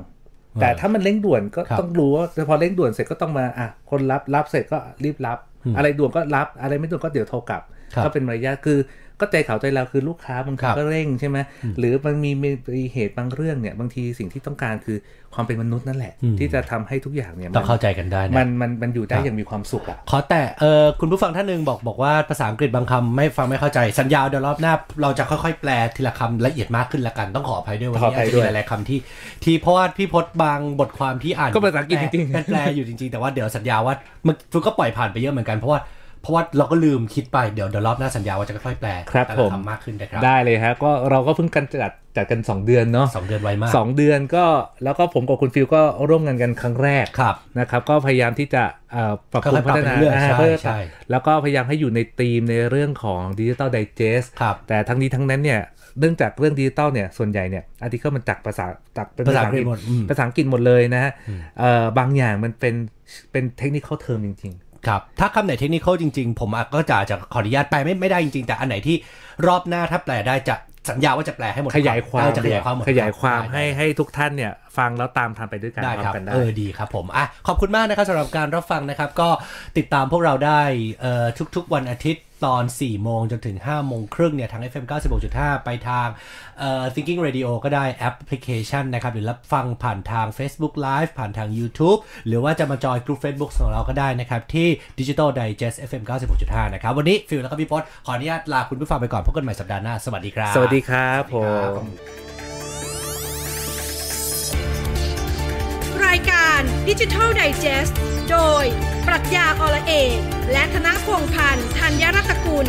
แต่ถ้ามันเร่งด่วนก็ครับต้องรู้ว่าพอเร่งด่วนเสร็จก็ต้องมาอะคนรับรับเสร็จก็รีบรับ อะไรด่วนก็รับ อะไรไม่ด่วนก็เดี๋ยวโทรกลับครับก็เป็นมารยาทคือ ก็ใจเขาใจเราคือลูกค้าบางคทีรับก็เร่งใช่ไหมหรือมันมีมีเหตุบางเรื่องเนี่ยบางทีสิ่งที่ต้องการคือความเป็นมนุษย์นั่นแหละอืมที่จะทำให้ทุกอย่างเนี่ยต้องเข้าใจกันได้นะมันมันมันอยู่ได้ครับอย่างมีความสุขอะขอแต่เออคุณผู้ฟังท่านหนึ่งบอกบอกว่าภาษาอังกฤษบางคำไม่ฟังไม่เข้าใจสัญญาเดี๋ยวรอบหน้า เราจะค่อยๆ แปลทีละคำละเอียดมากขึ้นละกันต้องขออภัยด้วยวันขอนี้อภัอาจยจะด้มีวยหลายๆคำที่ ที่เพราะว่าพี่พศบางบทความที่อ่านก็ภาษาอังกฤษจริงๆแปลแปลอยู่จริงๆแต่ว่าเดี๋ยวสัญญาว่ามันฟุกก็ปล่อยผ่านไปเยอะเหมือนกันเพราะว่า เพราะว่าเราก็ลืมคิดไปเดี๋ยวเดี๋ยวรอบหน้าสัญญาว่าจะค่อยๆแปลครับแต่ผละมคำมากขึ้นนะครับได้เลยฮะก็เราก็เพิ่งกันจัดจัดกัน 2 เดือนเนาะสองเดือนไวมากสองเดือนก็แล้วก็ผมกับคุณฟิลก็ร่วมงานกันครั้งแรกครับนะครับ ก็พยายามที่จะเอ่อปรับปรุงค่อยๆปรับพัฒนาไปเรื่อยๆอ่าใช่เพื่อใช่แล้วก็พยายามให้อยู่ในธีมในเรื่องของดิจิ t a ลไดเจสครับแต่ทั้งนี้ทั้งนั้นเนี่ยเนื่องจากเรื่องดิจิตอลเนี่ยส่วนใหญ่เนี่ย article มันจากภาษาจากเป็นภาษาอังกฤษหมดอืมภาษาอังกฤษหมดเลยนะฮะเอ่อบางอย่างมันเป็นเป็น technical term จริง ครับ ถ้าคำไหนเทคนิคจริง ๆ ผมอาจก็จะจะขออนุญาตแปลไม่ไม่ได้จริง ๆ แต่อันไหนที่รอบหน้าถ้าแปลได้จะสัญญาว่าจะแปลให้หมดๆขยายความเออจะขยายความหมดขยายความได้ให้ให้ทุกท่านเนี่ยฟังแล้วตามทันไปด้วยกันได้ครับพร้อมกันได้เออดีครับผมอะขอบคุณมากนะครับสำหรับการรับฟังนะครับ ก็ติดตามพวกเราได้เอ่อทุกๆวันอาทิตย์ ตอน 4 โมงจนถึง 5 โมงครึ่งเนี่ย ทาง FM 96.5 ไปทางเอ่อ Thinking Radio ก็ได้แอปพลิเคชันนะครับ หรือรับฟังผ่านทาง Facebook Live ผ่านทาง YouTube หรือว่าจะมาจอยกลุ่ม Facebook ของเราก็ได้นะครับ ที่ Digital Digest FM 96.5 นะครับ วันนี้ฟิลแล้วก็พี่พศขออนุญาตลาคุณผู้ฟังไปก่อนพบกันใหม่สัปดาห์หน้า สวัสดีครับ สวัสดีครับผม ดิจิทัลไดจ e s t โดย ปรัชญาอละเอกและธนพงพันธ์ธัญรัตกุล